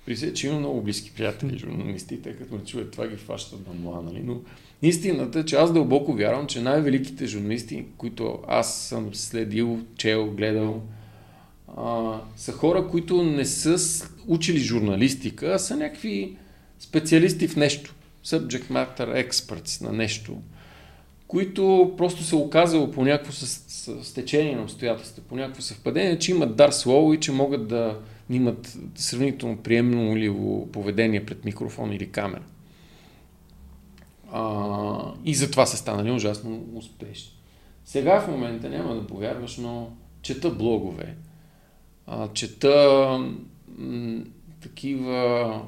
При се, че имам много близки приятели журналисти, тъй като ме чуят това ги фащат на мла, нали? Но истината е, че аз дълбоко вярвам, че най-великите журналисти, които аз съм следил, чел, гледал, а, са хора, които не са учили журналистика, а са някакви специалисти в нещо. Subject matter experts на нещо които просто се оказало по някакво стечение на обстоятелства, по някакво съвпадение, че имат дар слово и че могат да имат сравнително приемно или поведение пред микрофон или камера. А, и затова са станали ужасно успешни. Сега в момента няма да повярваш, но чета блогове, а, чета м- такива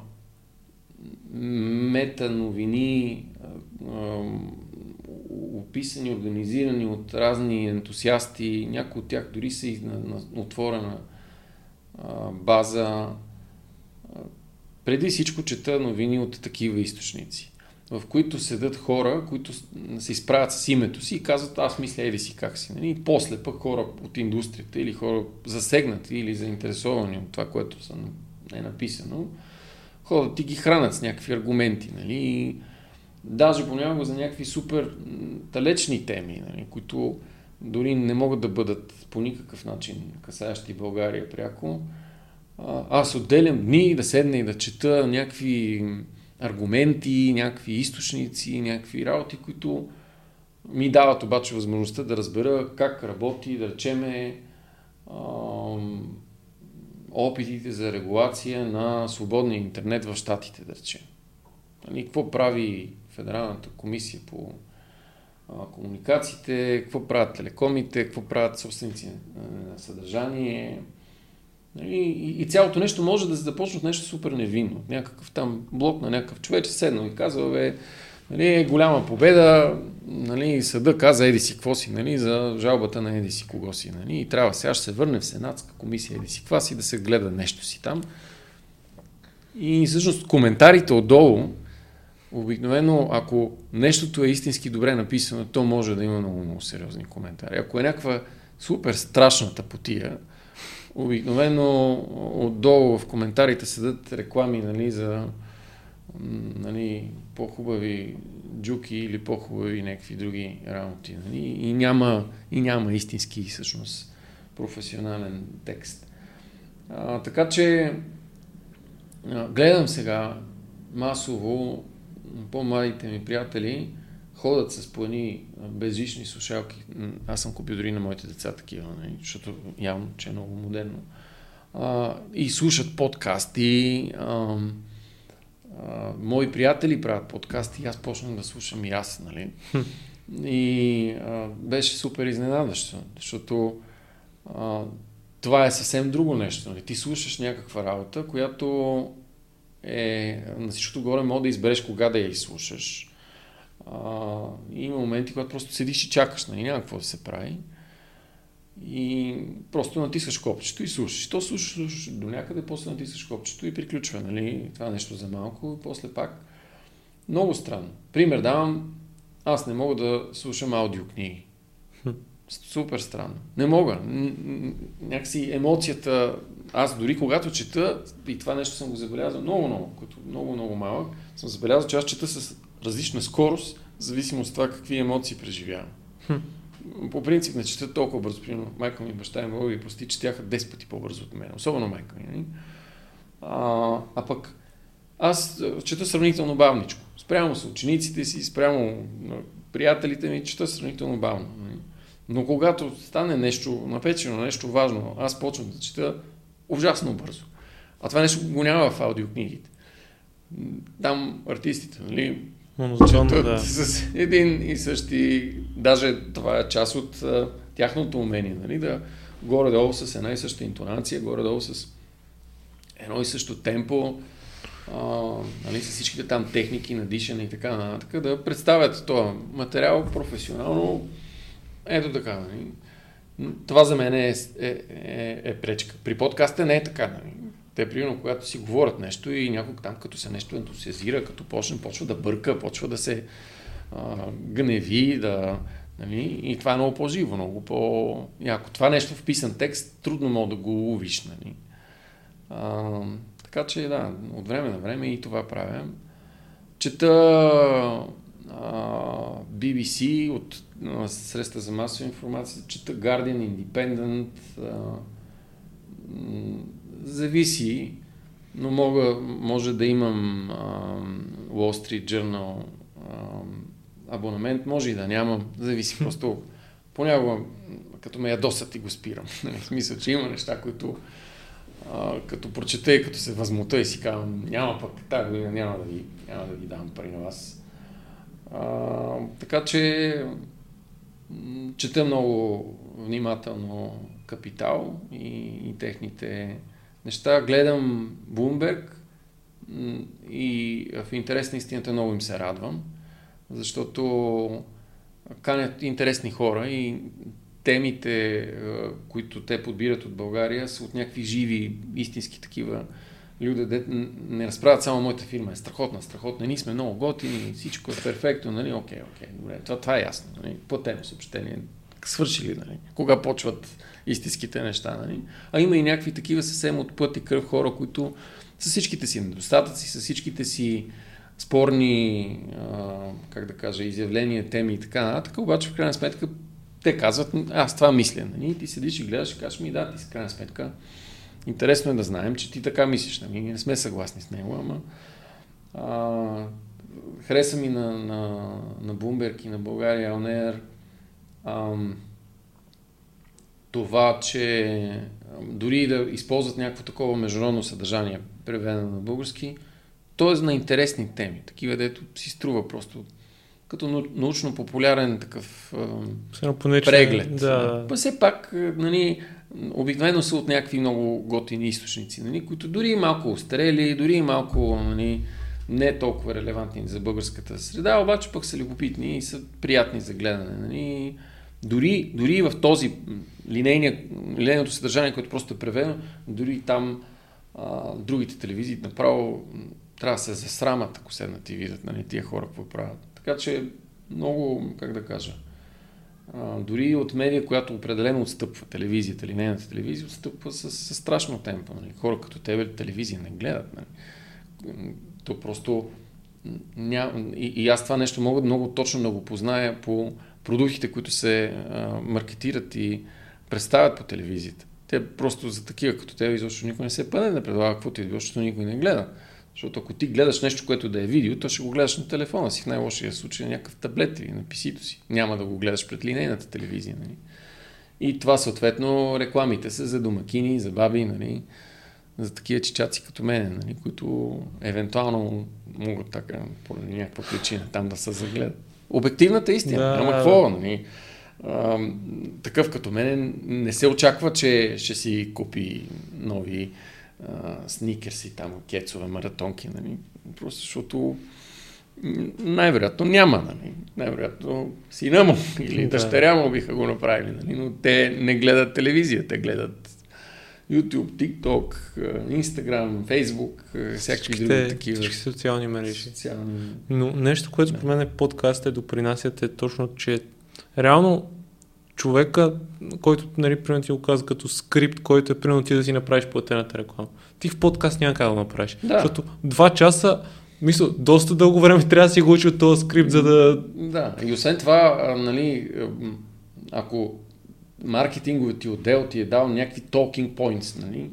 мета новини, описани, организирани от разни ентусиасти, някои от тях дори са и на, на отворена база. Преди всичко чета новини от такива източници, в които седат хора, които се изправят с името си и казват, аз мисля еди си как си. Нали? И после пък хора от индустрията или хора засегнати или заинтересовани от това, което е написано, ходят и ги хранят с някакви аргументи. Нали? даже понякога за някакви супер далечни теми, нали, които дори не могат да бъдат по никакъв начин касаещи България пряко. Аз отделям дни да седна и да чета някакви аргументи, някакви източници, някакви работи, които ми дават обаче възможността да разбера как работи, да речеме, опитите за регулация на свободния интернет в Штатите, да речем. Нали, какво прави Федералната комисия по комуникациите, какво правят телекомите, какво правят собственици на съдържание. Нали, и, и цялото нещо може да се започне от нещо супер невинно. Някакъв там блок на някакъв човек седнал и казва, бе, нали, голяма победа, нали, съда каза еди си какво си, нали, за жалбата на еди си кого си. Нали, и трябва сега ще се върне в Сенатска комисия еди си каква си да се гледа нещо си там. И всъщност коментарите отдолу обикновено, ако нещото е истински добре написано, то може да има много, много сериозни коментари. Ако е някаква супер страшната потия, обикновено отдолу в коментарите седат реклами нали, за нали, по-хубави джуки или по-хубави някакви други работи. Нали, и, няма, и няма истински всъщност професионален текст. А, така че гледам сега масово по-младите ми приятели ходят с плани безжични слушалки. Аз съм купил дори на моите деца такива? Нали, защото явно, че е много модерно. А, и слушат подкасти. А, а, мои приятели правят подкасти и аз почнах да слушам и аз, нали? И а, беше супер изненадващо, защото а, това е съвсем друго нещо. Нали? Ти слушаш някаква работа, която е на всичкото горе мога да избереш кога да я изслушаш. А, има моменти, когато просто седиш и чакаш, нали, няма какво да се прави. И просто натискаш копчето и слушаш. То слушаш, слушаш до някъде, после натискаш копчето и приключва. Нали? Това нещо за малко, и после пак. Много странно. Пример давам, аз не мога да слушам аудиокниги. Супер странно. Не мога. Някакси емоцията аз дори когато чета, и това нещо съм го забелязал много, много, като много, много малък, съм забелязал, че аз чета с различна скорост, в зависимост от това какви емоции преживявам. По принцип не чета толкова бързо. Примерно, майка ми баща ми мога ви прости, четяха 10 пъти по-бързо от мен. Особено майка ми. Нали? А, а пък аз чета сравнително бавничко. Спрямо с учениците си, спрямо приятелите ми, чета сравнително бавно. Нали? Но когато стане нещо напечено, нещо важно, аз почвам да чета ужасно бързо. А това нещо го няма в аудиокнигите. Там артистите, нали, Монотонно, да. с един и същи, даже това е част от а, тяхното умение, нали, да горе-долу с една и съща интонация, горе-долу с едно и също темпо, а, нали, с всичките там техники на дишане и така нататък, да представят този материал професионално. Ето така. Нали. Това за мен е, е, е, е пречка. При подкаста не е така. Нали. Те, примерно, когато си говорят нещо и някой там, като се нещо ентусиазира, като почне, почва да бърка, почва да се а, гневи, да, нали? и това е много по-живо, много по-яко. Това нещо в писан текст трудно мога да го увиш. Нали? А, така че, да, от време на време и това правя. Чета BBC от средства за масова информация, чета Guardian, Independent, зависи, но мога, може да имам Wall Street Journal абонамент, може и да нямам, зависи просто. Понякога, като ме ядосат и го спирам. Нали, в смисъл, че има неща, които а, като прочета и като се възмута и си казвам, няма пък тази година, няма да ви, няма да ви дам пари на вас. Така че чета много внимателно Капитал и, и техните неща. Гледам Bloomberg и в интерес на истината много им се радвам, защото канят интересни хора и темите, които те подбират от България, са от някакви живи, истински такива люди, де не разправят само моята фирма е страхотна, страхотна, ние сме много готини, всичко е перфектно, нали, окей, окей, добре, това, това е ясно, нали, платено съобщение, свършили, нали, кога почват истинските неща. Нали? А има и някакви такива съвсем от път и кръв хора, които с всичките си недостатъци, с всичките си спорни, как да кажа, изявления, теми и така нататък, обаче в крайна сметка те казват, аз това мисля. Нали? Ти седиш и гледаш и кажеш ми, да, ти с крайна сметка интересно е да знаем, че ти така мислиш. Нали? Ние не сме съгласни с него, ама а, хареса ми на, на, на Bloomberg и на България Онер това, че дори да използват някакво такова международно съдържание, преведено на български, то е на интересни теми, такива, дето си струва просто като научно-популярен такъв преглед. Да. Па все пак, нали, обикновено са от някакви много готини източници, нали, които дори малко устарели, дори малко нали, не толкова релевантни за българската среда, обаче пък са любопитни и са приятни за гледане. Нали. Дори, дори в този линейния, линейното съдържание, което просто е преведено, дори там а, другите телевизии направо трябва да се засрамат, ако седнат и видят нали, тия хора какво правят. Така че много, как да кажа, дори от медия, която определено отстъпва, телевизията, линейната телевизия, отстъпва с, с страшно темпо. Нали. Хора като тебе телевизия не гледат. Нали. То просто ня... и, и аз това нещо мога много точно да го позная по продуктите, които се а, маркетират и представят по телевизията. Те просто за такива като те изобщо никой не се пъне да предлага каквото и защото никой не гледа. Защото ако ти гледаш нещо, което да е видео, то ще го гледаш на телефона си. В най-лошия случай на някакъв таблет или на писито си. Няма да го гледаш пред линейната телевизия. Нали? И това съответно рекламите са за домакини, за баби, нали? за такива чичаци като мен, нали? които евентуално могат така, по някаква причина, там да се загледат. Обективната истина. Да, Ама какво? Нали? А, такъв като мен не се очаква, че ще си купи нови а, сникерси, там, кецове, маратонки. Нали? Просто защото най-вероятно няма. Нали? Най-вероятно сина му или да. дъщеря му биха го направили. Нали? Но те не гледат телевизия, те гледат YouTube, TikTok, Instagram, Facebook, всякакви други такива. Всички социални мрежи. Социални... Но нещо, което според мен е подкаст е допринасят е точно, че реално човека, който, нали, примерно ти го каза като скрипт, който е примерно ти да си направиш платената реклама. Ти в подкаст няма как да направиш. Да. Защото два часа мисля, доста дълго време трябва да си го учи от този скрипт, за да... Да, и освен това, нали, ако маркетинговият ти отдел ти е дал някакви talking points, нали?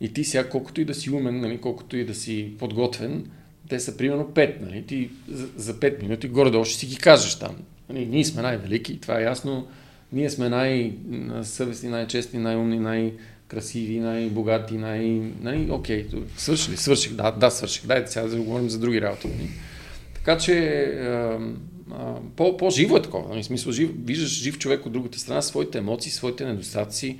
И ти сега, колкото и да си умен, нали, колкото и да си подготвен, те са примерно 5, нали? Ти за, за 5 минути горе-долу ще си ги кажеш там. Нали, ние сме най-велики, това е ясно. Ние сме най-съвестни, най-честни, най-умни, най-красиви, най-богати, най... Нали, окей, свършили, свърших, да, да, свърших, дайте сега да говорим за други работи. Нали. Така че по, по-живо е такова. Нали? Смисъл, жив, виждаш жив човек от другата страна, своите емоции, своите недостатъци,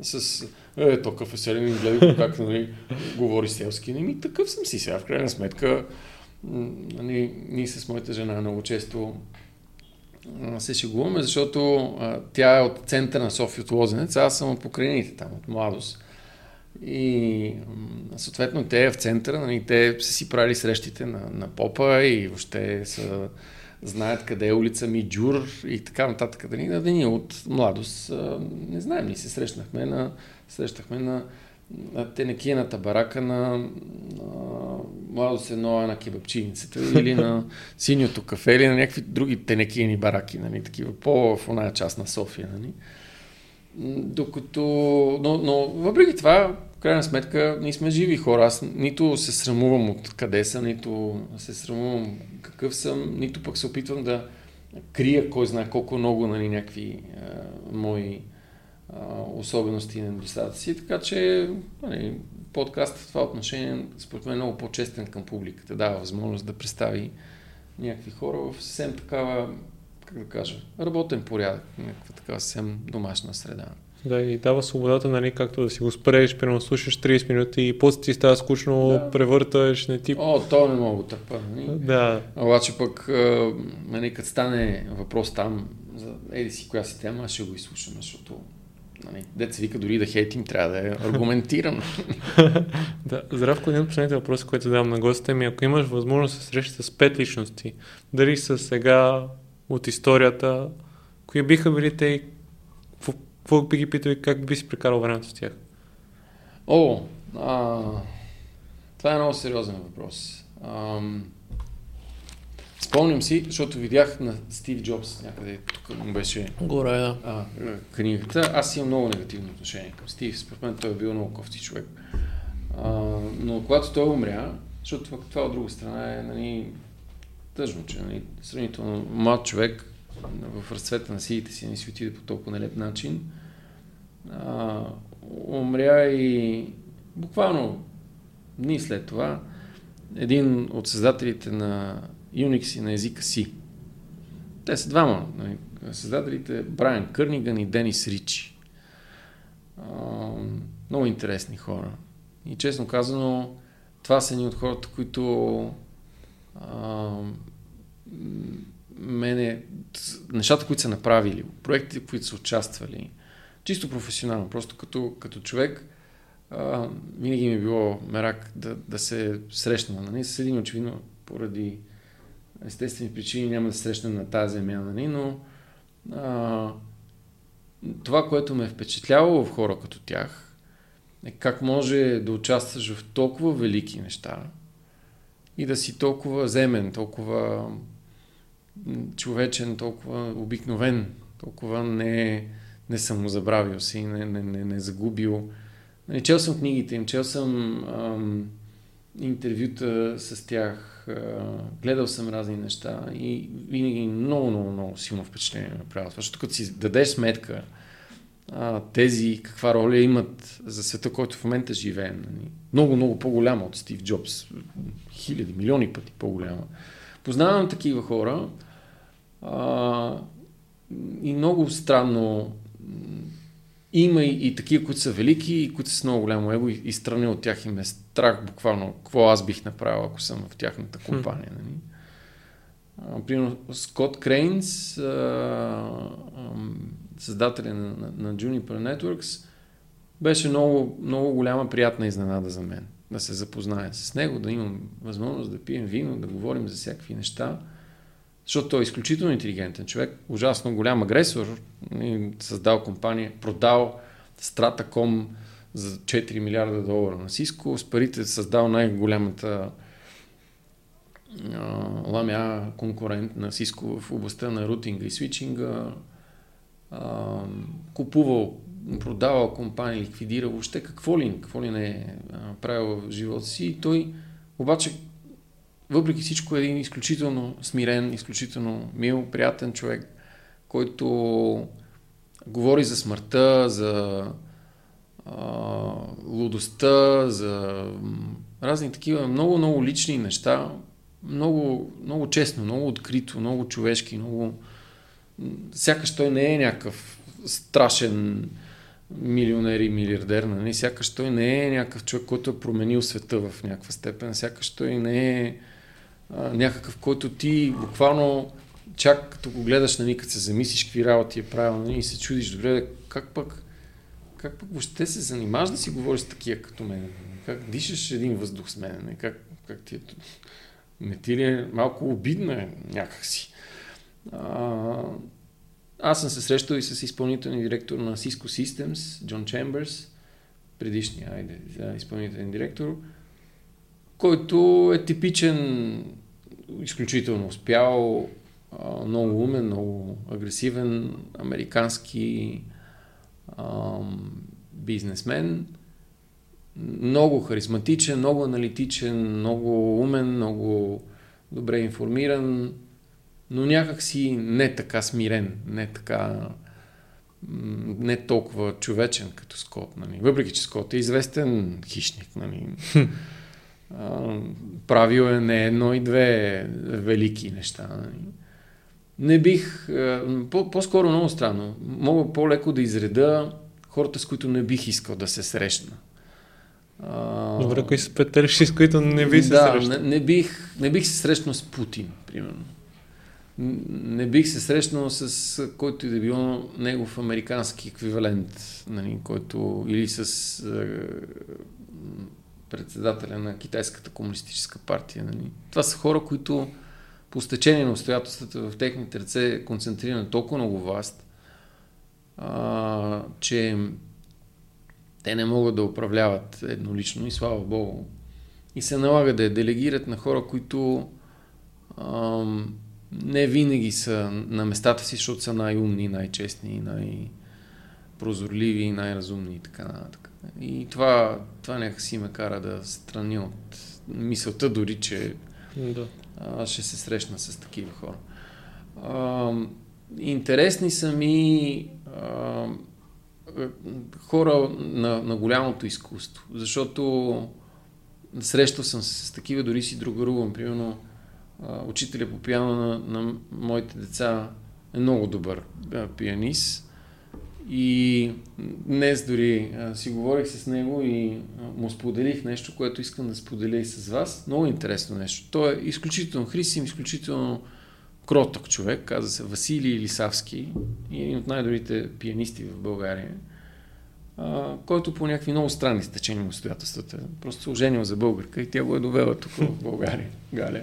с е, то какъв е селен и гледай как нали, говори селски. Ми, такъв съм си сега, в крайна сметка. Нали, ние с моята жена много често се шегуваме, защото а, тя е от центъра на София от Лозенец, аз съм от покрайните там, от младост. И съответно те в центъра, нали, те са си правили срещите на, на попа и въобще са знаят къде е улица Миджур и така нататък. Да ни, да ние от младост не знаем, ние се срещнахме на, срещахме на, на тенекиената барака на, на младост едно на кебапчиницата или на синьото кафе или на някакви други тенекиени бараки, нали, такива по в оная част на София. Нали. Докато, но, но въпреки това, крайна сметка, ние сме живи хора. Аз нито се срамувам от къде съм, нито се срамувам какъв съм, нито пък се опитвам да крия кой знае колко много нали, някакви а, мои особености и недостатъци. Така че нали, подкастът в това отношение според мен е много по-честен към публиката. Дава възможност да представи някакви хора в съвсем такава, как да кажа, работен порядък, някаква такава съвсем домашна среда. Да, и дава свободата, нали, както да си го спреш, примерно слушаш 30 минути и после ти става скучно, да. превърташ, не ти... О, то не мога да търпа. Нали? Да. Обаче пък, нали, като стане въпрос там за еди си коя си тема, ще го изслушам, защото нали, деца вика дори да хейтим, трябва да е аргументиран. да, Здравко, един от последните въпроси, които давам на гостите ми, ако имаш възможност да се срещаш с пет личности, дали са сега от историята, кои биха били те какво би ги питал и как би си прекарал времето с тях? О, а, това е много сериозен въпрос. Ам, спомням си, защото видях на Стив Джобс някъде, тук му беше Горе, да. а, книгата. Аз имам много негативно отношение към Стив. Според мен той е бил много кофти човек. А, но когато той умря, защото това, това от друга страна е нали, тъжно, че нали, сравнително млад човек в разцвета на силите си не си отиде по толкова нелеп начин. А, умря и буквално дни след това един от създателите на Unix и на езика си. Те са двама. Нали, създателите Брайан Кърниган и Денис Ричи. Много интересни хора. И честно казано, това са едни от хората, които а, мене, нещата, които са направили, проектите, които са участвали, чисто професионално, просто като, като човек, а, винаги ми е било мерак да, да се срещна. Нали? С един очевидно поради естествени причини няма да се срещна на тази земя, нали? но а, това, което ме е впечатлявало в хора като тях, е как може да участваш в толкова велики неща и да си толкова земен, толкова човечен, толкова обикновен, толкова не, не съм му забравил си, не, не, не, не загубил. Нали, чел съм книгите им, чел съм ам, интервюта с тях, а, гледал съм разни неща и винаги много, много, много силно впечатление ме. Защото като си дадеш сметка тези каква роля имат за света, който в момента живеем. Нали? Много, много по-голяма от Стив Джобс. Хиляди, милиони пъти по-голяма. Познавам такива хора и много странно има и, и такива, които са велики и които са с много голямо его и, и страни от тях им е страх буквално какво аз бих направил, ако съм в тяхната компания. Нали? Примерно Скот Крейнс, създателя на, на, на Juniper Networks, беше много, много голяма приятна изненада за мен. Да се запозная с него, да имам възможност да пием вино, да говорим за всякакви неща. Защото той е изключително интелигентен човек, ужасно голям агресор, създал компания, продал Stratacom за 4 милиарда долара на Cisco, с парите създал най-голямата ламя конкурент на Cisco в областта на рутинга и свичинга, а, купувал, продавал компании, ликвидирал, въобще какво ли, какво ли не е правил в живота си. И той обаче въпреки всичко е един изключително смирен, изключително мил, приятен човек, който говори за смъртта, за лудостта, за разни такива много, много лични неща. Много, много честно, много открито, много човешки, много... Сякаш той не е някакъв страшен милионер и милиардер, нали? Сякаш той не е някакъв човек, който е променил света в някаква степен. Сякаш той не е а, някакъв, който ти буквално чак като го гледаш, нали, като се замислиш какви работи е правил нали, и се чудиш, добре, как пък, как пък въобще се занимаваш да си говориш с такива като мен? Как дишаш един въздух с мен? Как, как ти е... Не ти ли е малко обидно е някакси? А, аз съм се срещал и с изпълнителния директор на Cisco Systems, Джон Чембърс, предишния айде, изпълнителен директор, който е типичен, изключително успял, много умен, много агресивен, американски ам, бизнесмен, много харизматичен, много аналитичен, много умен, много добре информиран, но някак си не така смирен, не така не толкова човечен като Скот. Нали. Въпреки, че Скот е известен хищник. Нали. правил е не едно и две велики неща. Нали не бих, е, по- по-скоро много странно, мога по-леко да изреда хората, с които не бих искал да се срещна. Добре, кои са петърши, с които не би се да, срещнал? Не, не, бих, не бих се срещнал с Путин, примерно. Не бих се срещнал с който и да било негов американски еквивалент, нали, който или с е, председателя на Китайската комунистическа партия. Нали. Това са хора, които по стечение на обстоятелствата в техните ръце е концентрирана толкова много власт, а, че те не могат да управляват еднолично и слава Богу. И се налага да я делегират на хора, които а, не винаги са на местата си, защото са най-умни, най-честни, най-прозорливи, най-разумни и така нататък. И това, това някакси ме кара да страни от мисълта дори, че да ще се срещна с такива хора. Интересни са ми хора на, на голямото изкуство, защото срещал съм се с такива, дори си другарувам. Примерно, учителя по пиано на, на моите деца е много добър пианист. И днес дори а, си говорих с него и а, му споделих нещо, което искам да споделя и с вас. Много интересно нещо. Той е изключително хрисим, изключително кротък човек. Каза се Василий Лисавски един от най-добрите пианисти в България, а, който по някакви много странни стечения на обстоятелствата просто се оженил за българка и тя го е довела тук в България, Галя.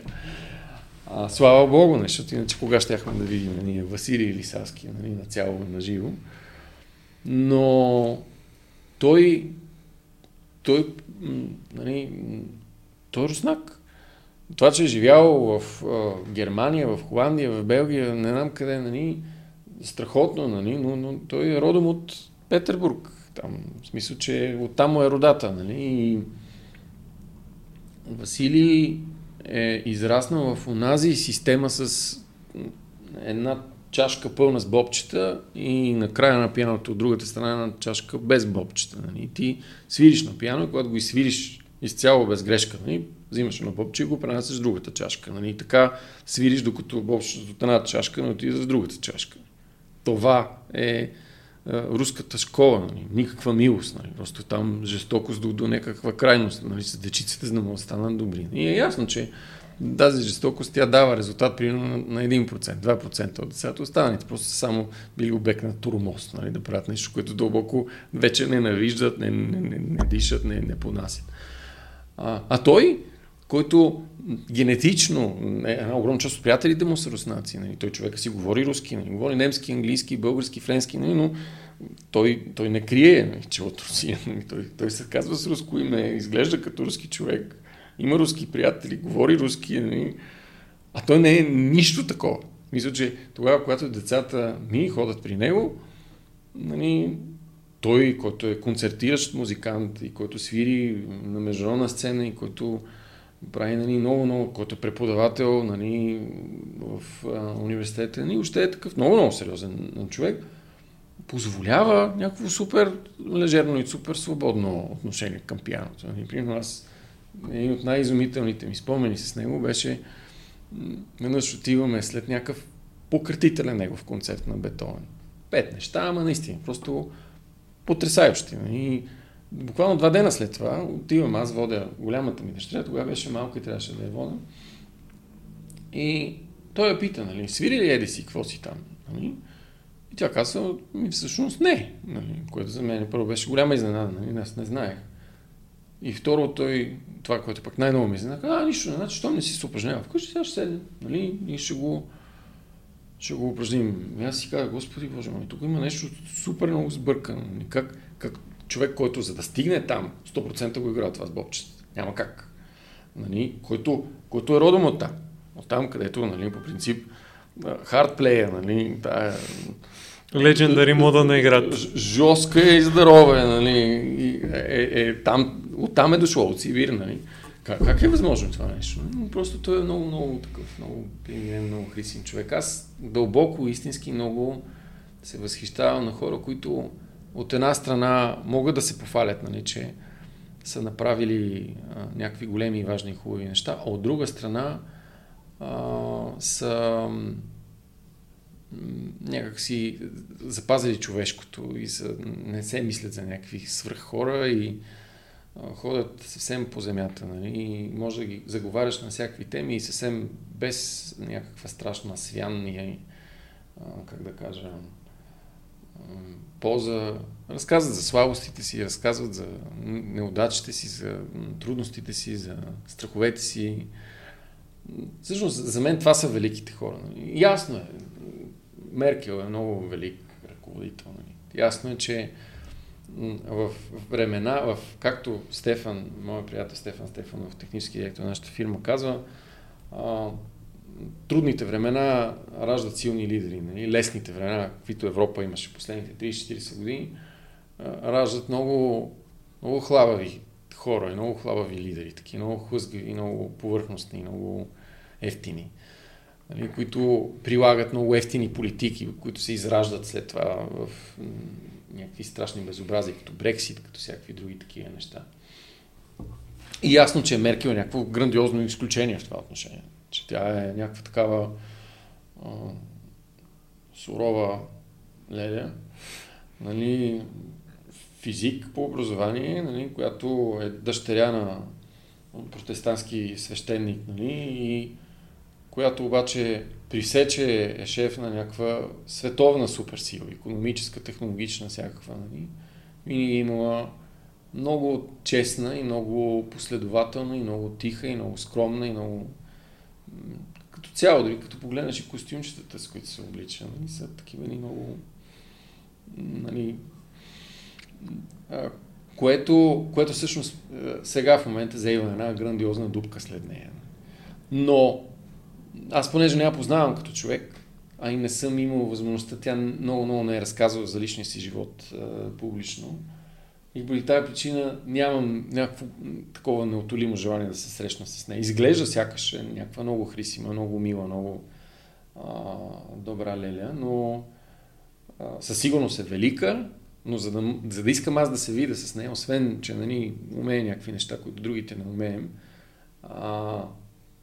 А, слава Богу, защото иначе кога щяхме да видим ние Василий Лисавски нали, на цяло на живо. Но той, той, нали, той е руснак. Това, че е живял в Германия, в Холандия, в Белгия, не знам къде, нали, страхотно, нали, но, но той е родом от Петербург. Там, в смисъл, че оттам е родата. Нали, и Василий е израснал в онази система с една чашка пълна с бобчета и на края на пианото от другата страна на чашка без бобчета. Нали? Ти свириш на пиано и когато го изсвириш изцяло без грешка, нали? взимаш на бобче и го пренасяш в другата чашка. Нали? Така свириш, докато бобчето от едната чашка не отиде в другата чашка. Това е, е руската школа, нали? никаква милост. Нали? Просто там жестокост до, до някаква крайност. Нали? С дечиците, за да могат да станат добри. И е ясно, че тази жестокост тя дава резултат примерно на 1%, 2% от децата. Останалите просто са само били обект на турмост, нали, да правят нещо, което дълбоко вече ненавиждат, не, не, не, не дишат, не, не понасят. А, а той, който генетично, една огромна част от приятелите му са руснаци, нали, той човека си говори руски, нали, говори немски, английски, български, френски, нали, но той, той не крие, нали, че от Русия. Нали, той, той се казва с руско име, изглежда като руски човек има руски приятели, говори руски, нали? а той не е нищо такова. Мисля, че тогава, когато децата ми ходят при него, нали, той, който е концертиращ музикант и който свири на международна сцена и който прави нали, много, много, който е преподавател нали, в а, университета, нали, още е такъв много, много сериозен човек. позволява някакво супер лежерно и супер свободно отношение към пианото. Нали, примерно аз, един от най-изумителните ми спомени с него беше веднъж отиваме след някакъв пократителен негов концерт на Бетовен. Пет неща, ама наистина, просто потрясающи. И буквално два дена след това отивам, аз водя голямата ми дъщеря, тогава беше малко и трябваше да я вода. И той я пита, нали, свири ли еди си, какво си там? Нали? И тя казва, ми всъщност не, нали, което за мен първо беше голяма изненада, нали, аз не знаех. И второ, той, това, което пък най-ново ми изненада, а, нищо, значи, що не си се упражнява вкъщи, сега ще седем, нали, и ще го, ще го упражним. И аз си казах, Господи Боже мой, тук има нещо супер много сбъркано. Нали, как, как човек, който за да стигне там, 100% го играе това с бобчета. Няма как. Нали, който, който е родом от там. От там, където, нали, по принцип, хардплея, нали, тая... Легендари мода на играта. Жостка е и здорова, нали, е, е, е, там, оттам е дошло, от Сибир, нали. Как, как е възможно това нещо? Просто той е много, много такъв, много много христин човек. Аз дълбоко, истински много се възхищавам на хора, които от една страна могат да се пофалят, нали, че са направили а, някакви големи и важни хубави неща, а от друга страна а, са някак си запазили човешкото и са, не се мислят за някакви свръх хора и ходят съвсем по земята. Нали? И може да ги заговаряш на всякакви теми и съвсем без някаква страшна свян и, а, как да кажа, полза. Разказват за слабостите си, разказват за неудачите си, за трудностите си, за страховете си. Всъщност, за мен това са великите хора. Нали? Ясно е. Меркел е много велик ръководител. Нали? Ясно е, че в времена, в, както Стефан, моят приятел Стефан Стефанов, технически директор на нашата фирма, казва, а, трудните времена раждат силни лидери. Нали? Лесните времена, каквито Европа имаше последните 30-40 години, а, раждат много, много хлабави хора и много хлабави лидери, таки много хлъзгави, много повърхностни, много ефтини, нали, които прилагат много ефтини политики, които се израждат след това в някакви страшни безобразия, като Брексит, като всякакви други такива неща. И ясно, че Меркел е някакво грандиозно изключение в това отношение. Че тя е някаква такава а, сурова леля, нали, физик по образование, нали, която е дъщеря на протестантски свещеник нали, и която обаче присече е шеф на някаква световна суперсила, економическа, технологична, всякаква. Нали? Винаги е имала много честна и много последователна и много тиха и много скромна и много като цяло, дори като погледнеш и костюмчетата, с които се облича, нали, са такива ни много нали, което, което всъщност сега в момента заема една грандиозна дупка след нея. Но аз понеже не я познавам като човек, а и не съм имал възможността, тя много, много не е разказвала за личния си живот а, публично. И поради тази причина нямам някакво такова неотолимо желание да се срещна с нея. Изглежда сякаш е някаква много хрисима, много мила, много а, добра леля, но а, със сигурност е велика, но за да, за да искам аз да се видя с нея, освен, че нали, умея някакви неща, които другите не умеем, а,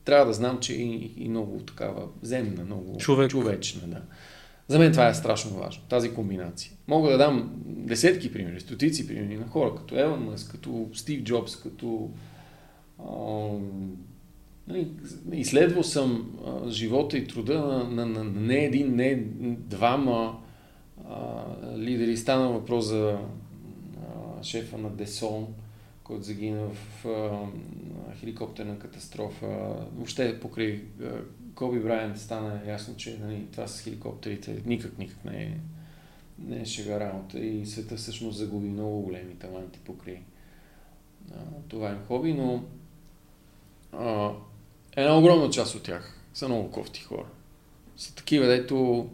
трябва да знам, че и, и много такава земна, много Човек. човечна. Да. За мен това е страшно важно, тази комбинация. Мога да дам десетки примери, стотици примери на хора, като Елън Мъс, като Стив Джобс, като... А, нали, изследвал съм а, живота и труда на, на, на, на не един, не двама а, лидери. Стана въпрос за а, шефа на Десон, който загина в а, хеликоптерна катастрофа. Въобще покрай а, Коби Брайант стана ясно, че нали, това с хеликоптерите никак, никак не е, не е шега работа и света всъщност загуби много големи таланти покрай а, това им хоби, но а, една огромна част от тях са много кофти хора. Са такива, дето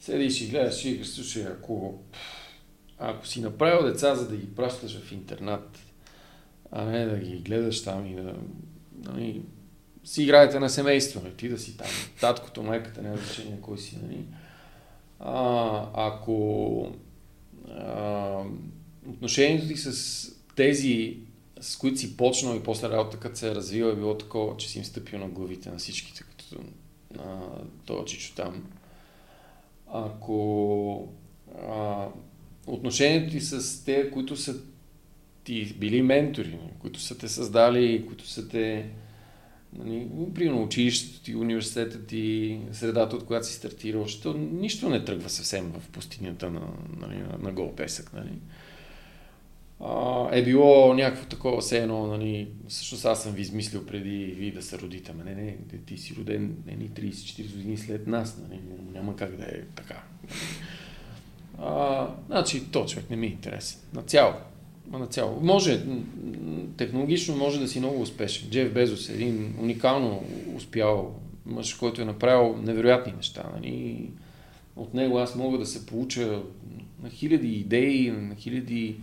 седиш и гледаш и слушай, ако, ако си направил деца, за да ги пращаш в интернат, а не да ги гледаш там и да нали, си играете на семейство, нали, ти да си там, таткото, майката, няма значение кой си, нали. а, ако а, отношението ти с тези, с които си почнал и после работа, като се е развила, е било такова, че си им стъпил на главите на всичките, като на този чичо там. Ако а, отношението ти с те, които са ти били ментори, които са те създали, които са те Нали, училището ти, университета ти, средата, от която си стартирал, защото нищо не тръгва съвсем в пустинята на, нали, на, на гол песък. Нали. А, е било някакво такова, все едно, нали, всъщност аз съм ви измислил преди ви да се родите. Ама не, не, ти си роден не, 30-40 години след нас, нали, няма как да е така. А, значи, то човек не ми е интересен. На цяло на цяло. Може, технологично може да си много успешен. Джеф Безос е един уникално успял мъж, който е направил невероятни неща. Нали? От него аз мога да се получа на хиляди идеи, на хиляди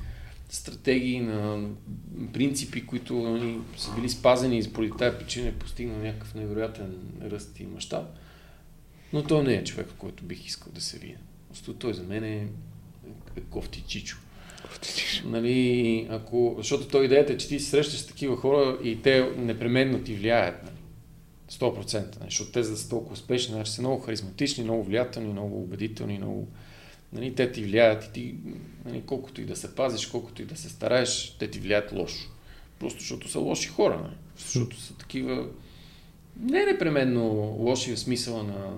стратегии, на принципи, които нали, са били спазени и поради тази причина е постигнал някакъв невероятен ръст и мащаб. Но той не е човек, който бих искал да се видя. Просто той за мен е кофти чичо. Нали, ако, защото той идеята е, че ти се срещаш с такива хора и те непременно ти влияят. Нали. 100%. Нали, защото те за да са толкова успешни, значи са много харизматични, много влиятелни, много убедителни, много... Нали, те ти влияят и ти, нали, колкото и да се пазиш, колкото и да се стараеш, те ти влияят лошо. Просто защото са лоши хора. Нали. Защото са такива... Не непременно лоши в смисъла на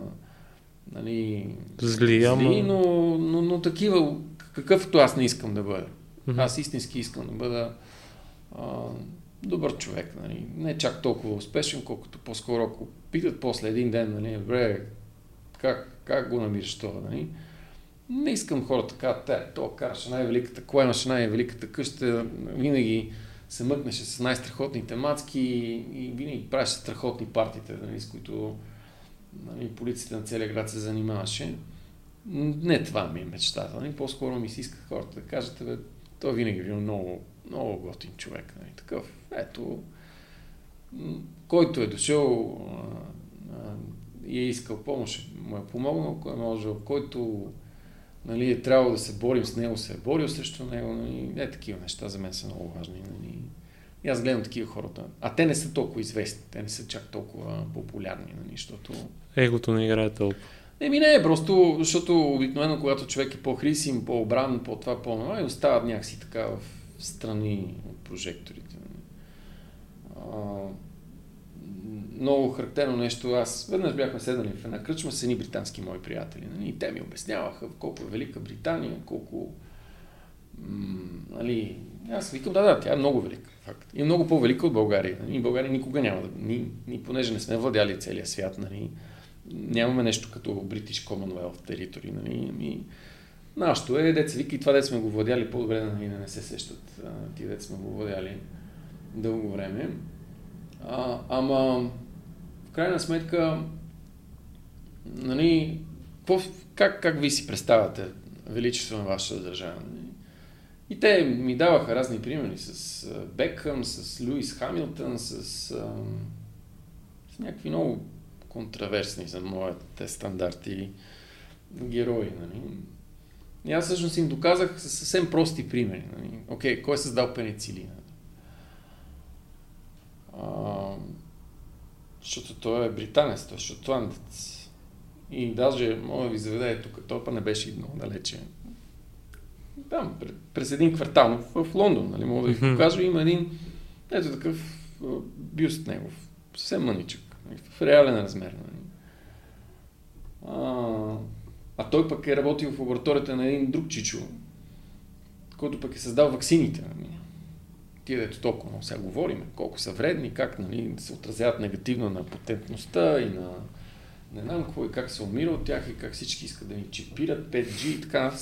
нали, зли, ама... зли но, но, но такива какъвто аз не искам да бъда. Mm-hmm. Аз истински искам да бъда а, добър човек. Нали? Не чак толкова успешен, колкото по-скоро, ако питат после един ден, нали, добре, как, как го намираш това, нали? Не искам хората така, те, то караше най-великата кола, имаше най-великата къща, винаги се мъкнеше с най-страхотните мацки и винаги правеше страхотни партиите, нали, с които нали, полицията на целия град се занимаваше. Не това ми е мечтата. Нали? По-скоро ми се иска хората да кажат, бе, той винаги е бил много, много готин човек. Нали? Такъв, ето, който е дошъл а, а, и е искал помощ, му е помогнал, кой е можел, който нали, е трябвало да се борим с него, се е борил срещу него. Нали? Не, такива неща за мен са много важни. Нали? И аз гледам такива хората. А те не са толкова известни, те не са чак толкова популярни, нали? защото... Егото не играе толкова. Еми не, просто защото обикновено, когато човек е по-хрисим, по-обран, по-това, по-това, и остават някакси така в страни от прожекторите. А, много характерно нещо. Аз веднъж бяхме седнали в една кръчма с едни британски мои приятели. Нали, и те ми обясняваха колко е Велика Британия, колко... Нали, аз викам, да, да, тя е много велика. Факт. И много по-велика от България. Нали, България никога няма да... Ни, ни понеже не сме владяли целия свят, нали, нямаме нещо като British Commonwealth Territory. Нали? Ми, нашето е, деца вика и това деца сме го владяли по-добре, нали, не се сещат. Ти деца сме го владяли дълго време. А, ама, в крайна сметка, нали, как, как ви си представяте величество на вашата държава? Нали? И те ми даваха разни примери с Бекъм, с Луис Хамилтън, с, с някакви много контраверсни за моите стандарти герои. Нали? И аз всъщност им доказах с съвсем прости примери. Нали? Окей, кой е създал пеницилина? А, защото той е британец, той е шотландец. И даже, мога да ви заведа, тук, той па не беше много далече. Там, през един квартал в, в Лондон, нали, мога да ви покажа, има един, ето такъв бюст негов, съвсем мъничък в реален размер. Нали. А, а той пък е работил в лабораторията на един друг чичо, който пък е създал ваксините. Нали. Тия дето толкова много сега говорим, колко са вредни, как нали, се отразяват негативно на потентността и на не знам какво и как се умира от тях и как всички искат да ни чипират 5G и така,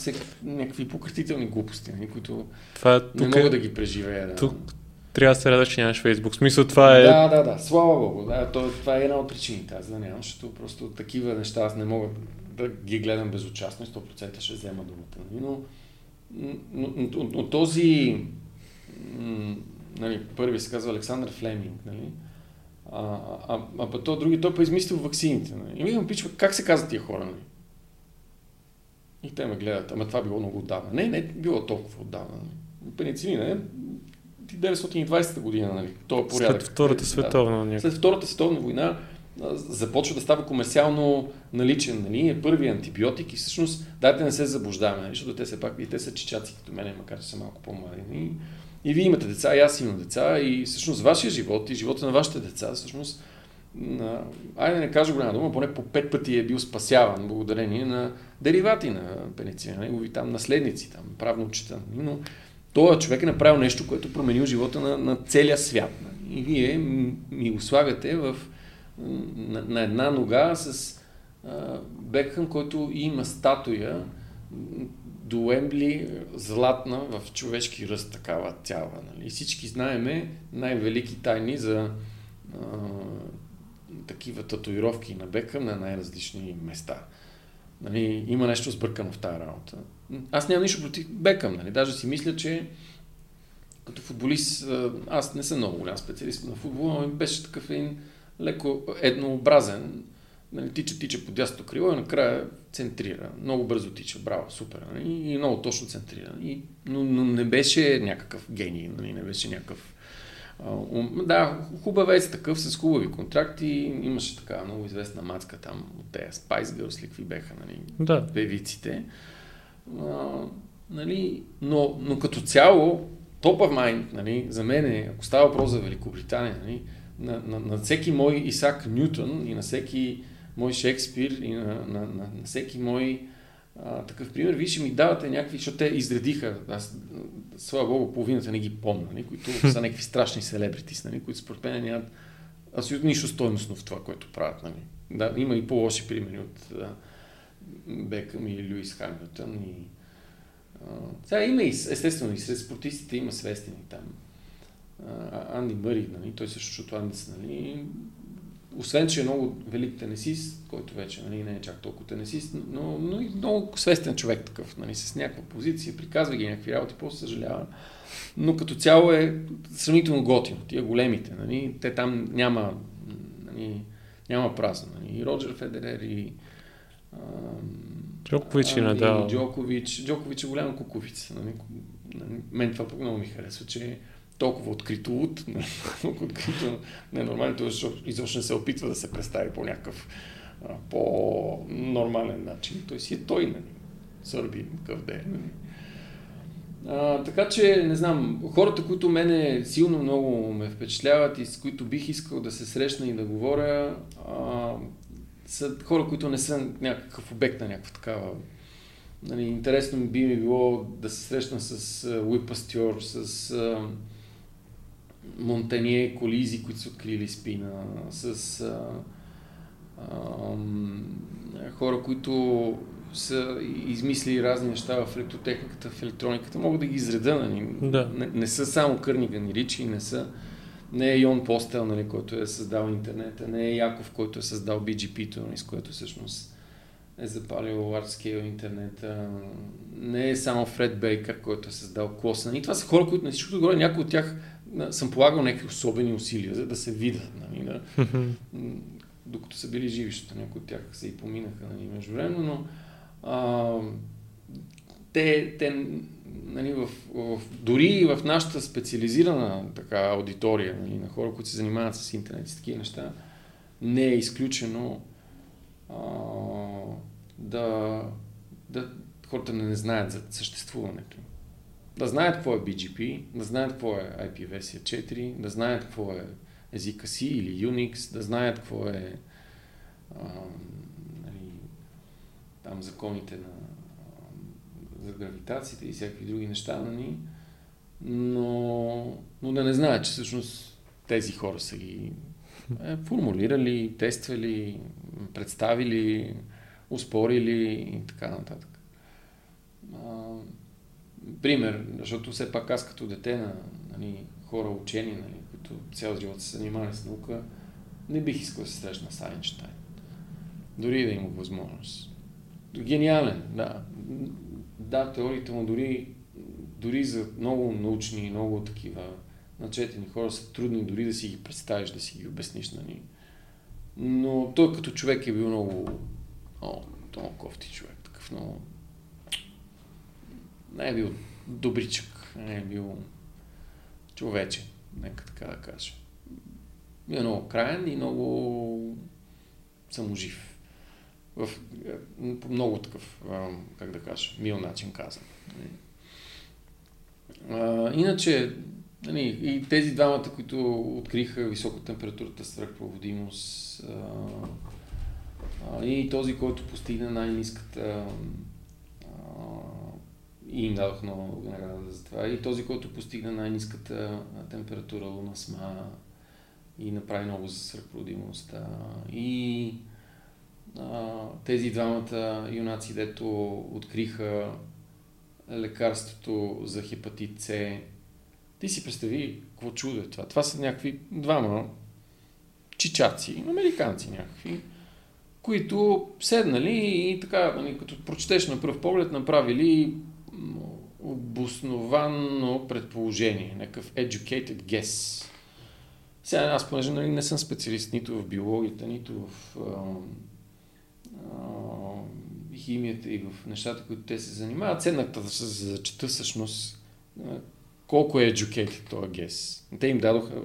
някакви пократителни глупости, нали, които Това, не мога е, да ги преживея. Да. Тук, трябва да се радваш, че нямаш Фейсбук. Смисъл това е... Да, да, да. Слава Богу. Да, то, това е една от причините. Аз да нямам, защото просто такива неща аз не мога да ги гледам безучастно и 100% ще взема думата. Нали? Но, но, но, но, този нали, първи се казва Александър Флеминг, нали? А, а, а, а то други, той па измислил ваксините. Нали? И ми пичва, как се казват тия хора? Нали? И те ме гледат, ама това било много отдавна. Не, не било толкова отдавна. Пеницилина е 1920 година, нали? То е порядък. След Втората световна. Да. След Втората световна война започва да става комерциално наличен. Нали? Е първи антибиотик и всъщност дайте не се заблуждаваме, нали? защото те са пак и те са чичаци като мене, макар че са малко по-млади. И, и вие имате деца, и аз имам деца и всъщност вашия живот и живота на вашите деца всъщност на, айде да не кажа голяма дума, поне по пет пъти е бил спасяван благодарение на деривати на пеницина, негови там наследници, там правнучета. Но този човек е направил нещо, което променил живота на, на целия свят. И вие ми го слагате в, на, на една нога с а, Бекхъм, който има статуя до Ембли златна в човешки ръст, такава цяла. Нали? Всички знаеме най-велики тайни за а, такива татуировки на Бекъм на най-различни места. Нали, има нещо сбъркано в тази работа. Аз нямам нищо против Бекъм. Нали? Даже си мисля, че като футболист, аз не съм много голям специалист на футбола, но беше такъв един леко еднообразен. Нали, тича, тича по дясното крило и накрая центрира. Много бързо тича, браво, супер. Нали? И много точно центрира. И, но, но не беше някакъв гений, нали? не беше някакъв да, хубавец такъв с хубави контракти. Имаше така много известна мацка там от тези Spice Girls, ли какви беха, нали, да. певиците. А, нали, но, но като цяло, top of mind, нали, за мен е, ако става въпрос за Великобритания, нали, на, на, на всеки мой Исак Нютон и на всеки мой Шекспир и на, на, на, на всеки мой а, такъв пример, вие ще ми давате някакви, защото те изредиха, аз, слава богу, половината не ги помня, нали, които са някакви страшни селебритис, нали, които според мен нямат абсолютно нищо стойностно в това, което правят. Нали. Да, има и по-лоши примери от да, Бекъм и Луис Хамилтън. И, а, сега има и, естествено, и сред спортистите има свестени там. А, Анди Мъри, нали, той също шотландец, нали, освен, че е много велик тенесист, който вече нали, не е чак толкова тенесист, но, но и много свестен човек такъв, нали, с някаква позиция, приказва ги някакви работи, после съжалява. Но като цяло е сравнително готино. Тия големите, нали, те там няма, нали, няма празно. Нали. И Роджер Федерер, и Джокович и Надал. Джокович. Джокович е голяма куковица. Нали. Мен това много ми харесва, че толкова открито луд, открито ненормално, защото изобщо не се опитва да се представи по някакъв а, по-нормален начин. Той си е той, нали? Сърби, какъв да е. Нали? Така че, не знам, хората, които мене силно много ме впечатляват и с които бих искал да се срещна и да говоря, а, са хора, които не са някакъв обект на някаква такава. Нали, интересно би ми било да се срещна с Уипастьор, с а, Монтание колизи, които са открили спина, с а, а, хора, които са измислили разни неща в електротехниката, в електрониката, мога да ги изреда. Нали? Да. Не, не, са само Кърниган и Ричи, не са не е Йон Постел, нали, който е създал интернета, не е Яков, който е създал BGP-то, нали, с което всъщност е запалил Large интернета, не е само Фред Бейкър, който е създал Клосън. И това са хора, които на всичкото горе, някои от тях съм полагал някакви особени усилия, за да се видят. Нали, да, докато са били живи, защото някои от тях се и поминаха нали, между време, но а, те, те нали, в, в, дори и в нашата специализирана така, аудитория нали, на хора, които се занимават с интернет и такива неща, не е изключено а, да, да хората не знаят за съществуването да знаят какво е BGP, да знаят какво е IP версия 4, да знаят какво е езика си или Unix, да знаят какво е а, нали, там законите на, за гравитацията и всякакви други неща, нали, но, но да не знаят, че всъщност тези хора са ги е, формулирали, тествали, представили, успорили и така нататък. А, пример, защото все пак аз като дете на нали, хора учени, нали, които цял живот се занимавали с наука, не бих искал да се срещна с Айнштайн. Дори да има възможност. Гениален, да. Да, теориите му дори, дори за много научни, много такива начетени хора са трудни дори да си ги представиш, да си ги обясниш. Нали. Но той като човек е бил много, много, много кофти човек. Такъв много не е бил добричък, не е бил човече, нека така да кажа. Бил много краен и много саможив. В по много такъв, как да кажа, мил начин казан. Иначе, нали, и тези двамата, които откриха високотемпературата свръхпроводимост, и този, който постигна най-низката и им дадох много награда за това. И този, който постигна най-низката температура луна сма и направи много за свръхпроводимостта. И а, тези двамата юнаци, дето откриха лекарството за хепатит С. Ти си представи какво чудо е това. Това са някакви двама чичаци, американци някакви, които седнали и така, нали, като прочетеш на пръв поглед, направили обосновано предположение, някакъв educated guess. Сега аз, понеже нали, не съм специалист нито в биологията, нито в а, а, химията и в нещата, които те се занимават, седнах да се зачета всъщност колко е educated този гес. Те им дадоха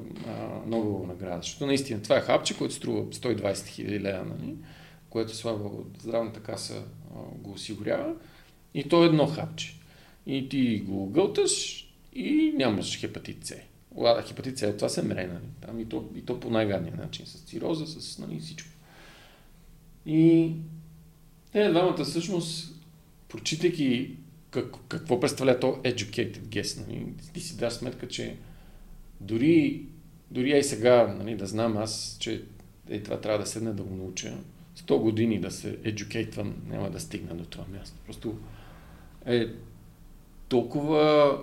много награда, защото наистина това е хапче, което струва 120 хиляди лева, нали? което слава здравната каса а, го осигурява. И то е едно хапче. И ти го гълташ и нямаш хепатит С. Хепатит С, това се мре, нали? Там и то, и то по най-гадния начин, с цироза, с нали, всичко. И те двамата всъщност, прочитайки как, какво представлява то educated guess, нали, ти си даш сметка, че дори, дори и сега нали, да знам аз, че е, това трябва да седне да го науча, 100 години да се educateвам, няма да стигна до това място. Просто е толкова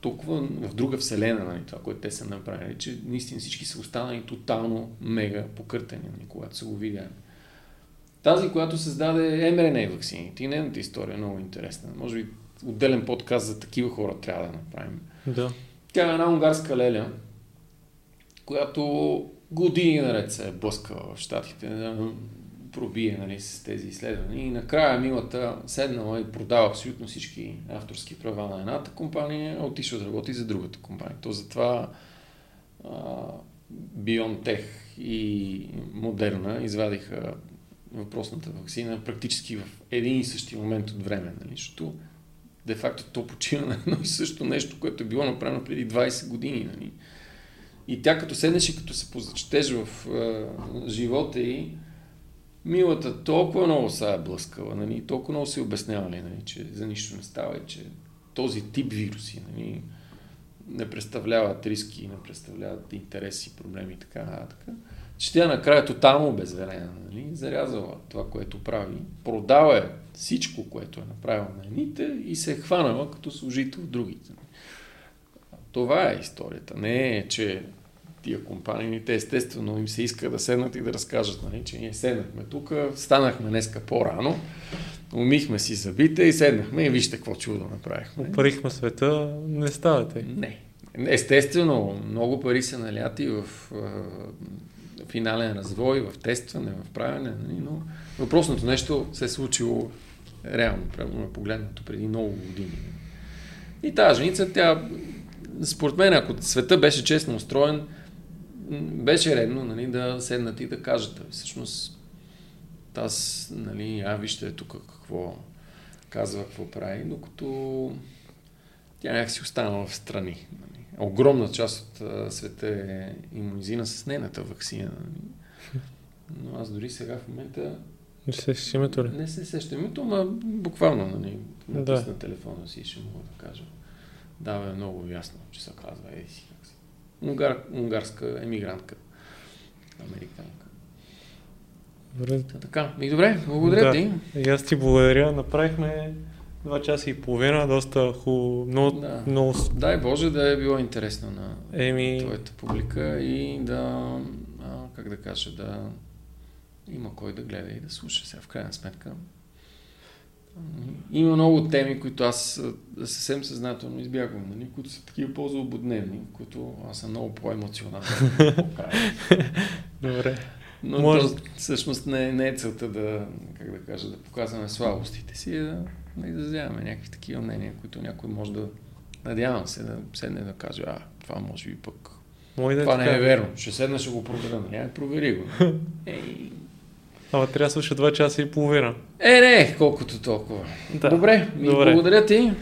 толкова в друга вселена, нали, това, което те са направили, че наистина всички са останали тотално мега покъртени, нали, когато са го видяли. Тази, която създаде mRNA вакцините и нейната история е много интересна. Може би отделен подкаст за такива хора трябва да направим. Да. Тя е една унгарска леля, която години наред се е блъскала в Штатите пробие нали, с тези изследвания. И накрая милата седнала и продава абсолютно всички авторски права на едната компания, отишла да работи за другата компания. То затова BioNTech и Модерна извадиха въпросната вакцина практически в един и същи момент от време, нали? защото де-факто то почина на едно и също нещо, което е било направено преди 20 години. Нали? И тя като седнеш и като се позачетеш в е, живота и милата толкова много се е блъскала, нали? толкова много се обяснява, нали? че за нищо не става и че този тип вируси нали? не представляват риски, не представляват интереси, проблеми и така. така че тя накрая тотално обезверена, нали? зарязала това, което прави, продава е всичко, което е направила на едните и се е хванала като служител в другите. Това е историята. Не е, че тия компании, те естествено им се иска да седнат и да разкажат, нали, че ние седнахме тук, станахме днеска по-рано, умихме си зъбите и седнахме и вижте какво чудо направихме. Опарихме света, не ставате. Не. Естествено, много пари са наляти в финален развой, в тестване, в правене, нали, но въпросното нещо се е случило реално, правилно погледнато преди много години. И тази женица, тя, според мен, ако света беше честно устроен, беше редно нали, да седнат и да кажат, всъщност, аз, нали, а вижте тук какво казва, какво прави, докато тя някакси останала в страни. Нали огромна част от света е иммунизирана с нейната вакцина. Нали? Но аз дори сега в момента не се сеща името ли? Не се сеща името, ма буквално нали, да. на телефона си ще мога да кажа. Да, е много ясно, че се казва Еди си как си. Унгар, унгарска емигрантка. Американка. Добре. така, и добре, благодаря да. ти. И аз ти благодаря. Направихме Два часа и половина, доста хубаво. Много, да. много... Дай Боже да е било интересно на Еми... твоята публика и да, а, как да кажа, да има кой да гледа и да слуша сега в крайна сметка. Има много теми, които аз съвсем съзнателно избягвам, нали? които са такива по-злободневни, които аз съм много по-емоционален. Добре. Но Може. то, всъщност не, не е целта да, как да кажа, да показваме слабостите си, а да, да изразяваме някакви такива мнения, които някой може да, надявам се, да седне да каже, а, това може би пък, Може да е това не е верно, ще седна, ще го проверя, няма, провери го. Ей, Ама трябва да слуша 2 часа и половина. е, не, колкото толкова. Да. Добре, Добре. благодаря ти.